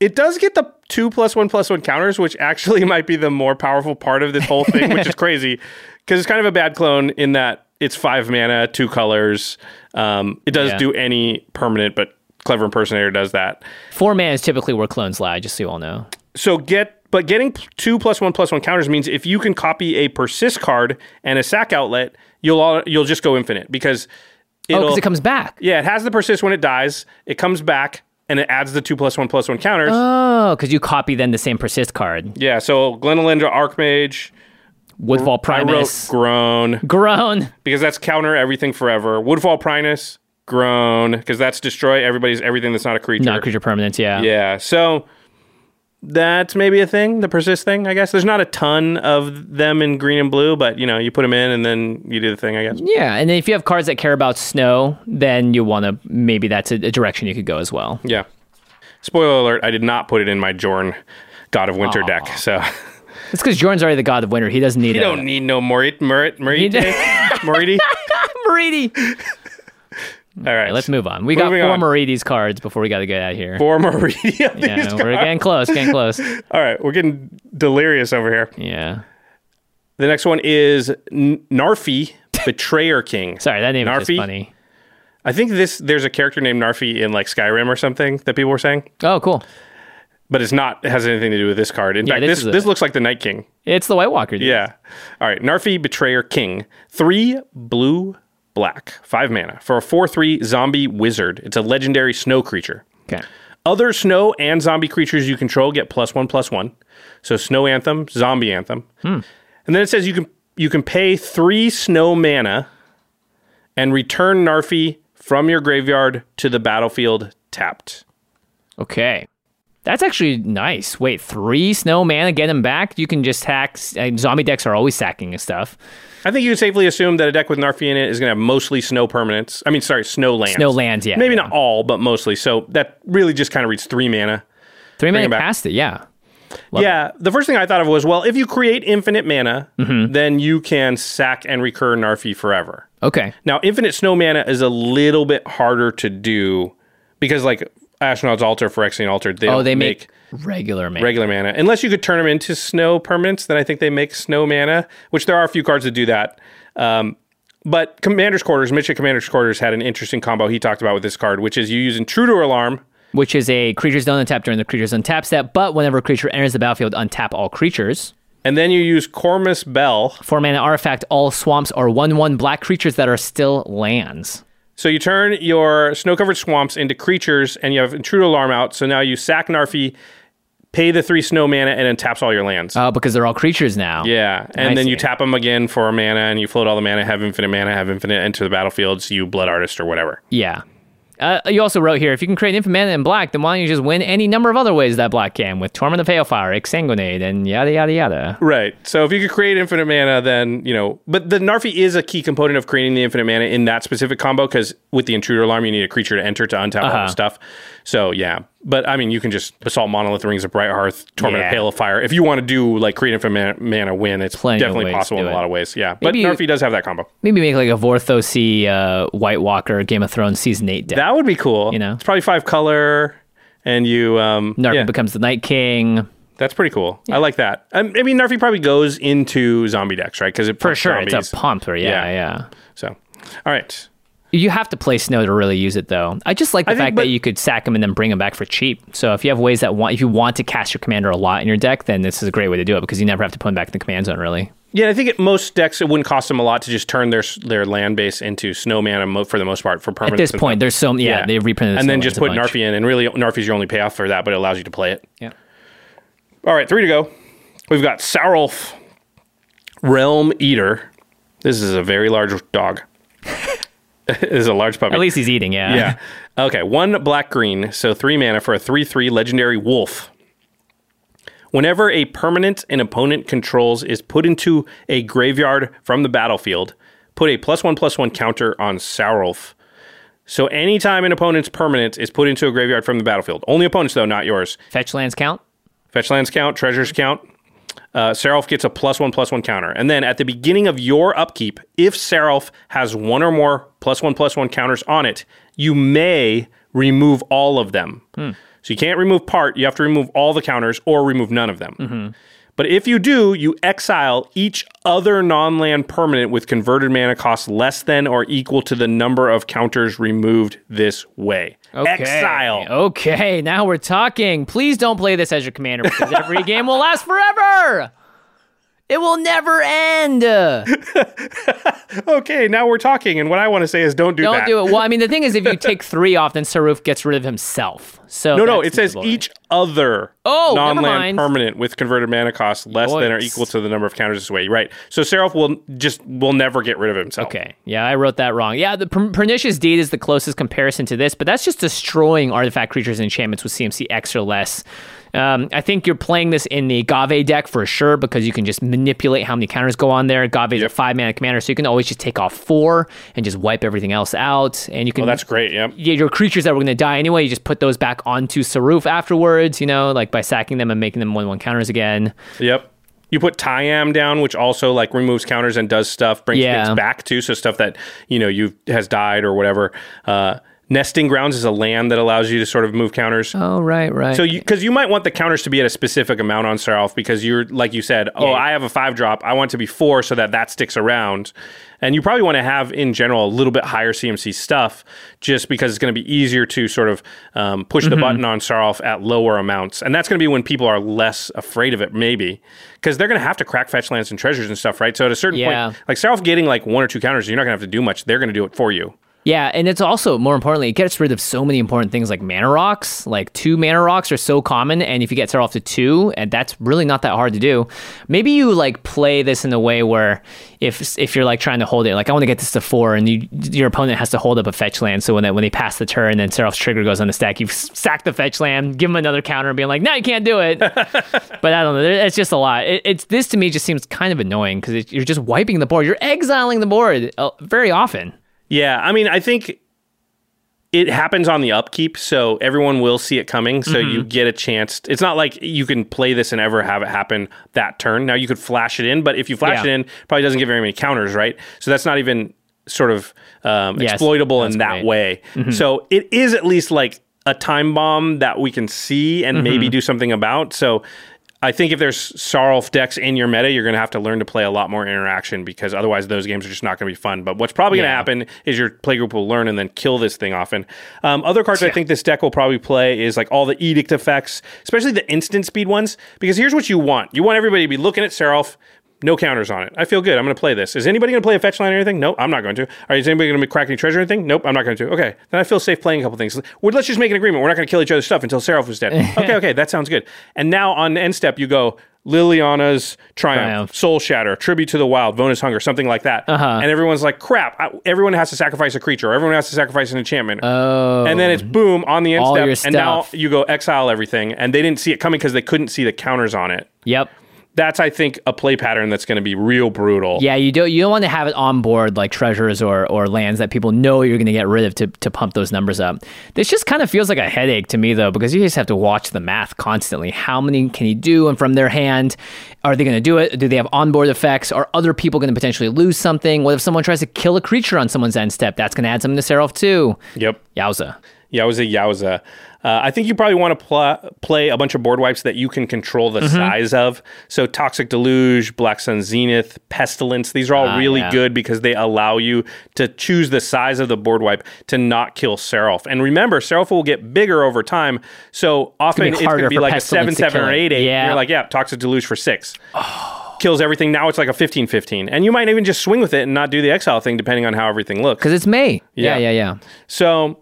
S2: it does get the two plus one plus one counters, which actually might be the more powerful part of this whole thing, which is crazy because it's kind of a bad clone in that it's five mana, two colors. Um, it does
S1: Yeah.
S2: do any permanent, but Clever Impersonator does that.
S1: Four mana is typically where clones lie, just so you all know.
S2: So get, but getting two plus one plus one counters means if you can copy a persist card and a sack outlet, you'll all, you'll just go infinite because
S1: Oh,
S2: it'll,
S1: because it comes back.
S2: yeah, it has the persist when it dies. It comes back and it adds the two plus one plus one counters.
S1: Oh, because you copy then the same persist card.
S2: Yeah, so Glen Elendra Archmage.
S1: Woodfall
S2: I wrote
S1: Primus.
S2: Groan
S1: Groan.
S2: because that's counter everything forever. Woodfall Primus, Groan because that's destroy everybody's everything that's not a creature.
S1: Not creature permanents, yeah.
S2: Yeah, so that's maybe a thing, the persist thing. I guess there's not a ton of them in green and blue, but you know, you put them in and then you do the thing. I guess.
S1: Yeah, and if you have cards that care about snow, then you want to maybe that's a, a direction you could go as well.
S2: Yeah. Spoiler alert: I did not put it in my Jorn God of Winter deck, so
S1: It's because Jordan's already the god of winter. He doesn't need it.
S2: you
S1: a
S2: don't need no Morit, Morit, Morite,
S1: He-
S2: Moriti. All right,
S1: Let's move on. We got
S2: Moving
S1: four
S2: on.
S1: Maridi's cards before we got to get out of here.
S2: Four Moriti.
S1: yeah, we're getting close, getting close.
S2: All right, we're getting delirious over here.
S1: Yeah.
S2: The next one is N- Narfi, Betrayer King.
S1: Sorry, that name is just
S2: Narfi?
S1: funny.
S2: I think this there's a character named Narfi in like Skyrim or something that people were saying,
S1: Oh, cool.
S2: but it's not it has anything to do with this card. In
S1: Yeah,
S2: fact,
S1: this
S2: this
S1: a-
S2: this looks like the Night King.
S1: It's the White Walker. Dude.
S2: Yeah. All right, Narfi Betrayer King. 3 blue black, five mana for a four-three zombie wizard. It's a legendary snow creature.
S1: Okay.
S2: Other snow and zombie creatures you control get plus one plus one. So snow anthem, zombie anthem, and then it says you can you can pay three snow mana and return Narfi from your graveyard to the battlefield tapped.
S1: Okay. That's actually nice. Wait, three snow mana, get him back? You can just hack. Uh, zombie decks are always sacking and stuff.
S2: I think you can safely assume that a deck with Narfi in it is going to have mostly snow permanents. I mean, sorry, snow lands.
S1: Snow lands, yeah.
S2: Maybe
S1: yeah.
S2: not all, but mostly. So that really just kind of reads three mana.
S1: Three mana past it, yeah. Love
S2: yeah, the first thing I thought of was, well, if you create infinite mana,
S1: Mm-hmm.
S2: then you can sack and recur Narfi forever.
S1: Okay.
S2: Now, infinite snow mana is a little bit harder to do because, like, Ashnod's Altar, Phyrexian Altar, they
S1: Oh, they
S2: make,
S1: make, regular mana.
S2: regular mana. Unless you could turn them into snow permanents, then I think they make snow mana, which there are a few cards that do that. Um, but Commander's Quarters, Mitch at Commander's Quarters had an interesting combo he talked about with this card, which is you use Intruder Alarm.
S1: which is a creatures don't untap during the creature's untap step, but whenever a creature enters the battlefield, untap all creatures.
S2: And then you use Kormus Bell.
S1: For mana artifact, all swamps are 1 1 black creatures that are still lands.
S2: So you turn your snow covered swamps into creatures and you have Intruder Alarm out. So now you sack Narfi, pay the three snow mana, and then taps all your lands.
S1: Oh, because they're all creatures now.
S2: yeah. And
S1: I
S2: then you tap them again for mana and you float all the mana, have infinite mana, have infinite, enter the battlefield, so you Blood Artist or whatever.
S1: Yeah. Uh, you also wrote here if you can create infinite mana in black, then why don't you just win any number of other ways that black can with Torment of Hailfire, Exsanguinate, and yada yada yada.
S2: Right. So if you could create infinite mana, then, you know, but the Narfi is a key component of creating the infinite mana in that specific combo because with the intruder alarm, you need a creature to enter to untap all
S1: Uh-huh.
S2: the stuff. So yeah. But I mean, you can just Basalt Monolith, Rings of Brighthearth, Torment
S1: Yeah.
S2: of Hail of Fire. If you want to do like create infinite mana, mana win, it's
S1: Plenty
S2: definitely possible in a lot of ways. Yeah. But Narfi does have that combo.
S1: Maybe make like a Vorthosy uh, White Walker Game of Thrones season eight deck.
S2: That would be cool.
S1: You know?
S2: it's probably five color and you, um,
S1: Narc
S2: yeah,
S1: becomes the Night King.
S2: that's pretty cool. I like that. Um, I mean, Narfi probably goes into zombie decks, right? Because it
S1: For sure,
S2: zombies.
S1: it's a pumper. Yeah,
S2: Yeah.
S1: yeah.
S2: So, all right.
S1: You have to play snow to really use it, though. I just like the
S2: I think-
S1: fact
S2: but-
S1: that you could sack them and then bring them back for cheap. So if you have ways that want, if you want to cast your commander a lot in your deck, then this is a great way to do it because you never have to put them back in the command zone. Really,
S2: Yeah, I think at most decks it wouldn't cost them a lot to just turn their their land base into snow mana mo- for the most part for permanent.
S1: at this point, there's so yeah, they've reprinted, the
S2: and then just put. Narfi in, and really Narfi's your only payoff for that, but it allows you to play it.
S1: Yeah.
S2: All right, three to go. We've got Sarulf, Realm Eater. This is a very large dog. is a large puppy.
S1: At least he's eating. Yeah.
S2: Yeah. Okay. One black green, so three mana for a 3 3 legendary wolf. Whenever a permanent an opponent controls is put into a graveyard from the battlefield, put a plus one plus one counter on Sarulf. So anytime an opponent's permanent is put into a graveyard from the battlefield, only opponents though, not yours.
S1: Fetch lands count.
S2: Fetch lands count, treasures count. Uh, Sarulf gets a plus one plus one counter. And then at the beginning of your upkeep, if Sarulf has one or more plus one plus one counters on it, you may remove all of them. So you can't remove part, you have to remove all the counters or remove none of them. But if you do, you exile each other non land permanent with converted mana cost less than or equal to the number of counters removed this way.
S1: Okay.
S2: Exile.
S1: Okay, now we're talking. Please don't play this as your commander because every game will last forever. It will never end.
S2: Okay, now we're talking. And what I want to say is don't do that.
S1: Don't do it. Well, I mean, the thing is, if you take three off, then Sarulf gets rid of himself. So
S2: No, no, it says
S1: the
S2: each other
S1: Oh,
S2: non-land permanent with converted mana cost less than or equal to the number of counters this way. Right. So Sarulf will just will never get rid of himself.
S1: Okay. Yeah, I wrote that wrong. Yeah, the per- pernicious deed is the closest comparison to this, but that's just destroying artifact creatures and enchantments with CMC X or less. Um, I think you're playing this in the Ghave deck for sure because you can just manipulate how many counters go on there. Ghave is a five mana commander, so you can always just take off four and just wipe everything else out. And you can
S2: Well, that's great. Yeah.
S1: yeah, your creatures that were going to die anyway, you just put those back onto Sarulf afterwards, you know, like by sacking them and making them 1 1 counters again.
S2: Yep. You put Tayam down, which also like removes counters and does stuff, brings
S1: Yeah.
S2: things back too. So stuff that you know you has died or whatever. Uh, Nesting Grounds is a land that allows you to sort of move counters.
S1: Oh, right, right.
S2: So, because you, might want the counters to be at a specific amount on Sarulf because you're, like you said, oh,
S1: Yeah.
S2: I have a five drop. I want it to be four so that that sticks around. And you probably want to have, in general, a little bit higher CMC stuff just because it's going to be easier to sort of um, push
S1: Mm-hmm.
S2: the button on Sarulf at lower amounts. And that's going to be when people are less afraid of it, maybe. Because they're going to have to crack fetch lands and treasures and stuff, right? So, at a certain
S1: Yeah.
S2: point, like Sarulf getting like one or two counters, you're not going to have to do much. They're going to do it for you.
S1: Yeah, and it's also more importantly, it gets rid of so many important things like mana rocks. Like two mana rocks are so common, and if you get set off to two, and that's really not that hard to do. Maybe you like play this in a way where if if you're like trying to hold it, like I want to get this to four, and you, your opponent has to hold up a fetch land, so when they, when they pass the turn, and Sarulf's trigger goes on the stack, you sack the fetch land, give them another counter, and being like, no, you can't do it. but I don't know, it's just a lot. It, it's this to me just seems kind of annoying because you're just wiping the board, you're exiling the board uh, very often.
S2: Yeah, I mean, I think it happens on the upkeep, so everyone will see it coming. So
S1: Mm-hmm.
S2: you get a chance. It's not like you can play this and ever have it happen that turn. Now you could flash it in, but if you flash
S1: Yeah.
S2: it in, probably doesn't get very many counters, right? So that's not even sort of um,
S1: Yes,
S2: exploitable in that
S1: great. Mm-hmm.
S2: way. So it is at least like a time bomb that we can see and maybe
S1: Mm-hmm.
S2: do something about. So. I think if there's Sarulf decks in your meta, you're going to have to learn to play a lot more interaction because otherwise those games are just not going to be fun. But what's probably going to happen is your playgroup will learn and then kill this thing often. Um, other cards I think this deck will probably play is like all the edict effects, especially the instant speed ones. Because here's what you want: you want everybody to be looking at Sarulf. No counters on it. I feel good. I'm going to play this. Is anybody going to play a fetch line or anything? Nope, I'm not going to. All right, is anybody going to crack any treasure or anything? Nope, I'm not going to. Okay, then I feel safe playing a couple things. Well, let's just make an agreement. We're not going to kill each other's stuff until Sarulf is dead. okay, okay, that sounds good. And now on end step, you go Liliana's Triumph,
S1: Triumph.
S2: Soul Shatter, Tribute to the Wild, Bonus Hunger, something like that.
S1: Uh-huh.
S2: And everyone's like, crap, I, everyone has to sacrifice a creature, everyone has to sacrifice an enchantment.
S1: Oh.
S2: and then it's boom on the end
S1: All
S2: step, and now you go exile everything. And they didn't see it coming because they couldn't see the counters on it.
S1: Yep.
S2: That's, I think, a play pattern that's going to be real brutal.
S1: Yeah, you don't you don't want to have it on board like treasures or or lands that people know you're going to get rid of to to pump those numbers up. This just kind of feels like a headache to me though because you just have to watch the math constantly. How many can you do and from their hand are they going to do it? Do they have onboard effects? Are other people going to potentially lose something? What if someone tries to kill a creature on someone's end step? That's going to add something to Sarulf too.
S2: Yep.
S1: Yowza.
S2: Yowza, yowza. Uh, I think you probably want to pl- play a bunch of board wipes that you can control
S1: Mm-hmm.
S2: the size of. So, Toxic Deluge, Black Sun Zenith, Pestilence, these are all
S1: Ah,
S2: really
S1: yeah.
S2: good because they allow you to choose the size of the board wipe to not kill Sarulf. And remember, Sarulf will get bigger over time. So, often it's going to be like a seven
S1: seven
S2: or 8 8.
S1: Yeah.
S2: You're like, yeah, Toxic Deluge for 6. Kills everything. Now it's like a 15 15. And you might even just swing with it and not do the exile thing depending on how everything looks.
S1: Because it's May.
S2: Yeah.
S1: Yeah, yeah, yeah.
S2: So,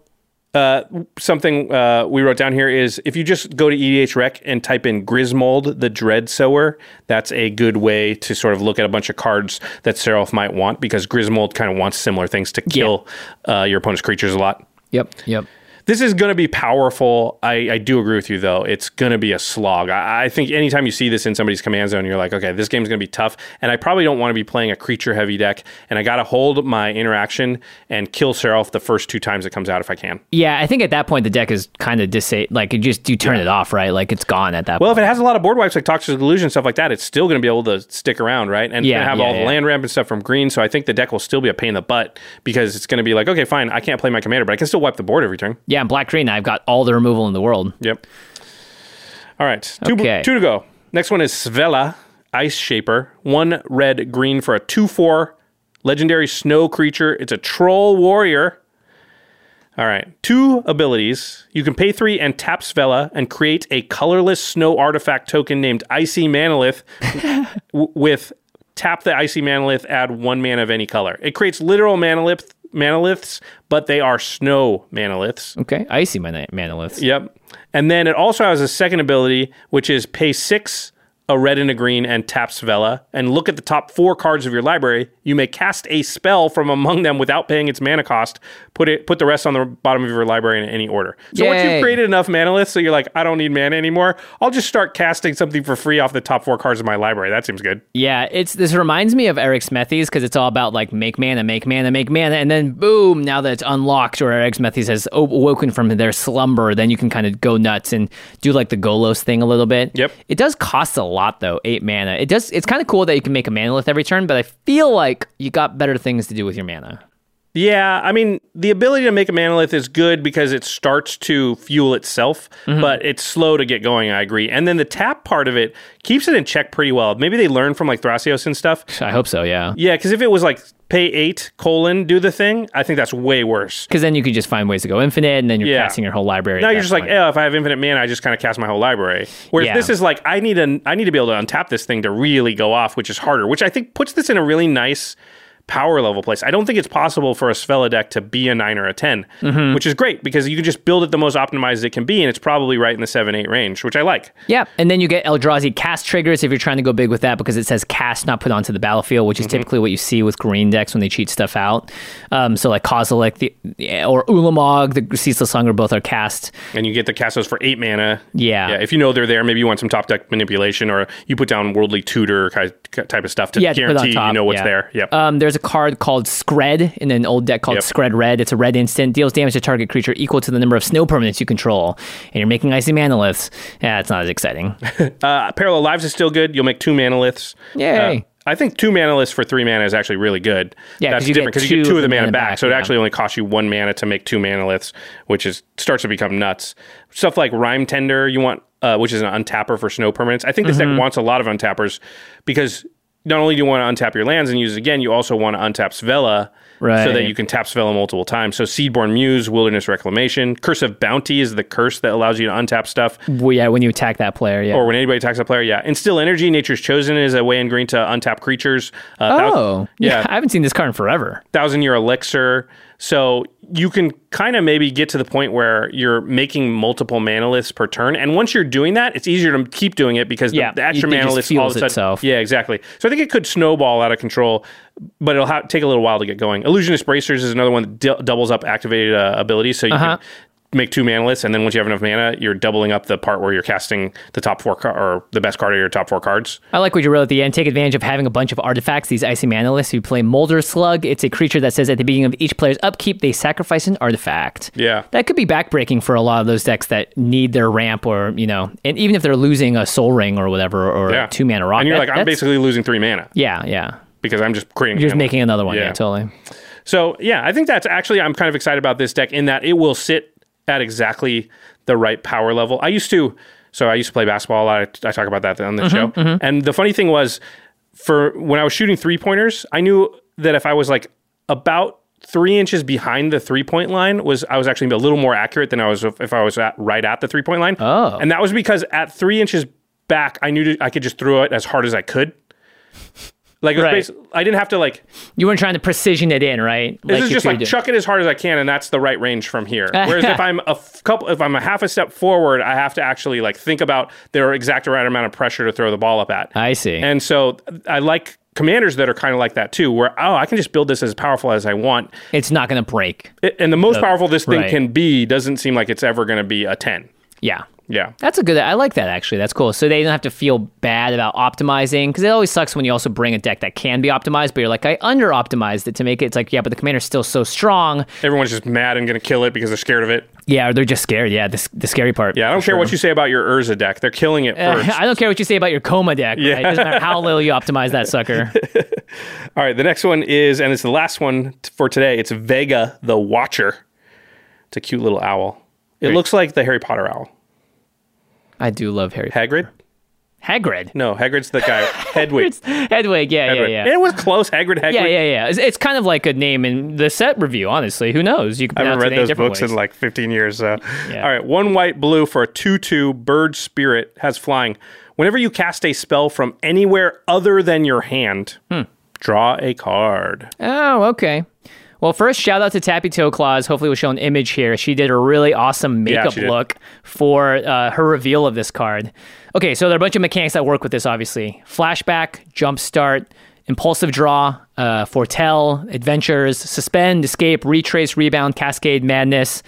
S2: uh, something uh, we wrote down here is if you just go to EDH Rec and type in Grismold, the Dread Sower, that's a good way to sort of look at a bunch of cards that Sarulf might want because Grismold kind of wants similar things to kill uh, your opponent's creatures a lot.
S1: Yep, yep.
S2: This is going to be powerful. I, I do agree with you, though. It's going to be a slog. I, I think anytime you see this in somebody's command zone, you're like, okay, this game's going to be tough. And I probably don't want to be playing a creature heavy deck. And I got to hold my interaction and kill Sarulf the first two times it comes out if I can.
S1: Yeah, I think at that point the deck is kind of like you just you turn it off, right? Like it's gone at that
S2: Well,
S1: point.
S2: if it has a lot of board wipes like Toxic Deluge stuff like that, it's still going to be able to stick around, right? And
S1: Yeah,
S2: have
S1: yeah,
S2: all the
S1: yeah.
S2: land ramp and stuff from green. So I think the deck will still be a pain in the butt because it's going to be like, okay, fine, I can't play my commander, but I can still wipe the board every turn.
S1: yeah, in black green, I've got all the removal in the world.
S2: Yep. All right, two,
S1: Okay.
S2: two to go. Next one is Svella, Ice Shaper, one red green for a two four legendary snow creature. It's a troll warrior. All right, two abilities. You can pay three and tap Svella and create a colorless snow artifact token named Icy Manalith w- with tap the Icy Manalith, add one mana of any color. It creates literal manalith, manaliths, but they are snow manaliths.
S1: Okay, icy mana manaliths.
S2: Yep. And then it also has a second ability, which is pay six, a red and a green, and tap Svella. And look at the top four cards of your library. You may cast a spell from among them without paying its mana cost. Put it put the rest on the bottom of your library in any order. So once you've created enough manaliths, so you're like, I don't need mana anymore, I'll just start casting something for free off the top four cards of my library. That seems good.
S1: Yeah, it's this reminds me of Arixmethes because it's all about like make mana, make mana, make mana, and then boom, now that it's unlocked or Arixmethes has awoken from their slumber, then you can kind of go nuts and do like the Golos thing a little bit.
S2: Yep.
S1: It does cost a lot though, eight mana. It does. It's kind of cool that you can make a manalith every turn, but I feel like you got better things to do with your mana.
S2: Yeah, I mean, the ability to make a manalith is good because it starts to fuel itself,
S1: Mm-hmm.
S2: but it's slow to get going, I agree. And then the tap part of it keeps it in check pretty well. Maybe they learn from like Thrasios and stuff.
S1: I hope so, yeah.
S2: Yeah, because if it was like pay eight colon do the thing, I think that's way worse.
S1: Because then you could just find ways to go infinite, and then you're
S2: Yeah.
S1: casting your whole library.
S2: Now you're just like, oh, if I have infinite mana, I just kind of cast my whole library. Whereas
S1: Yeah.
S2: this is like, I need a, I need to be able to untap this thing to really go off, which is harder. Which I think puts this in a really nice power level place. I don't think it's possible for a Svella deck to be a nine or a 10
S1: Mm-hmm.
S2: which is great because you can just build it the most optimized it can be, and it's probably right in the seven eight range, which I like.
S1: Yeah, and then you get Eldrazi cast triggers if you're trying to go big with that because it says cast, not put onto the battlefield, which is
S2: Mm-hmm.
S1: typically what you see with green decks when they cheat stuff out. Um, so like Kozilek the, or Ulamog, the Ceaseless Hunger, both are cast.
S2: And you get the cast those for eight mana.
S1: Yeah.
S2: yeah. If you know they're there, maybe you want some top deck manipulation, or you put down Worldly Tutor type of stuff to
S1: Yeah, to
S2: guarantee you know what's
S1: yeah.
S2: there. Yep.
S1: Um, there's a card called Skred in an old deck called
S2: Yep.
S1: Skred Red. It's a red instant, deals damage to target creature equal to the number of snow permanents you control, and you're making icy manaliths. Yeah, it's not as exciting.
S2: Uh, Parallel Lives is still good. You'll make two manaliths.
S1: Yay.
S2: Uh, I think two manaliths for three mana is actually really good.
S1: Yeah,
S2: that's different because you get
S1: two of
S2: the
S1: the
S2: mana
S1: mana
S2: back,
S1: back,
S2: so it
S1: yeah.
S2: actually only costs you one mana to make two manaliths, which is starts to become nuts. Stuff like Rime Tender, you want, uh, which is an untapper for snow permanents. I think this
S1: Mm-hmm.
S2: deck wants a lot of untappers because not only do you want to untap your lands and use it again, you also want to untap Svella. So that you can tap Svella multiple times. So Seedborn Muse, Wilderness Reclamation, Curse of Bounty is the curse that allows you to untap stuff.
S1: well, yeah, when you attack that player, yeah.
S2: or when anybody attacks a player, yeah. Instill energy, nature's chosen is a way in green to untap creatures. Uh, thou-
S1: oh,
S2: yeah,
S1: I haven't seen this card in forever.
S2: thousand year elixir. So you can kind of maybe get to the point where you're making multiple manaliths per turn, and once you're doing that, it's easier to keep doing it because
S1: Yeah,
S2: the, the extra
S1: just
S2: manaliths all of a sudden,
S1: itself.
S2: yeah, exactly. So I think it could snowball out of control, but it'll ha- take a little while to get going. Illusionist bracers is another one that d- doubles up activated uh, abilities, so you
S1: Uh-huh.
S2: can make two mana lists, and then once you have enough mana, you're doubling up the part where you're casting the top four car- or the best card of your top four cards.
S1: I like what you wrote at the end. Take advantage of having a bunch of artifacts, these icy manaliths. You play Molder Slug. It's a creature that says at the beginning of each player's upkeep, they sacrifice an artifact.
S2: Yeah.
S1: That could be backbreaking for a lot of those decks that need their ramp or, you know, and even if they're losing a Sol Ring or whatever or
S2: Yeah.
S1: two mana rock.
S2: And you're
S1: that-
S2: like, I'm basically losing three mana
S1: Yeah, yeah.
S2: because I'm just creating.
S1: You're just
S2: mana.
S1: making another one. Yeah,
S2: Yeah.
S1: totally.
S2: So yeah, I think that's actually I'm kind of excited about this deck in that it will sit at exactly the right power level. I used to, so I used to play basketball a lot. I, I talk about that on the
S1: Mm-hmm,
S2: show. And the funny thing was, for when I was shooting three pointers, I knew that if I was like about three inches behind the three point line, was I was actually a little more accurate than I was if, if I was at, right at the three point line.
S1: Oh.
S2: and that was because at three inches back, I knew to, I could just throw it as hard as I could. Like
S1: Right.
S2: I didn't have to like
S1: You weren't trying to precision it in, right?
S2: this is just like chuck it as hard as I can, and that's the right range from here. Whereas if I'm a f- couple, if I'm a half a step forward, I have to actually like think about their exact right amount of pressure to throw the ball up at.
S1: I see.
S2: And so I like commanders that are kind of like that too, where oh, I can just build this as powerful as I want,
S1: it's not going to break.
S2: It- and the most powerful this thing
S1: right.
S2: can be doesn't seem like it's ever going to be a ten.
S1: Yeah.
S2: Yeah.
S1: That's a good. I like that actually. That's cool. So they don't have to feel bad about optimizing because it always sucks when you also bring a deck that can be optimized, but you're like, I under optimized it to make it. It's like, yeah, but the commander's still so strong.
S2: Everyone's just mad and going to kill it because they're scared of it.
S1: Yeah, or they're just scared. Yeah, the, the scary part.
S2: Yeah, I don't care what you say about your Urza deck; they're killing it first.
S1: I don't care what you say about your Koma deck.
S2: Yeah.
S1: Right? It doesn't matter how little you optimize that sucker.
S2: All right, the next one is, and it's the last one for today. It's Vega the Watcher. It's a cute little owl. It looks like the Harry Potter owl.
S1: I do love Harry.
S2: Hagrid?
S1: Hagrid.
S2: No, Hagrid's the guy. Hedwig.
S1: Hedwig. Yeah, yeah,
S2: Hedwig.
S1: yeah.
S2: It was close. Hagrid. Hagrid.
S1: Yeah, yeah, yeah. It's, it's kind of like a name in the set review. Honestly, who knows? You can
S2: I haven't read those books
S1: ways.
S2: in like 15 years. So.
S1: Yeah.
S2: All right, one white blue for a 2 2 bird spirit has flying. Whenever you cast a spell from anywhere other than your hand,
S1: Hmm.
S2: draw a card.
S1: Oh, okay. Well, first, shout out to Tappy Toe Claws. Hopefully, we'll show an image here. She did a really awesome makeup
S2: did.
S1: look for uh, her reveal of this card. Okay, so there are a bunch of mechanics that work with this, obviously flashback, jumpstart, impulsive draw, uh, foretell, adventures, suspend, escape, retrace, rebound, cascade, madness.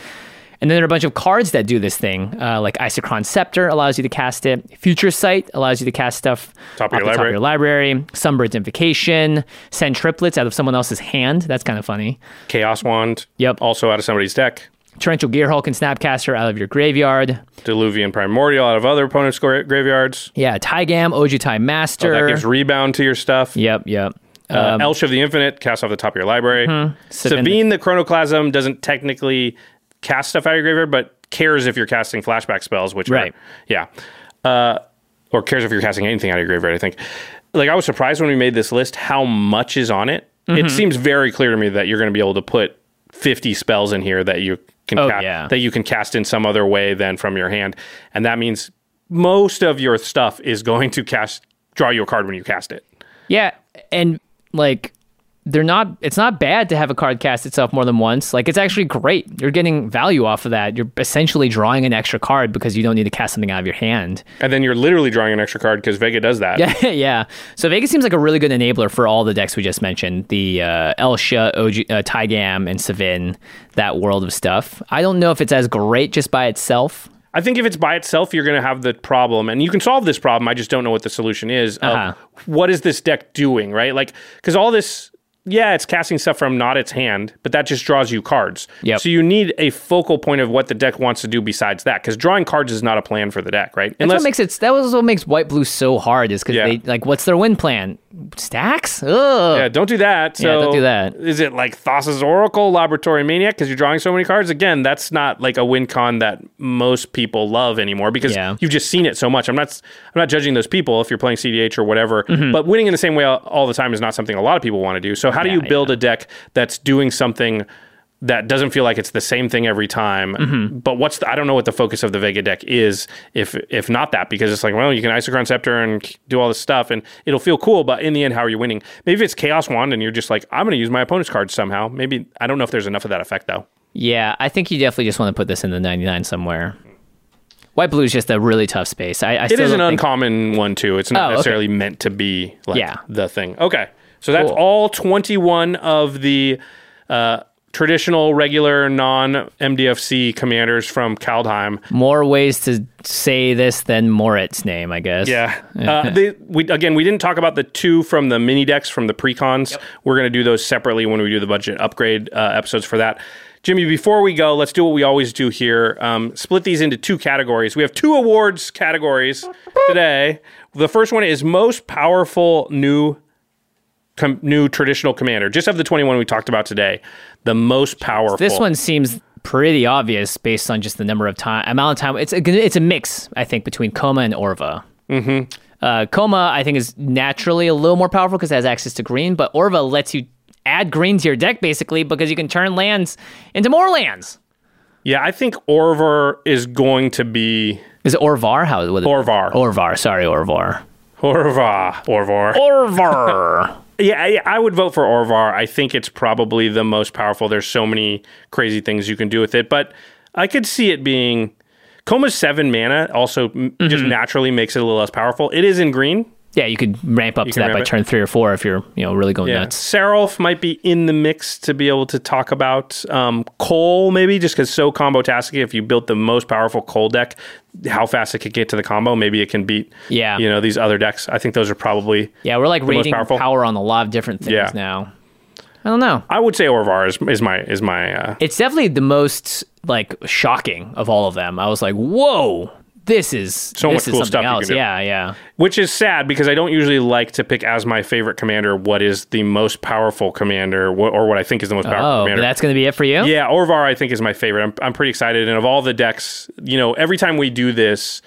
S1: And then there are a bunch of cards that do this thing, uh, like Isochron Scepter allows you to cast it. Future Sight allows you to cast stuff
S2: Top of
S1: off
S2: your
S1: top of
S2: library.
S1: your library. Sunbird's Invocation, send triplets out of someone else's hand. That's kind of funny.
S2: Chaos Wand.
S1: Yep.
S2: Also out of somebody's deck.
S1: Torrential Gearhulk and Snapcaster out of your graveyard.
S2: Diluvian Primordial out of other opponents' gra- graveyards.
S1: Yeah, Taigam, Ojutai Master.
S2: Oh,
S1: Master.
S2: that gives rebound to your stuff.
S1: Yep, yep.
S2: Uh, Elsha of the Infinite, cast off the top of your library.
S1: Savine-
S2: Sevinne the Chronoclasm doesn't technically cast stuff out of your graveyard, but cares if you're casting flashback spells, which
S1: Right.
S2: are, yeah. Uh, or cares if you're casting anything out of your graveyard, I think. Like, I was surprised when we made this list how much is on it.
S1: Mm-hmm.
S2: It seems very clear to me that you're going to be able to put 50 spells in here that you can
S1: Oh,
S2: ca-
S1: yeah.
S2: that you can cast in some other way than from your hand. And that means most of your stuff is going to cast draw you a card when you cast it.
S1: Yeah, and like they're not it's not bad to have a card cast itself more than once. Like it's actually great. You're getting value off of that. You're essentially drawing an extra card because you don't need to cast something out of your hand.
S2: And then you're literally drawing an extra card because Vega does that.
S1: Yeah, yeah. So Vega seems like a really good enabler for all the decks we just mentioned. The uh, Elsha, OG, uh, Taigam, and Sevinne, that world of stuff. I don't know if it's as great just by itself.
S2: I think if it's by itself, you're going to have the problem, and you can solve this problem. I just don't know what the solution is.
S1: Uh-huh.
S2: what is this deck doing, right? Like, because all this, yeah, it's casting stuff from not its hand, but that just draws you cards.
S1: Yep.
S2: So you need a focal point of what the deck wants to do besides that, because drawing cards is not a plan for the deck, right?
S1: That's what makes it. That was what makes white blue so hard. Is because
S2: Yeah.
S1: they like, what's their win plan? Stacks? Ugh.
S2: Yeah, don't do that. So
S1: Yeah, don't do that.
S2: Is it like Thassa's Oracle, Laboratory Maniac, because you're drawing so many cards? Again, that's not like a win con that most people love anymore because
S1: Yeah.
S2: you've just seen it so much. I'm not I'm not judging those people if you're playing CDH or whatever,
S1: Mm-hmm.
S2: but winning in the same way all, all the time is not something a lot of people want to do. So how do
S1: Yeah,
S2: you build a deck that's doing something that doesn't feel like it's the same thing every time.
S1: Mm-hmm.
S2: But what's the, I don't know what the focus of the Vega deck is if if not that because it's like well you can Isochron Scepter and do all this stuff and it'll feel cool but in the end how are you winning? Maybe it's Chaos Wand and you're just like I'm going to use my opponent's cards somehow. Maybe I don't know if there's enough of that effect though.
S1: Yeah, I think you definitely just want to put this in the 99 somewhere. White blue is just a really tough space. I, I
S2: It is an
S1: think-
S2: uncommon one too. It's not
S1: Oh, okay.
S2: necessarily meant to be like
S1: Yeah.
S2: the thing. Okay. So that's
S1: Cool.
S2: all 21 of the uh, traditional regular non MDFC commanders from Kaldheim.
S1: more ways to say this than Moritte's name, I guess.
S2: Yeah. Uh, they, we, again, we didn't talk about the two from the mini decks from the precons. We're going to do those separately when we do the budget upgrade uh, episodes for that. Jimmy, before we go, let's do what we always do here. Um, split these into two categories. We have two awards categories today. The first one is most powerful new com- new traditional commander. Just of the 21 we talked about today, the most powerful.
S1: This one seems pretty obvious based on just the number of time, amount of time. It's a, it's a mix, I think, between Koma and Orva. Mm-hmm. Uh, Koma, I think, is naturally a little more powerful because it has access to green, but Orva lets you add green to your deck basically because you can turn lands into more lands.
S2: Yeah, I think Orvar is going to be
S1: Is it Orvar? How would it?
S2: Orvar.
S1: Orvar. Sorry, Orvar.
S2: Orvar. Orvar.
S1: Orvar.
S2: Yeah, I, I would vote for Orvar. I think it's probably the most powerful. There's so many crazy things you can do with it, but I could see it being Koma's seven mana. Also, m just mm-hmm. naturally makes it a little less powerful. It is in green.
S1: Yeah, you could ramp up to that by
S2: it.
S1: turn three or four if you're you know really going
S2: Yeah,
S1: nuts.
S2: Sarulf might be in the mix to be able to talk about um, Koll, maybe just because so combo tasky. If you built the most powerful Koll deck, how fast it could get to the combo, maybe it can beat.
S1: Yeah.
S2: you know these other decks. I think those are probably.
S1: Yeah, we're like rating power on a lot of different things
S2: Yeah.
S1: now. I don't know.
S2: I would say Orvar is, is my is my. Uh,
S1: It's definitely the most like shocking of all of them. I was like, whoa, this is
S2: So
S1: this
S2: much
S1: is
S2: cool stuff you
S1: else.
S2: can do.
S1: Yeah, yeah.
S2: Which is sad because I don't usually like to pick as my favorite commander what is the most powerful commander or what I think is the most powerful
S1: Oh,
S2: commander.
S1: that's gonna be it for you.
S2: yeah, Orvar I think is my favorite. I'm, I'm pretty excited. And of all the decks, you know, every time we do this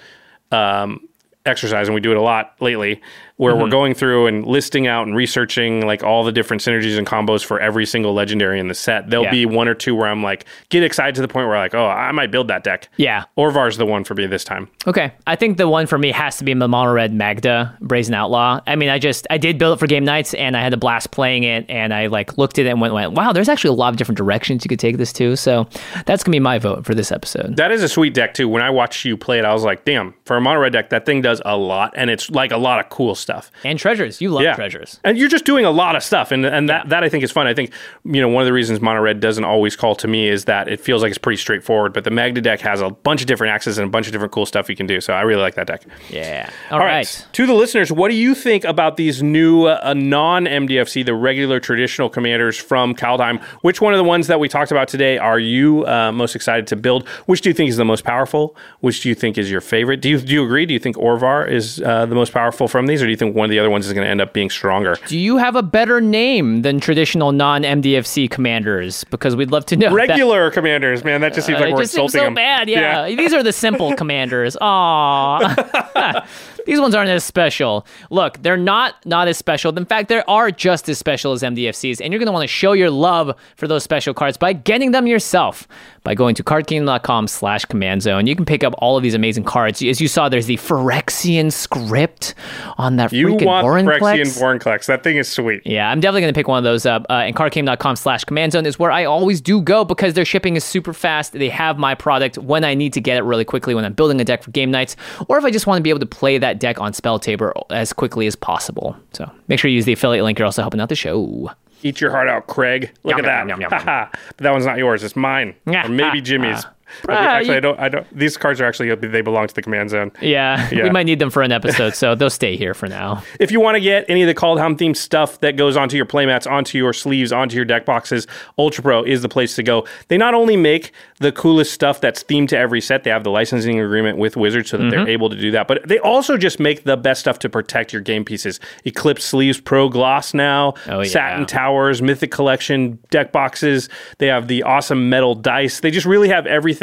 S2: um, exercise, and we do it a lot lately, where
S1: Mm-hmm.
S2: we're going through and listing out and researching like all the different synergies and combos for every single legendary in the set, there'll
S1: Yeah.
S2: be one or two where I'm like, get excited to the point where like, oh, I might build that deck.
S1: Yeah.
S2: Orvar's the one for me this time.
S1: Okay, I think the one for me has to be the mono red Magda Brazen Outlaw. I mean, I just I did build it for Game Knights, and I had a blast playing it, and I like looked at it and went, went wow, there's actually a lot of different directions you could take this to. So that's gonna be my vote for this episode.
S2: That is a sweet deck too. When I watched you play it, I was like, damn, for a mono red deck, that thing does a lot, and it's like a lot of cool stuff.
S1: Stuff and treasures, you love
S2: Yeah,
S1: treasures.
S2: and you're just doing a lot of stuff, and and that that I think is fun. I think you know one of the reasons mono red doesn't always call to me is that it feels like it's pretty straightforward, but the Magda deck has a bunch of different axes and a bunch of different cool stuff you can do. So I really like that deck.
S1: Yeah.
S2: All right. To the listeners, what do you think about these new uh, non MDFC, the regular traditional commanders from Kaldheim? Which one of the ones that we talked about today are you uh, most excited to build? Which do you think is the most powerful? Which do you think is your favorite? Do you do you agree? Do you think Orvar is uh, the most powerful from these, or do you think one of the other ones is going to end up being stronger?
S1: Do you have a better name than traditional non MDFC commanders? Because we'd love to know. that.
S2: Regular commanders, man, that just seems
S1: Uh,
S2: like
S1: it
S2: we're
S1: just seems so
S2: them.
S1: bad. Yeah. these are the simple commanders. Aww. these ones aren't as special. Look, they're not not as special. In fact, they are just as special as MDFCs, and you're going to want to show your love for those special cards by getting them yourself by going to cardkingdom.com slash command zone. You can pick up all of these amazing cards. As you saw, there's the Phyrexian script on that
S2: You
S1: freaking
S2: want
S1: Vorinclex.
S2: Phyrexian Vorinclex. That thing is sweet.
S1: Yeah, I'm definitely going to pick one of those up. Uh, and cardcame.com slash command zone is where I always do go because their shipping is super fast. They have my product when I need to get it really quickly when I'm building a deck for Game Knights or if I just want to be able to play that deck on Spell Taper as quickly as possible. So make sure you use the affiliate link. You're also helping out the show.
S2: Eat your heart out, Craig. Look
S1: Yum,
S2: at that.
S1: yum, yum, yum,
S2: but that one's not yours. It's mine. or maybe Jimmy's.
S1: Ah,
S2: actually,
S1: you-
S2: I don't. I don't. These cards are actually they belong to the command zone.
S1: Yeah,
S2: Yeah.
S1: we might need them for an episode, so they'll stay here for now.
S2: If you want to get any of the Kaldheim themed stuff that goes onto your playmats, onto your sleeves, onto your deck boxes, Ultra Pro is the place to go. They not only make the coolest stuff that's themed to every set, they have the licensing agreement with Wizards so that
S1: Mm-hmm.
S2: they're able to do that, but they also just make the best stuff to protect your game pieces. Eclipse sleeves, Pro Gloss now,
S1: Oh, yeah.
S2: Satin Towers, Mythic Collection deck boxes. They have the awesome metal dice. They just really have everything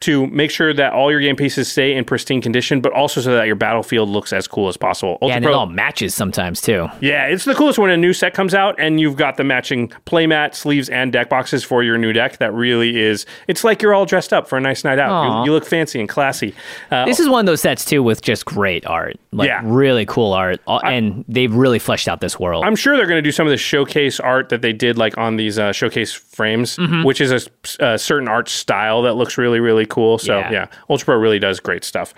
S2: to make sure that all your game pieces stay in pristine condition, but also so that your battlefield looks as cool as possible. Ultra
S1: Yeah, and
S2: Pro-
S1: it all matches sometimes too.
S2: yeah, it's the coolest when a new set comes out and you've got the matching playmat, sleeves, and deck boxes for your new deck. That really is. It's like you're all dressed up for a nice night out. You, you look fancy and classy. Uh,
S1: This is one of those sets too with just great art, like
S2: Yeah.
S1: really cool art, Uh, and they've really fleshed out this world.
S2: I'm sure they're going to do some of the showcase art that they did, like on these uh, showcase frames,
S1: Mm-hmm.
S2: which is a certain art style that looks really, really cool. So
S1: Yeah.
S2: yeah, Ultra Pro really does great stuff.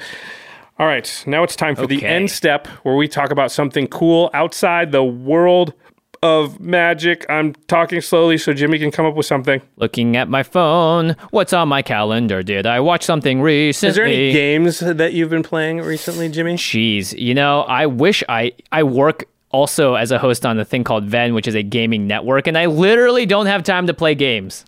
S2: All right, now it's time for the end step where we talk about something cool outside the world of magic. I'm talking slowly so Jimmy can come up with something.
S1: Looking at my phone, what's on my calendar? Did I watch something recently?
S2: Is there any games that you've been playing recently, Jimmy?
S1: Jeez, you know, I wish I I work also as a host on a thing called VENN, which is a gaming network, and I literally don't have time to play games.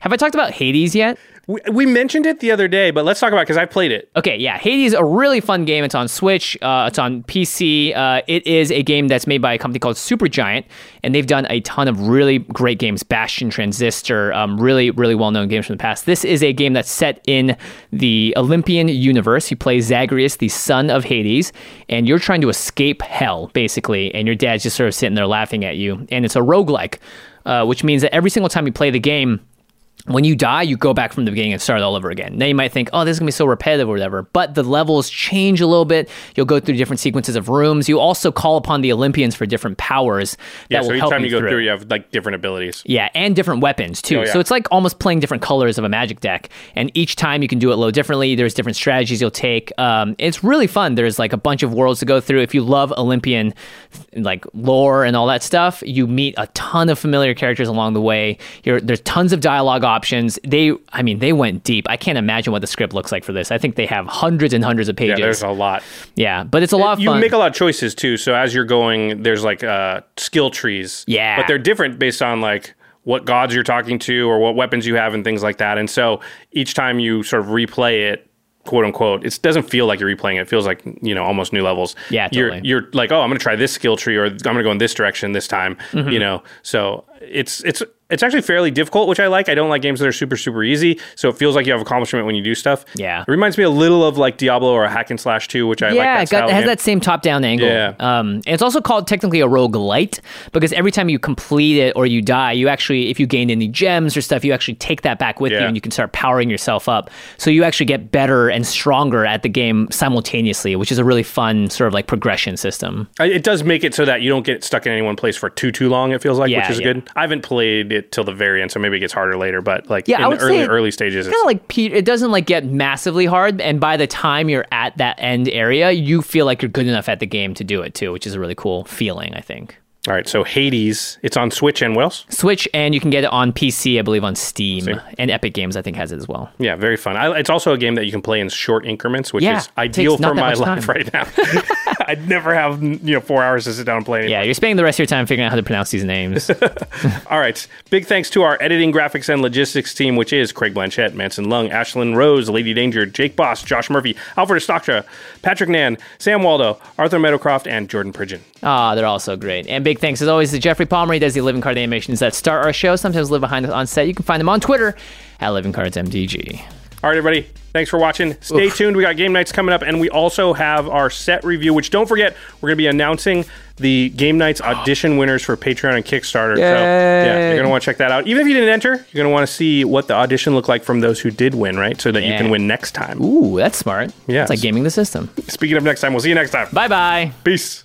S1: Have I talked about Hades yet?
S2: We, we mentioned it the other day, but let's talk about it because I played it.
S1: Okay, yeah, Hades is a really fun game. It's on Switch. Uh, it's on PC. Uh, it is a game that's made by a company called Supergiant, and they've done a ton of really great games. Bastion, Transistor, um, really, really well-known games from the past. This is a game that's set in the Olympian universe. You play Zagreus, the son of Hades, and you're trying to escape hell, basically. And your dad's just sort of sitting there laughing at you. And it's a roguelike, uh, which means that every single time you play the game when you die, you go back from the beginning and start all over again. Now you might think, oh, this is gonna be so repetitive or whatever, but the levels change a little bit. You'll go through different sequences of rooms. You also call upon the Olympians for different powers that
S2: Yeah,
S1: will
S2: so each
S1: help
S2: time
S1: you
S2: you go
S1: through.
S2: through, you have like different abilities.
S1: Yeah, and different weapons too.
S2: Oh, yeah.
S1: So it's like almost playing different colors of a magic deck. And each time you can do it a little differently. There's different strategies you'll take. Um, it's really fun. There's like a bunch of worlds to go through. If you love Olympian like lore and all that stuff, you meet a ton of familiar characters along the way. There's tons of dialogue options. They, I mean, they went deep. I can't imagine what the script looks like for this. I think they have hundreds and hundreds of pages.
S2: Yeah, there's a lot.
S1: Yeah, but it's a lot of
S2: You make a lot of choices too. So as you're going, there's like uh, skill trees.
S1: Yeah.
S2: but they're different based on like what gods you're talking to or what weapons you have and things like that. And so each time you sort of replay it, quote unquote, it doesn't feel like you're replaying it. It feels like you know almost new levels.
S1: Yeah,
S2: you're
S1: totally.
S2: you're like, oh, I'm going to try this skill tree or I'm going to go in this direction this time.
S1: Mm-hmm.
S2: You know, so it's it's it's actually fairly difficult, which I like. I don't like games that are super super easy. So it feels like you have accomplishment when you do stuff.
S1: Yeah.
S2: it reminds me a little of like Diablo or a hack and slash two, which I like.
S1: yeah,
S2: that
S1: it, got,
S2: style
S1: it
S2: of
S1: has
S2: game.
S1: that same top-down angle.
S2: Yeah.
S1: Um, and it's also called technically a roguelite because every time you complete it or you die, you actually, if you gain any gems or stuff, you actually take that back with you and you can start powering yourself up. So you actually get better and stronger at the game simultaneously, which is a really fun sort of like progression system.
S2: It does make it so that you don't get stuck in any one place for too too long. It feels like,
S1: Yeah,
S2: which is
S1: yeah.
S2: good. I haven't played it till the very end, so maybe it gets harder later. But like
S1: Yeah,
S2: in
S1: I would
S2: the early
S1: say
S2: early stages,
S1: Kind of like Pete, it doesn't like get massively hard, and by the time you're at that end area, you feel like you're good enough at the game to do it too, which is a really cool feeling. I think.
S2: All right, so Hades, it's on Switch and Wells.
S1: Switch, and you can get it on PC, I believe, on Steam.
S2: See.
S1: And Epic Games, I think, has it as well.
S2: Yeah, very fun. I, it's also a game that you can play in short increments, which
S1: Yeah,
S2: is ideal for my life
S1: time.
S2: right now. I'd never have you know four hours to sit down and play. It.
S1: Yeah, you're spending the rest of your time figuring out how to pronounce these names.
S2: All right. Big thanks to our editing, graphics, and logistics team, which is Craig Blanchett, Manson Lung, Ashlyn Rose, Lady Danger, Jake Boss, Josh Murphy, Alfred Stocktra, Patrick Nan, Sam Waldo, Arthur Meadowcroft, and Jordan Pridgeon.
S1: Ah, they're all so great. And big thanks as always to Jeffrey Palmer. He does the living card animations that start our show. Sometimes live behind us on set. You can find him on Twitter at Living Cards MDG.
S2: All right, everybody. Thanks for watching. Stay tuned. We got Game Knights coming up, and we also have our set review, which don't forget, we're going to be announcing the Game Knights audition winners for Patreon and Kickstarter. So, yeah, you're going to want to check that out. Even if you didn't enter, you're going to want to see what the audition looked like from those who did win, right? So that you can win next time.
S1: Ooh, that's smart.
S2: Yeah.
S1: It's like gaming the system.
S2: Speaking of next time, we'll see you next time.
S1: Bye bye.
S2: Peace.